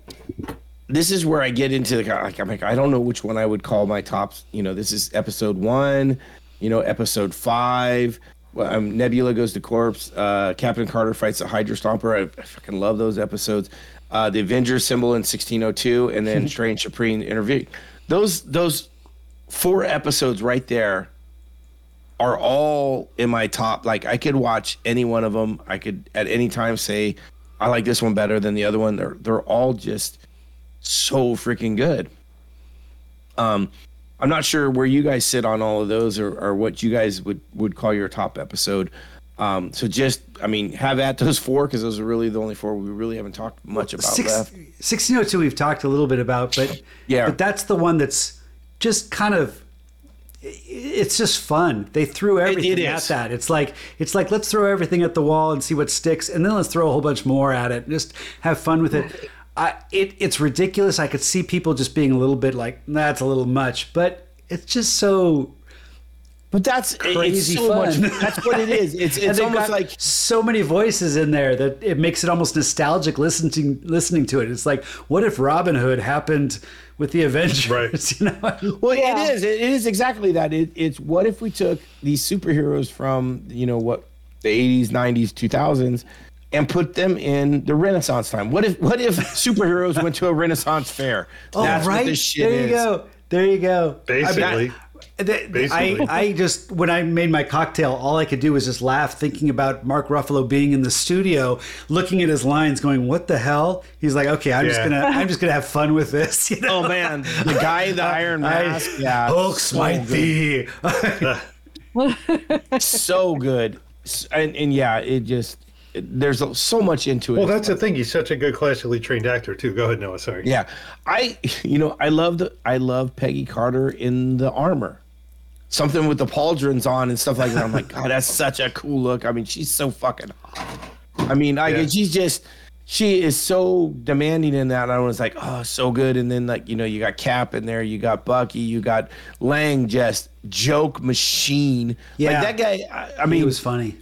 this is where I get into the like. I'm like, I don't know which one I would call my tops. You know, this is episode one. You know, episode five. Well, um, Nebula goes to corpse. Uh, Captain Carter fights a Hydra Stomper. I, I fucking love those episodes. Uh, the Avengers symbol in 1602, and then Strange Supreme interview. Those those four episodes right there are all in my top. Like I could watch any one of them. I could at any time say I like this one better than the other one. They're they're all just so freaking good. Um, I'm not sure where you guys sit on all of those or, or what you guys would would call your top episode. Um, so just, I mean, have at those four because those are really the only four we really haven't talked much about Six, left. 1602 we've talked a little bit about, but Yeah. but that's the one that's just kind of it's just fun. They threw everything it at that. It's like it's like let's throw everything at the wall and see what sticks, and then let's throw a whole bunch more at it. and Just have fun with it. I, it it's ridiculous. I could see people just being a little bit like that's a little much, but it's just so But that's crazy it's so fun. much. That's what it is. It's it's almost got like so many voices in there that it makes it almost nostalgic listening listening to it. It's like, what if Robin Hood happened with the Avengers? Right. You know? Well, Yeah. it is. It is exactly that. It, it's what if we took these superheroes from you know what the eighties, nineties, two thousands, and put them in the Renaissance time. What if what if superheroes went to a Renaissance fair? Oh, That's right. what this shit there you is. go. There you go. Basically. The- I, Basically. I just when I made my cocktail, all I could do was just laugh, thinking about Mark Ruffalo being in the studio, looking at his lines, going, "What the hell?" He's like, "Okay, I'm just gonna, I'm just gonna have fun with this." You oh, know? Oh man, the guy in the Iron Mask. yeah, Hulk so smite good. thee. so good, and and yeah, it just there's so much into it. Well, that's the thing. He's such a good classically trained actor too. Go ahead, Noah. Sorry. Yeah, I you know I love the I love Peggy Carter in the armor, something with the pauldrons on and stuff like that. I'm like, God, that's such a cool look. I mean, she's so fucking hot. I mean, I Yeah. she's just she is so demanding in that. And I was like, oh, so good. And then like you know you got Cap in there, you got Bucky, you got Lang, just joke machine. Yeah. like that guy. I, I He was funny.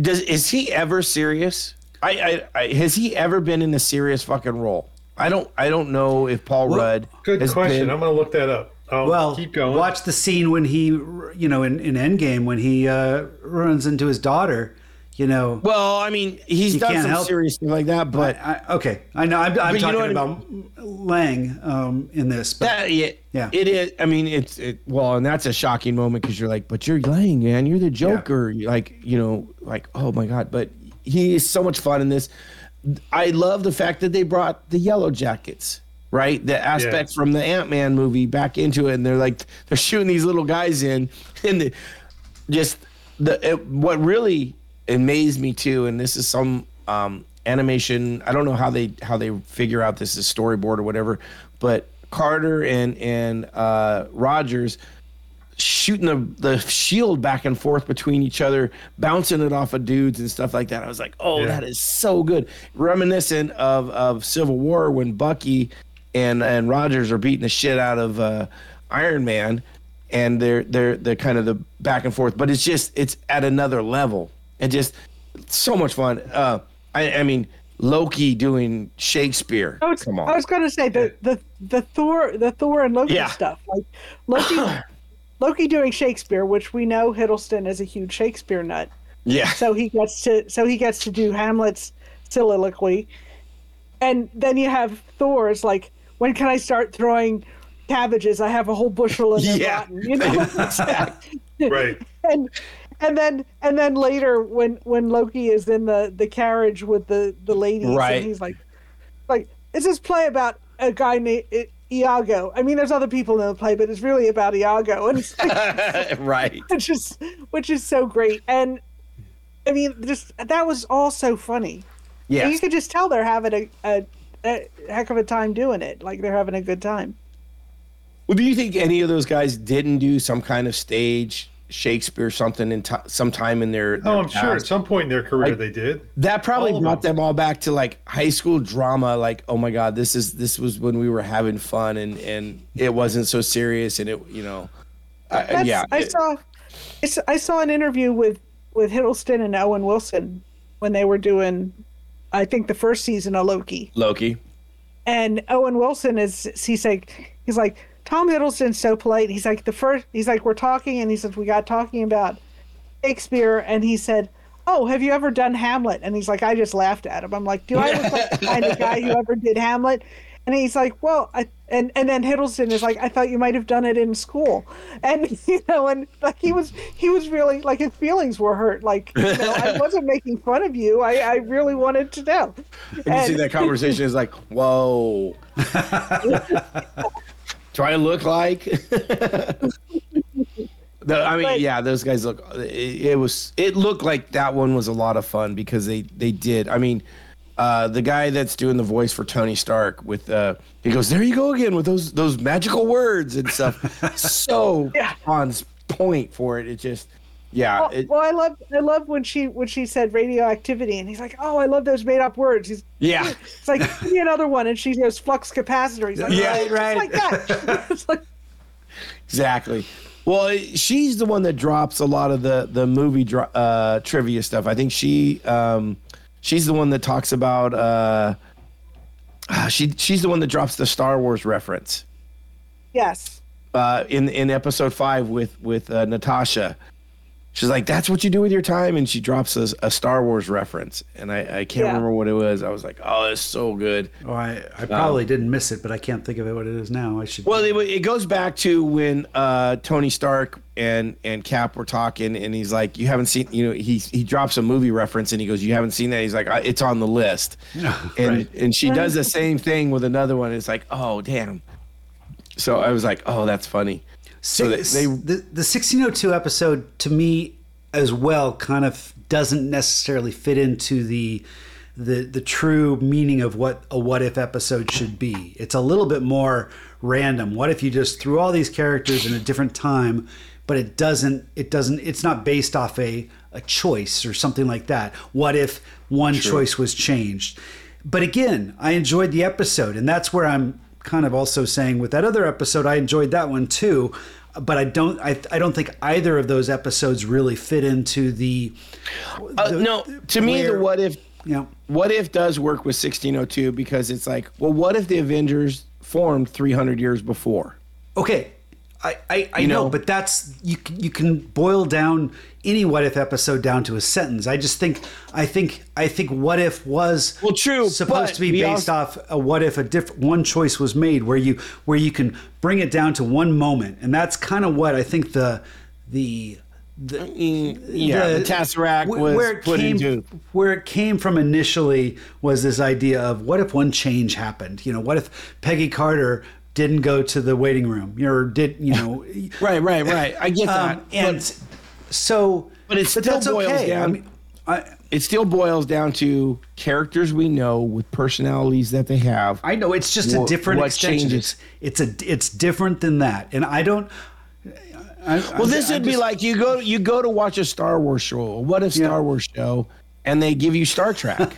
does is he ever serious? I, I, I has he ever been in a serious fucking role? I don't I don't know if Paul Well, Rudd. Good has question. been- I'm going to look that up. Um, Well, keep going. watch the scene when he, you know, in, in Endgame when he uh, runs into his daughter. You know, well, I mean, he's You done can't some help- serious stuff like that, but I, okay, I know. I'm, I'm But you know talking I about Lang um, in this, but that yeah, Yeah. it is. I mean, it's it. Well, and that's a shocking moment because you're like, but you're Lang, man. You're the Joker. You're like, you know, like, oh my god. But he is so much fun in this. I love the fact that they brought the Yellow Jackets. Right, the aspects from the Ant Man movie back into it, and they're like they're shooting these little guys in, and the, just the it, what really amazed me too, and this is some um, animation. I don't know how they how they figure out this is storyboard or whatever, but Carter and and uh, Rogers shooting the, the shield back and forth between each other, bouncing it off of dudes and stuff like that. I was like, oh, Yeah. that is so good. Reminiscent of, of Civil War when Bucky and and Rogers are beating the shit out of uh, Iron Man, and they're they're they're kind of the back and forth, but it's just it's at another level. And just so much fun. Uh, I, I mean, Loki doing Shakespeare. I was, Come on. I was going to say the, the the Thor the Thor and Loki Yeah. stuff like Loki Loki doing Shakespeare, which we know Hiddleston is a huge Shakespeare nut, yeah. so he gets to so he gets to do Hamlet's soliloquy, and then you have Thor's like, when can I start throwing cabbages? I have a whole bushel of them Yeah. rotten, you know. right. and and then and then later when when Loki is in the the carriage with the the ladies Right. and he's like like it's this play about a guy named Iago. I mean there's other people in the play but it's really about Iago and like, right. which is which is so great and I mean just that was all so funny. And Yeah. you could just tell they're having a, a a heck of a time doing it. Like they're having a good time. Well, do you think any of those guys didn't do some kind of stage Shakespeare something in t- sometime in their? Oh, I'm sure at some point in their career Like- they did. that probably all brought them. them all back to like high school drama. Like, oh my god, this is this was when we were having fun and and it wasn't so serious and it you know, I, That's, yeah, I it- saw, I s- I saw an interview with with Hiddleston and Owen Wilson when they were doing, I think the first season of Loki. Loki. And Owen Wilson is he's like he's like Tom Hiddleston's so polite. He's like the first. He's like we're talking, and he says we got talking about Shakespeare, and he said "Oh, have you ever done Hamlet?" And he's like, "I just laughed at him." I'm like, "Do I look like the kind of guy who ever did Hamlet?" And he's like, "Well," I, and and then Hiddleston is like, "I thought you might have done it in school," and you know, and like he was he was really like his feelings were hurt. Like you know, I wasn't making fun of you. I I really wanted to know. And you see that conversation is like, whoa. Try to look like? The, I mean, But- yeah, those guys look. It, it was. It looked like that one was a lot of fun because they they did. I mean, uh, the guy that's doing the voice for Tony Stark with uh, he goes, "There you go again with those those magical words and stuff." so Yeah. on point for it. It just, yeah. Well, it, well, I love I love when she when she said radioactivity, and he's like, "Oh, I love those made up words." He's yeah. it's like give me another one, and she goes flux capacitor. He's like, Yeah, "Oh, right. like that. it's like Exactly. Well, she's the one that drops a lot of the the movie dro- uh, trivia stuff. I think she um, she's the one that talks about uh, ah, she she's the one that drops the Star Wars reference yes, uh, in in episode five with with uh, Natasha. She's like, "That's what you do with your time," and she drops a, a Star Wars reference, and I, I can't Yeah. remember what it was. I was like, "Oh, it's so good." Oh, I, I probably didn't miss it, but I can't think of it what it is now. I should. Well, it, it goes back to when uh, Tony Stark and and Cap were talking, and he's like, "You haven't seen," you know, he he drops a movie reference, and he goes, "You haven't seen that?" He's like, "It's on the list," and right. and she does the same thing with another one. It's like, "Oh, damn." So I was like, "Oh, that's funny." So they, they the the 1602 episode to me as well kind of doesn't necessarily fit into the the the true meaning of what a what if episode should be. It's a little bit more random. What if you just threw all these characters in a different time, but it doesn't it doesn't it's not based off a a choice or something like that. What if one choice was changed? But again, I enjoyed the episode and that's where I'm kind of also saying with that other episode I enjoyed that one too but I don't I, I don't think either of those episodes really fit into the, uh, no to me the what if know what if does work with 1602 because it's like, well, what if the Avengers formed 300 years before? okay I I, I You know, know? but that's you can you can boil down any what if episode down to a sentence I just think I think I think what if was Well, true, supposed to be based also- off a what if a different one choice was made where you where you can bring it down to one moment and that's kind of what I think the the Yeah, the, Tesseract wh- was where it put came, into. where it came from initially was this idea of what if one change happened you know what if Peggy Carter didn't go to the waiting room or did you know Right, right, right. I get that. um, and so But it still boils down- I mean, I, it still boils down to characters we know with personalities that they have. I know it's just a What- different what extension. changes? It's, it's a it's different than that, and I don't. I, well, this would be like you go you go to watch a Star Wars show. What a Star Yeah. Wars show, and they give you Star Trek.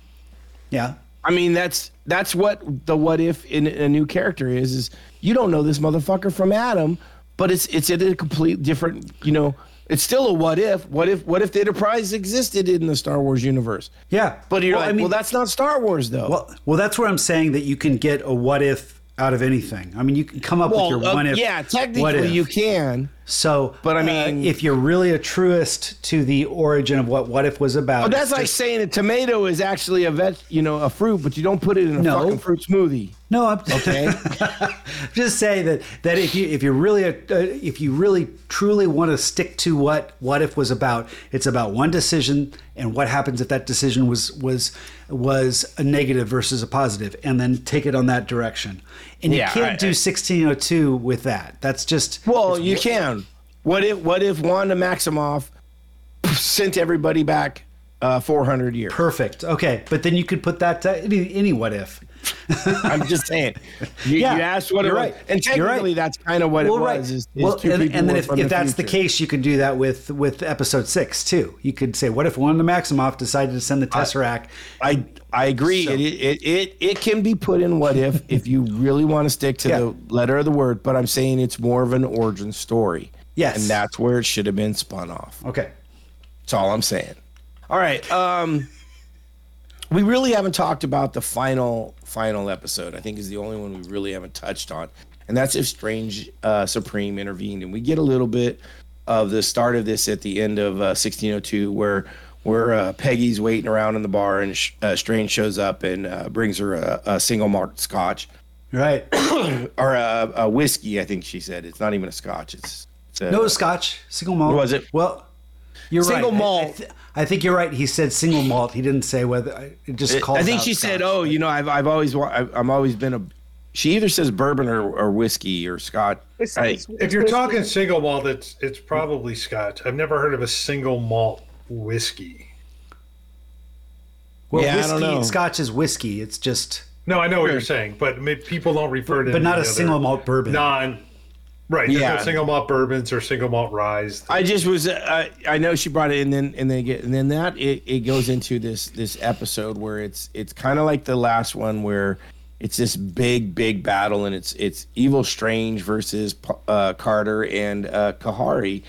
yeah. I mean, that's that's what the what if in a new character is. Is you don't know this motherfucker from Adam, but it's it's in a complete different. You know, it's still a what if. What if what if the Enterprise existed in the Star Wars universe? Yeah, But you're Well, like, I mean- well, that's not Star Wars though. Well, well, that's where I'm saying that you can get a what if out of anything. I mean, you can come up Well, with your uh, one if. yeah, technically if. you can. So, But I uh, mean- if you're really a truist to the origin of what what if was about, Oh, that's like just- saying a tomato is actually a vet, you know, a fruit, but you don't put it in a No. fucking fruit smoothie. No, I'm Okay. just saying that that if you if you really uh, if you really truly want to stick to what what if was about, it's about one decision and what happens if that decision was was was a negative versus a positive, and then take it on that direction. And you can't I- do I- 1602 with that. That's just Well, you can. What if what if Wanda Maximoff sent everybody back uh, 400 years? perfect. Okay, but then you could put that to any, any what if. I'm just saying. You, Yeah, you asked what it right. was, and You're right. technically that's kind of what well, it right. was. Is, is well, and, and then if, if that's the case, you could do that with with episode six too. You could say, what if one of the Maximoff decided to send the Tesseract? I I agree. So- It, it it it can be put in what if if you really want to stick to Yeah. the letter of the word, but I'm saying it's more of an origin story. Yes. and that's where it should have been spun off. okay. That's all I'm saying. All right. Um, we really haven't talked about the final final episode. I think is the only one we really haven't touched on, and that's if Strange uh, Supreme intervened, and we get a little bit of the start of this at the end of uh, 1602, where where uh, Peggy's waiting around in the bar and Sh- uh, Strange shows up and uh, brings her a, a single malt scotch Right. or a, a whiskey. I think she said it's not even a scotch. It's, it's a, No scotch, single malt. Was it? Well, you're Single right. I- malt. I, th- I think you're right. He said single malt. He didn't say whether. It just called. I think out she scotch. said, "Oh, you know, I've I've always I've, I'm always been a." She either says bourbon or, or whiskey or scotch. It's- I- it's- If you're whiskey. talking single malt, it's it's probably Scotch. I've never heard of a single malt whiskey. Well, Yeah, I whiskey, don't know. Scotch is whiskey. It's just, No, I know what you're hmm. saying, but people don't refer to but not a other single malt bourbon. non. Right, there's Yeah. no single malt bourbons or single malt ryes. I just was uh, I know she brought it and then and then get and then that it, it goes into this this episode where it's it's kind of like the last one where it's this big big battle and it's it's evil strange versus uh, Carter and uh, Kahhori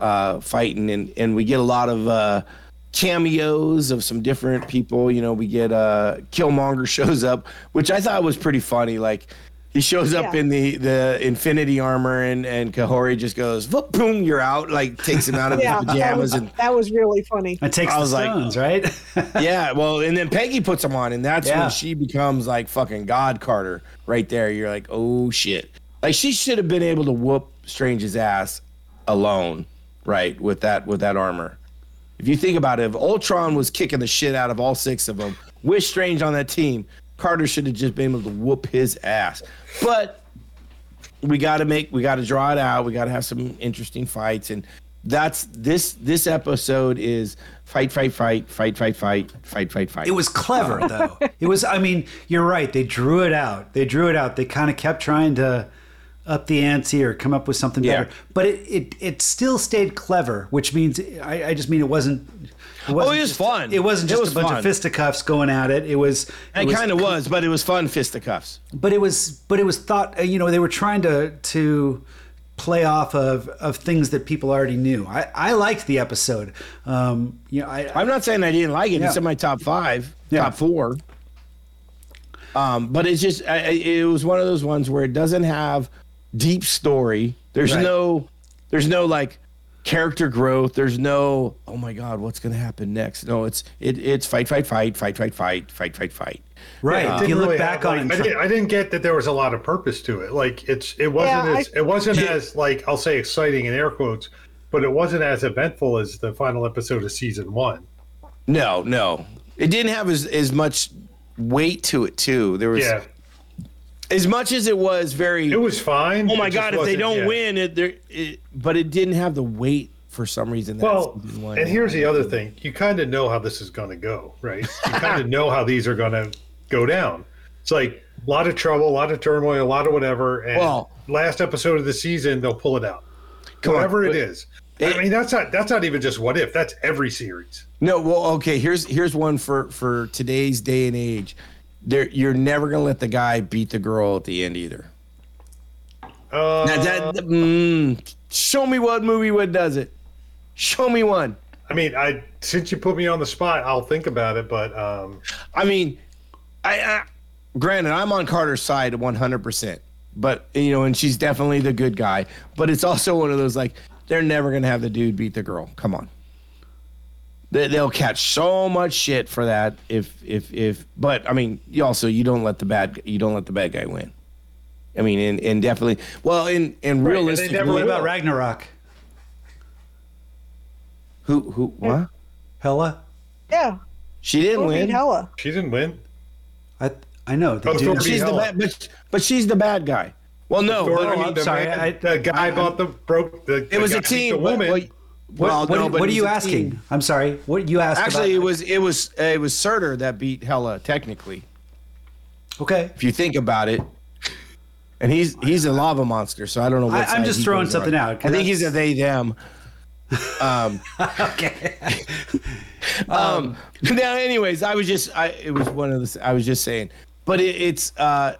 uh, fighting and and we get a lot of uh, cameos of some different people you know we get uh Killmonger shows up which I thought was pretty funny like he shows up Yeah. in the the infinity armor and and Kahhori just goes "Voop, boom you're out like takes him out of Yeah, his that pajamas was, and that was really funny. it takes I the was like, stones, right? yeah well and then Peggy puts him on and that's Yeah. when she becomes like fucking God Carter right there you're like oh shit like she should have been able to whoop Strange's ass alone right with that with that armor if you think about it if Ultron was kicking the shit out of all six of them with Strange on that team Carter should have just been able to whoop his ass but we got to make we got to draw it out we got to have some interesting fights and that's this this episode is fight fight fight fight fight fight fight fight fight It was clever though. It was. I mean, you're right. They drew it out. They drew it out. They kind of kept trying to up the ante or come up with something Yeah. better. But it, it it still stayed clever, which means I, I just mean it wasn't. It Oh, it was just- fun. It wasn't It just was a bunch fun. of fisticuffs going at it. It was. it was kind of was but it was fun fisticuffs but it was but it was thought uh, you know they were trying to to play off of of things that people already knew i i liked the episode um you know i, i'm not saying i didn't like it it's in my top five Yeah. top four um but it's just I, I- it was one of those ones where it doesn't have deep story there's Right. no there's no like character growth. There's no oh my god what's gonna happen next? No it's it, it's fight fight fight fight fight fight fight fight fight. Right. It if you look really back have, on like, I, didn't, I didn't get that there was a lot of purpose to it. Like it's it wasn't Yeah, as I- it wasn't Yeah. as like I'll say exciting in air quotes, but it wasn't as eventful as the final episode of season one. no no. It didn't have as, as much weight to it too. There was Yeah, as much as it was very it was fine. oh my god if they don't yeah. win it, there it but it didn't have the weight for some reason Well, and here's the other thing: you kind of know how this is going to go, right? You kind of know how these are going to go down. It's like a lot of trouble, a lot of turmoil, a lot of whatever. And Well- last episode of the season, they'll pull it out, Come on, whatever it. It- I mean, that's not that's not even just what if. That's every series. No, well, okay. Here's here's one for for today's day and age. There, you're never gonna let the guy beat the girl at the end either. Uh, Now, that, mm, show me what movie what does it. Show me one. I mean, I since you put me on the spot, I'll think about it. But um, I mean, I, I granted I'm on Carter's side 100, percent but you know, and she's definitely the good guy. But it's also one of those like they're never gonna have the dude beat the girl. Come on. They, they'll catch so much shit for that if if if. But I mean, you also you don't let the bad you don't let the bad guy win. I mean, and, and definitely well, in and and they never what about ragnarok who who what? Hela Yeah. She didn't Who win. Hela? she didn't win. i i know the Oh, dude- Thor beat She's the Hela. bad, but but she's the bad guy. Well, no, Thor but I beat mean, the sorry, man- I- the guy bought the broke. The, it was a team. The woman. Well, well, what, no, what, but what are you asking team. i'm sorry what you asked Actually, it was it was uh, it was Surtur that beat Hela technically, okay if you think about it. And he's he's a lava monster, so I don't know. What I- I'm just throwing something on. out, I think he's a they them. Um, okay um, now, anyways, I was just I it was one of the I was just saying, but it, it's uh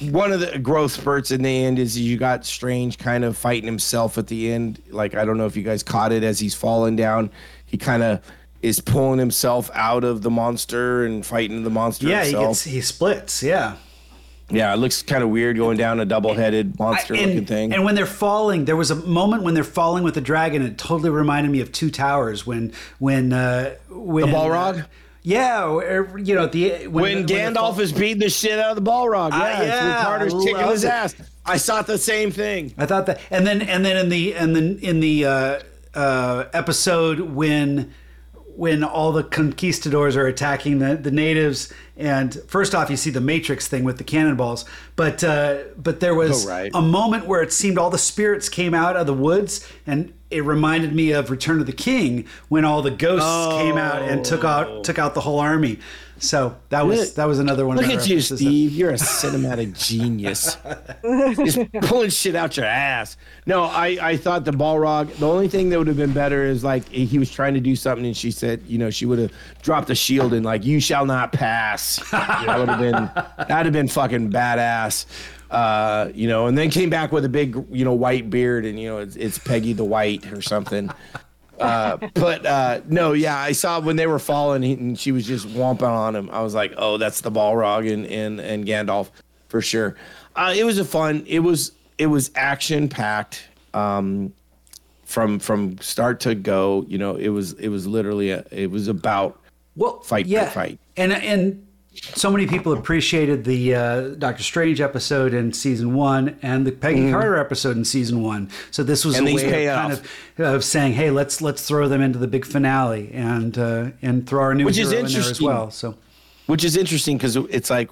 one of the growth spurts in the end is you got Strange kind of fighting himself at the end. Like I don't know if you guys caught it as he's falling down. He kind of is pulling himself out of the monster and fighting the monster yeah he gets he splits yeah Yeah, it looks kind of weird going down a double-headed monster-looking thing. And when they're falling, there was a moment when they're falling with the dragon. It totally reminded me of Two Towers when when uh, when the Balrog. uh, yeah, or, you know the when, when Gandalf is beating the shit out of the Balrog. Ah, Yeah, yeah, yeah Carter's I kicking his it. ass. I saw the same thing. I thought that, and then and then in the and then in the uh, uh, episode when when all the conquistadors are attacking the, the natives, and first off you see the Matrix thing with the cannonballs, but uh, but there was Oh, right. a moment where it seemed all the spirits came out of the woods, and it reminded me of Return of the King when all the ghosts came out and took out oh. took out the whole army. So that was Look- that was another one. Look of the at you, references Steve. You're a cinematic genius. Just pulling shit out your ass. No, I, I thought the Balrog, the only thing that would have been better is like he was trying to do something and she said, you know, she would have dropped the shield and like, you shall not pass. that would have been, that'd have been fucking badass. Uh, you know, and then came back with a big, you know, white beard and, you know, it's, it's Peggy the White or something. Uh, but uh, no, yeah, I saw when they were falling he, and she was just whomping on him. I was like, oh, that's the Balrog and and, and Gandalf for sure. Uh, it was a fun. It was it was action packed um, from from start to go. You know, it was it was literally a, it was about well, fight yeah. fight. And and so many people appreciated the uh, Doctor Strange episode in season one and the Peggy Carter episode in season one. So this was. And a way of kind of, of saying, hey, let's let's throw them into the big finale and uh, and throw our new Which is hero in there as well. So which is interesting because it's like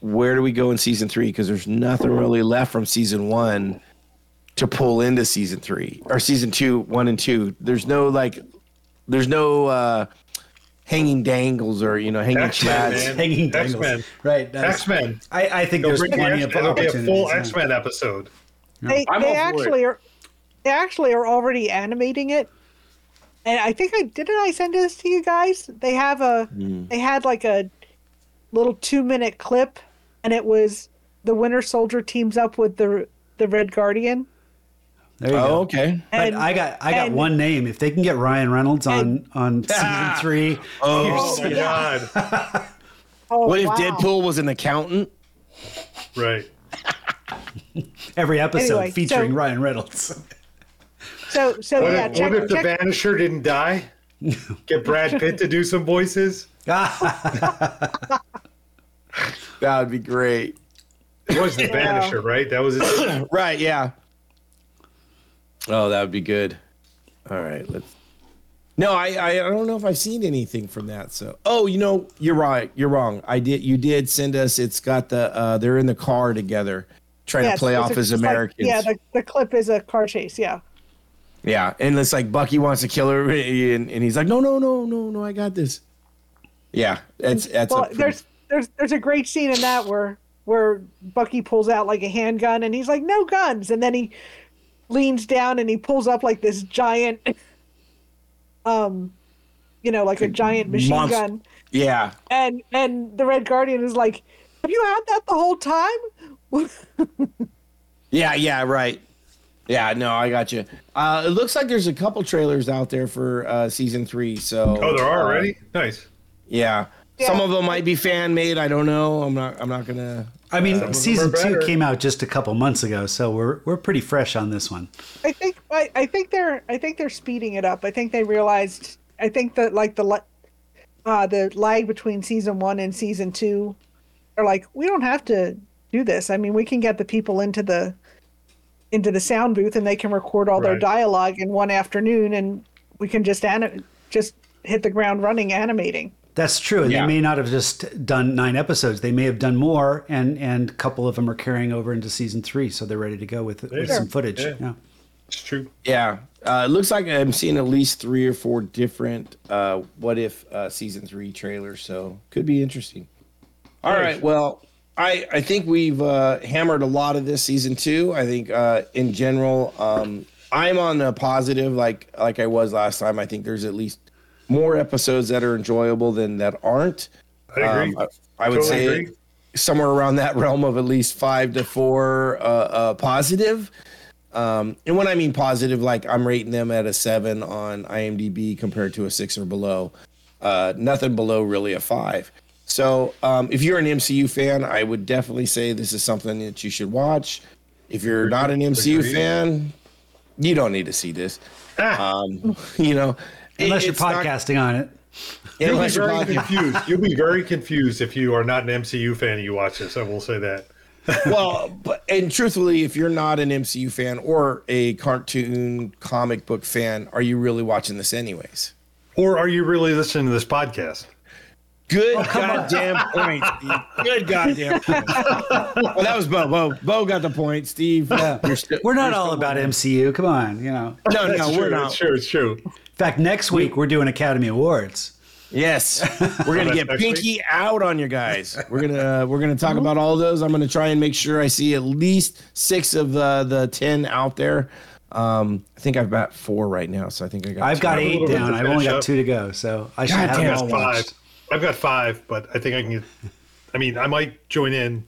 where do we go in season three because there's nothing really left from season one to pull into season three or season two one and two there's no like there's no uh hanging dangles or you know hanging X-Men, chads man. hanging dangles. X-Men. right? that's- X-Men. I, I think They'll there's bring the plenty X- of it'll be a full yeah. X Men episode. They they actually are they actually are already animating it. And I think I didn't I send this to you guys? They have a Hmm. they had like a little 2 minute clip and it was the Winter Soldier teams up with the the Red Guardian. There you oh go. okay But And- I got I got and- one name. If they can get Ryan Reynolds on and- on season three, Oh my god! Oh, what if wow. deadpool was an accountant right. every episode Anyway, featuring so- Ryan Reynolds. So so What, yeah, if, check, what if the check, Vanisher didn't die? Get Brad Pitt to do some voices. that would be great It was the Vanisher, right? That was his right yeah oh that would be good. All right let's no I, I don't know if i've seen anything from that so oh you know you're right you're wrong. I did you did send us it's got the uh they're in the car together trying yeah, to play off as like- americans. yeah, the, the clip is a car chase, yeah. yeah and it's like bucky wants to kill her and, and he's like no no no no no i got this. Yeah that's that's a Well, pretty- there's there's there's a great scene in that where where Bucky pulls out like a handgun and he's like, "No guns," and then he leans down and he pulls up like this giant, um, you know, like a giant machine Monst- gun, yeah and and the Red Guardian is like, "Have you had that the whole time?" Yeah, yeah, right. Yeah, no, I got you. Uh, it looks like there's a couple trailers out there for uh, season three. So Oh, there are uh, already. Nice. yeah. Yeah. some of them might be fan made. I don't know. I'm not. I'm not gonna. I mean, them season two better. came out just a couple months ago, so we're we're pretty fresh on this one. I think I, I think they're I think they're speeding it up. I think they realized I think that like the uh the lag between season 1 and season 2 are like we don't have to do this. I mean, we can get the people into the into the sound booth and they can record all their dialogue in one afternoon and we can just anim- just hit the ground running animating. That's true. And Yeah. They may not have just done nine episodes. They may have done more, and and a couple of them are carrying over into season three, so they're ready to go with, with some footage. Yeah. Yeah. It's true. Yeah, uh, it looks like I'm seeing at least three or four different uh, what if uh, season three trailers. So could be interesting. All Nice. right. Well, I I think we've uh, hammered a lot of this season two. I think uh, in general, um, I'm on a positive, like like I was last time. I think there's at least more episodes that are enjoyable than that aren't. I agree. Um, I, I would Totally say agree. somewhere around that realm of at least five to four uh, uh, positive. Um, and when I mean positive, like I'm rating them at a seven on IMDb compared to a six or below. Uh, nothing below really a five. So, um, if you're an MCU fan, I would definitely say this is something that you should watch. If you're not an MCU fan, you don't need to see this. Um, you know, Unless you're it's not- podcasting on it. You'll be very podcasting. confused. You'll be very confused if you are not an MCU fan and you watch this. I will say that. well, but and truthfully, if you're not an MCU fan or a cartoon comic book fan, are you really watching this anyways? Or are you really listening to this podcast? Good oh, goddamn point, Steve. Good goddamn point. well, that was Bo. Bo, Bo got the point. Steve, you're still, We're not all about winning. MCU. Come on, you know. No, no, true. we're It's not. true. It's true. In fact, next week we're doing Academy Awards. Yes, we're gonna get pinky out on you guys. We're gonna uh, we're gonna talk about all those. I'm gonna try and make sure I see at least six of the the ten out there. Um, I think I've got four right now, so I think I got. I've two. got eight down. I've only got up. two to go, so I should God have damn them I've all got five. watched. I've got five, but I think I can get. I mean, I might join in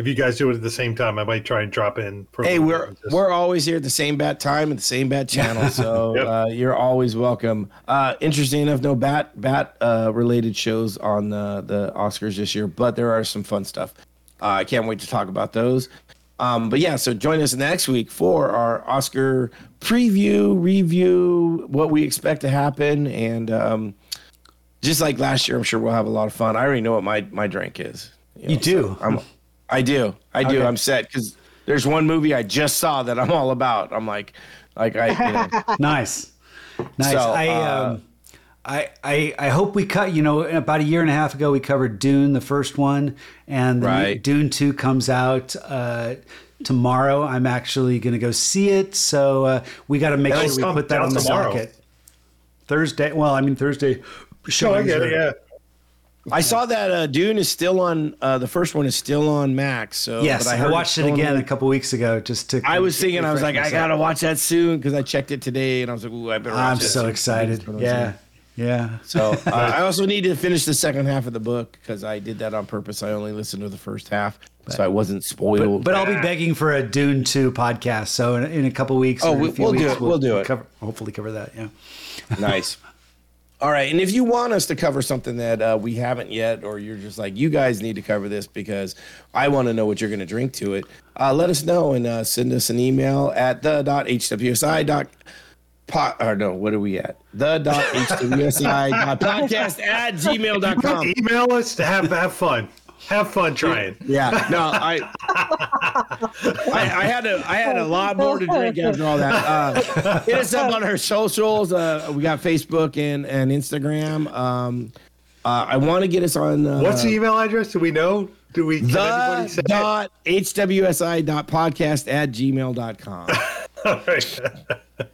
if you guys do it at the same time. I might try and drop in. For Hey, we're. We're always here at the same bat time at the same bat channel, so Yep. uh, you're always welcome. Uh, interesting enough, no bat bat uh, related shows on the the Oscars this year, but there are some fun stuff. Uh, I can't wait to talk about those. Um, but yeah, so join us next week for our Oscar preview, review, what we expect to happen, and um, just like last year, I'm sure we'll have a lot of fun. I already know what my my drink is. You do? I'm, I do. I do. Okay. I'm set because there's one movie I just saw that I'm all about. I'm like, like I, you know, Nice, nice. So, I, uh, um, I, I, I hope we cut. You know, about a year and a half ago, we covered Dune, the first one, and Right. Dune Two comes out uh, tomorrow. I'm actually going to go see it, so uh, we got to make sure we put that on the tomorrow. Thursday. Well, I mean Thursday. Oh, I get it. Yeah. I saw that uh, Dune is still on. Uh, the first one is still on Max. So Yes, but I, heard watched it on- again a couple weeks ago just to. I was thinking, I was like, refresh I gotta watch that soon because I checked it today, and I was like, ooh, I better. I'm so this. excited. Yeah, yeah. So uh, I also need to finish the second half of the book because I did that on purpose. I only listened to the first half, so I wasn't spoiled. but I'll be begging for a Dune 2 podcast. So in, in a couple weeks, Oh, or in a we'll- few we'll do it. We'll do it. Cover, hopefully, cover that. Yeah. nice. All right, and if you want us to cover something that uh, we haven't yet, or you're just like, you guys need to cover this because I want to know what you're going to drink to it, uh, let us know and uh, send us an email at the.hwsi. dot pot or no, what are we at? The.hwsi. podcast at gmail.com. Email us to have have fun. Have fun trying. Yeah, no, I, I, I had a, I had a lot more to drink after all that. Uh, hit us up on our socials. Uh, we got Facebook and and Instagram. Um, uh, I want to get us on. Uh, What's the email address? Do we know? Do we? The say it? dot hwsi dot podcast at gmail dot com. All right.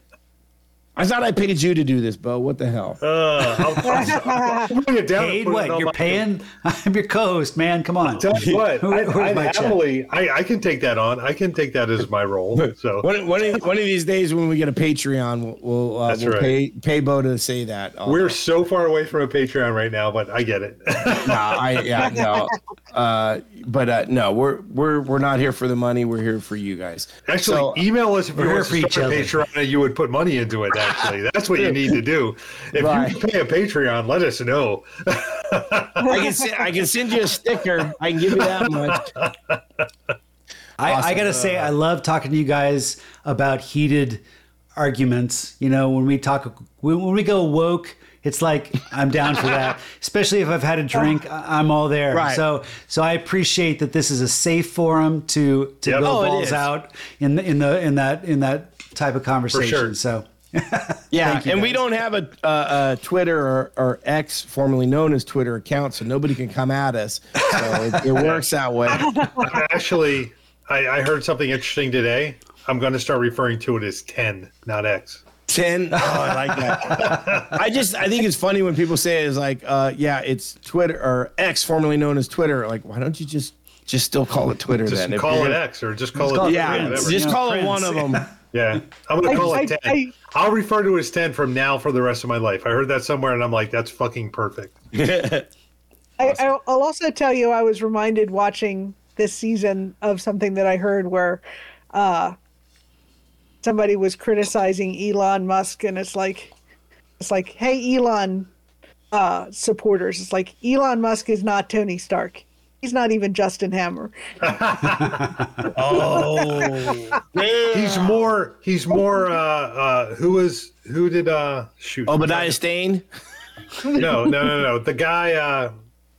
I thought I paid you to do this, Bo. What the hell? Uh, I'll, I'll bring it down. Paid put it what? You're my- paying? I'm your co-host, man. Come on. Tell you what, Who- I, where's I my check? happily, I, I can take that on. I can take that as my role. So One, one, of, one of these days when we get a Patreon, we'll, we'll, uh, we'll right. pay, pay Bo to say that. We're so far away from a Patreon right now, but I get it. no, I yeah no, uh, but uh, no, we're we're we're not here for the money. We're here for you guys. Actually, So, email us if you we're here to for start a each other. Patreon and you would put money into it. Actually, that's what you need to do. If Right. you pay a Patreon, let us know. I can se- I can send you a sticker. I can give you that much. I, I gotta say, I love talking to you guys about heated arguments. You know, when we talk, when, when we go woke, it's like I'm down for that. Especially if I've had a drink, I- I'm all there. Right. So, so I appreciate that this is a safe forum to to Yep. go Oh, balls out in the in the in that in that type of conversation. sure. So. Yeah, you, and we don't have a, a, a Twitter or, or X, formerly known as Twitter account, so nobody can come at us. So it, it works that way. Actually, I, I heard something interesting today. I'm going to start referring to it as 10, not X. Ten. Oh, I like that. I just I think it's funny when people say it is like, uh, yeah, it's Twitter or X, formerly known as Twitter. Like, why don't you just just still call it Twitter Just then? If call it X or just call call it it Yeah, whatever. just call it one of them. Yeah, I'm going to call I- it 10. I- I, will refer to it as 10 from now for the rest of my life. I heard that somewhere and I'm like, that's fucking perfect. I, I'll I'll also tell you, I was reminded watching this season of something that I heard where uh, somebody was criticizing Elon Musk, and it's like, it's like, hey, Elon, uh, supporters. It's like Elon Musk is not Tony Stark. He's not even Justin Hammer. Oh, He's more. He's more. Uh, uh, who was? Who did? Uh, shoot. Obadiah Stane. No, no, no, no. The guy. Uh,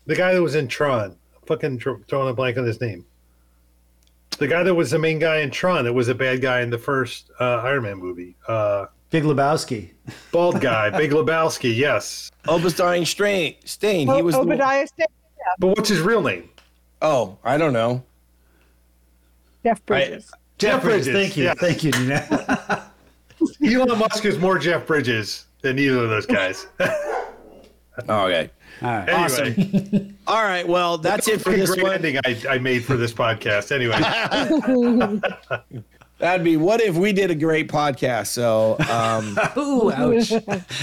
the guy that was in Tron. Fucking dr- throwing a blank on his name. The guy that was the main guy in Tron. That was a bad guy in the first uh, Iron Man movie. Uh, Big Lebowski. bald guy, Big Lebowski. Yes. Obadiah Stane. Stane. He was. the one- Obadiah Stane, But what's his real name? Oh, I don't know. Jeff Bridges. Jeff Bridges. Thank you. yes. Thank you, Nina. Elon Musk is more Jeff Bridges than either of those guys. Okay. All right. anyway, All right. Well, that's it for this great one. ending I, I made for this podcast. Anyway, That'd be what if we did a great podcast. So, um, Ooh, ouch.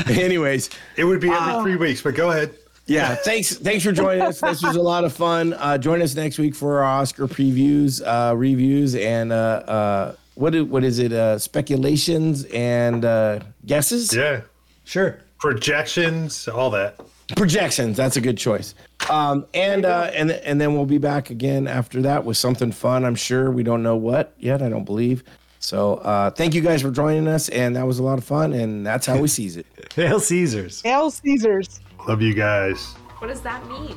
anyways, it would be every three weeks. But go ahead. Yeah. Thanks. Thanks for joining us. This was a lot of fun. Uh, join us next week for our Oscar previews, uh, reviews, and uh, uh, what i- what is it? Uh, speculations and uh, guesses. Yeah, Sure. projections, all that. projections that's a good choice um and uh and and then we'll be back again after that with something fun i'm sure we don't know what yet i don't believe so uh thank you guys for joining us and that was a lot of fun and that's how we seize it Hail Caesars. Hail Caesars. Love you guys. What does that mean?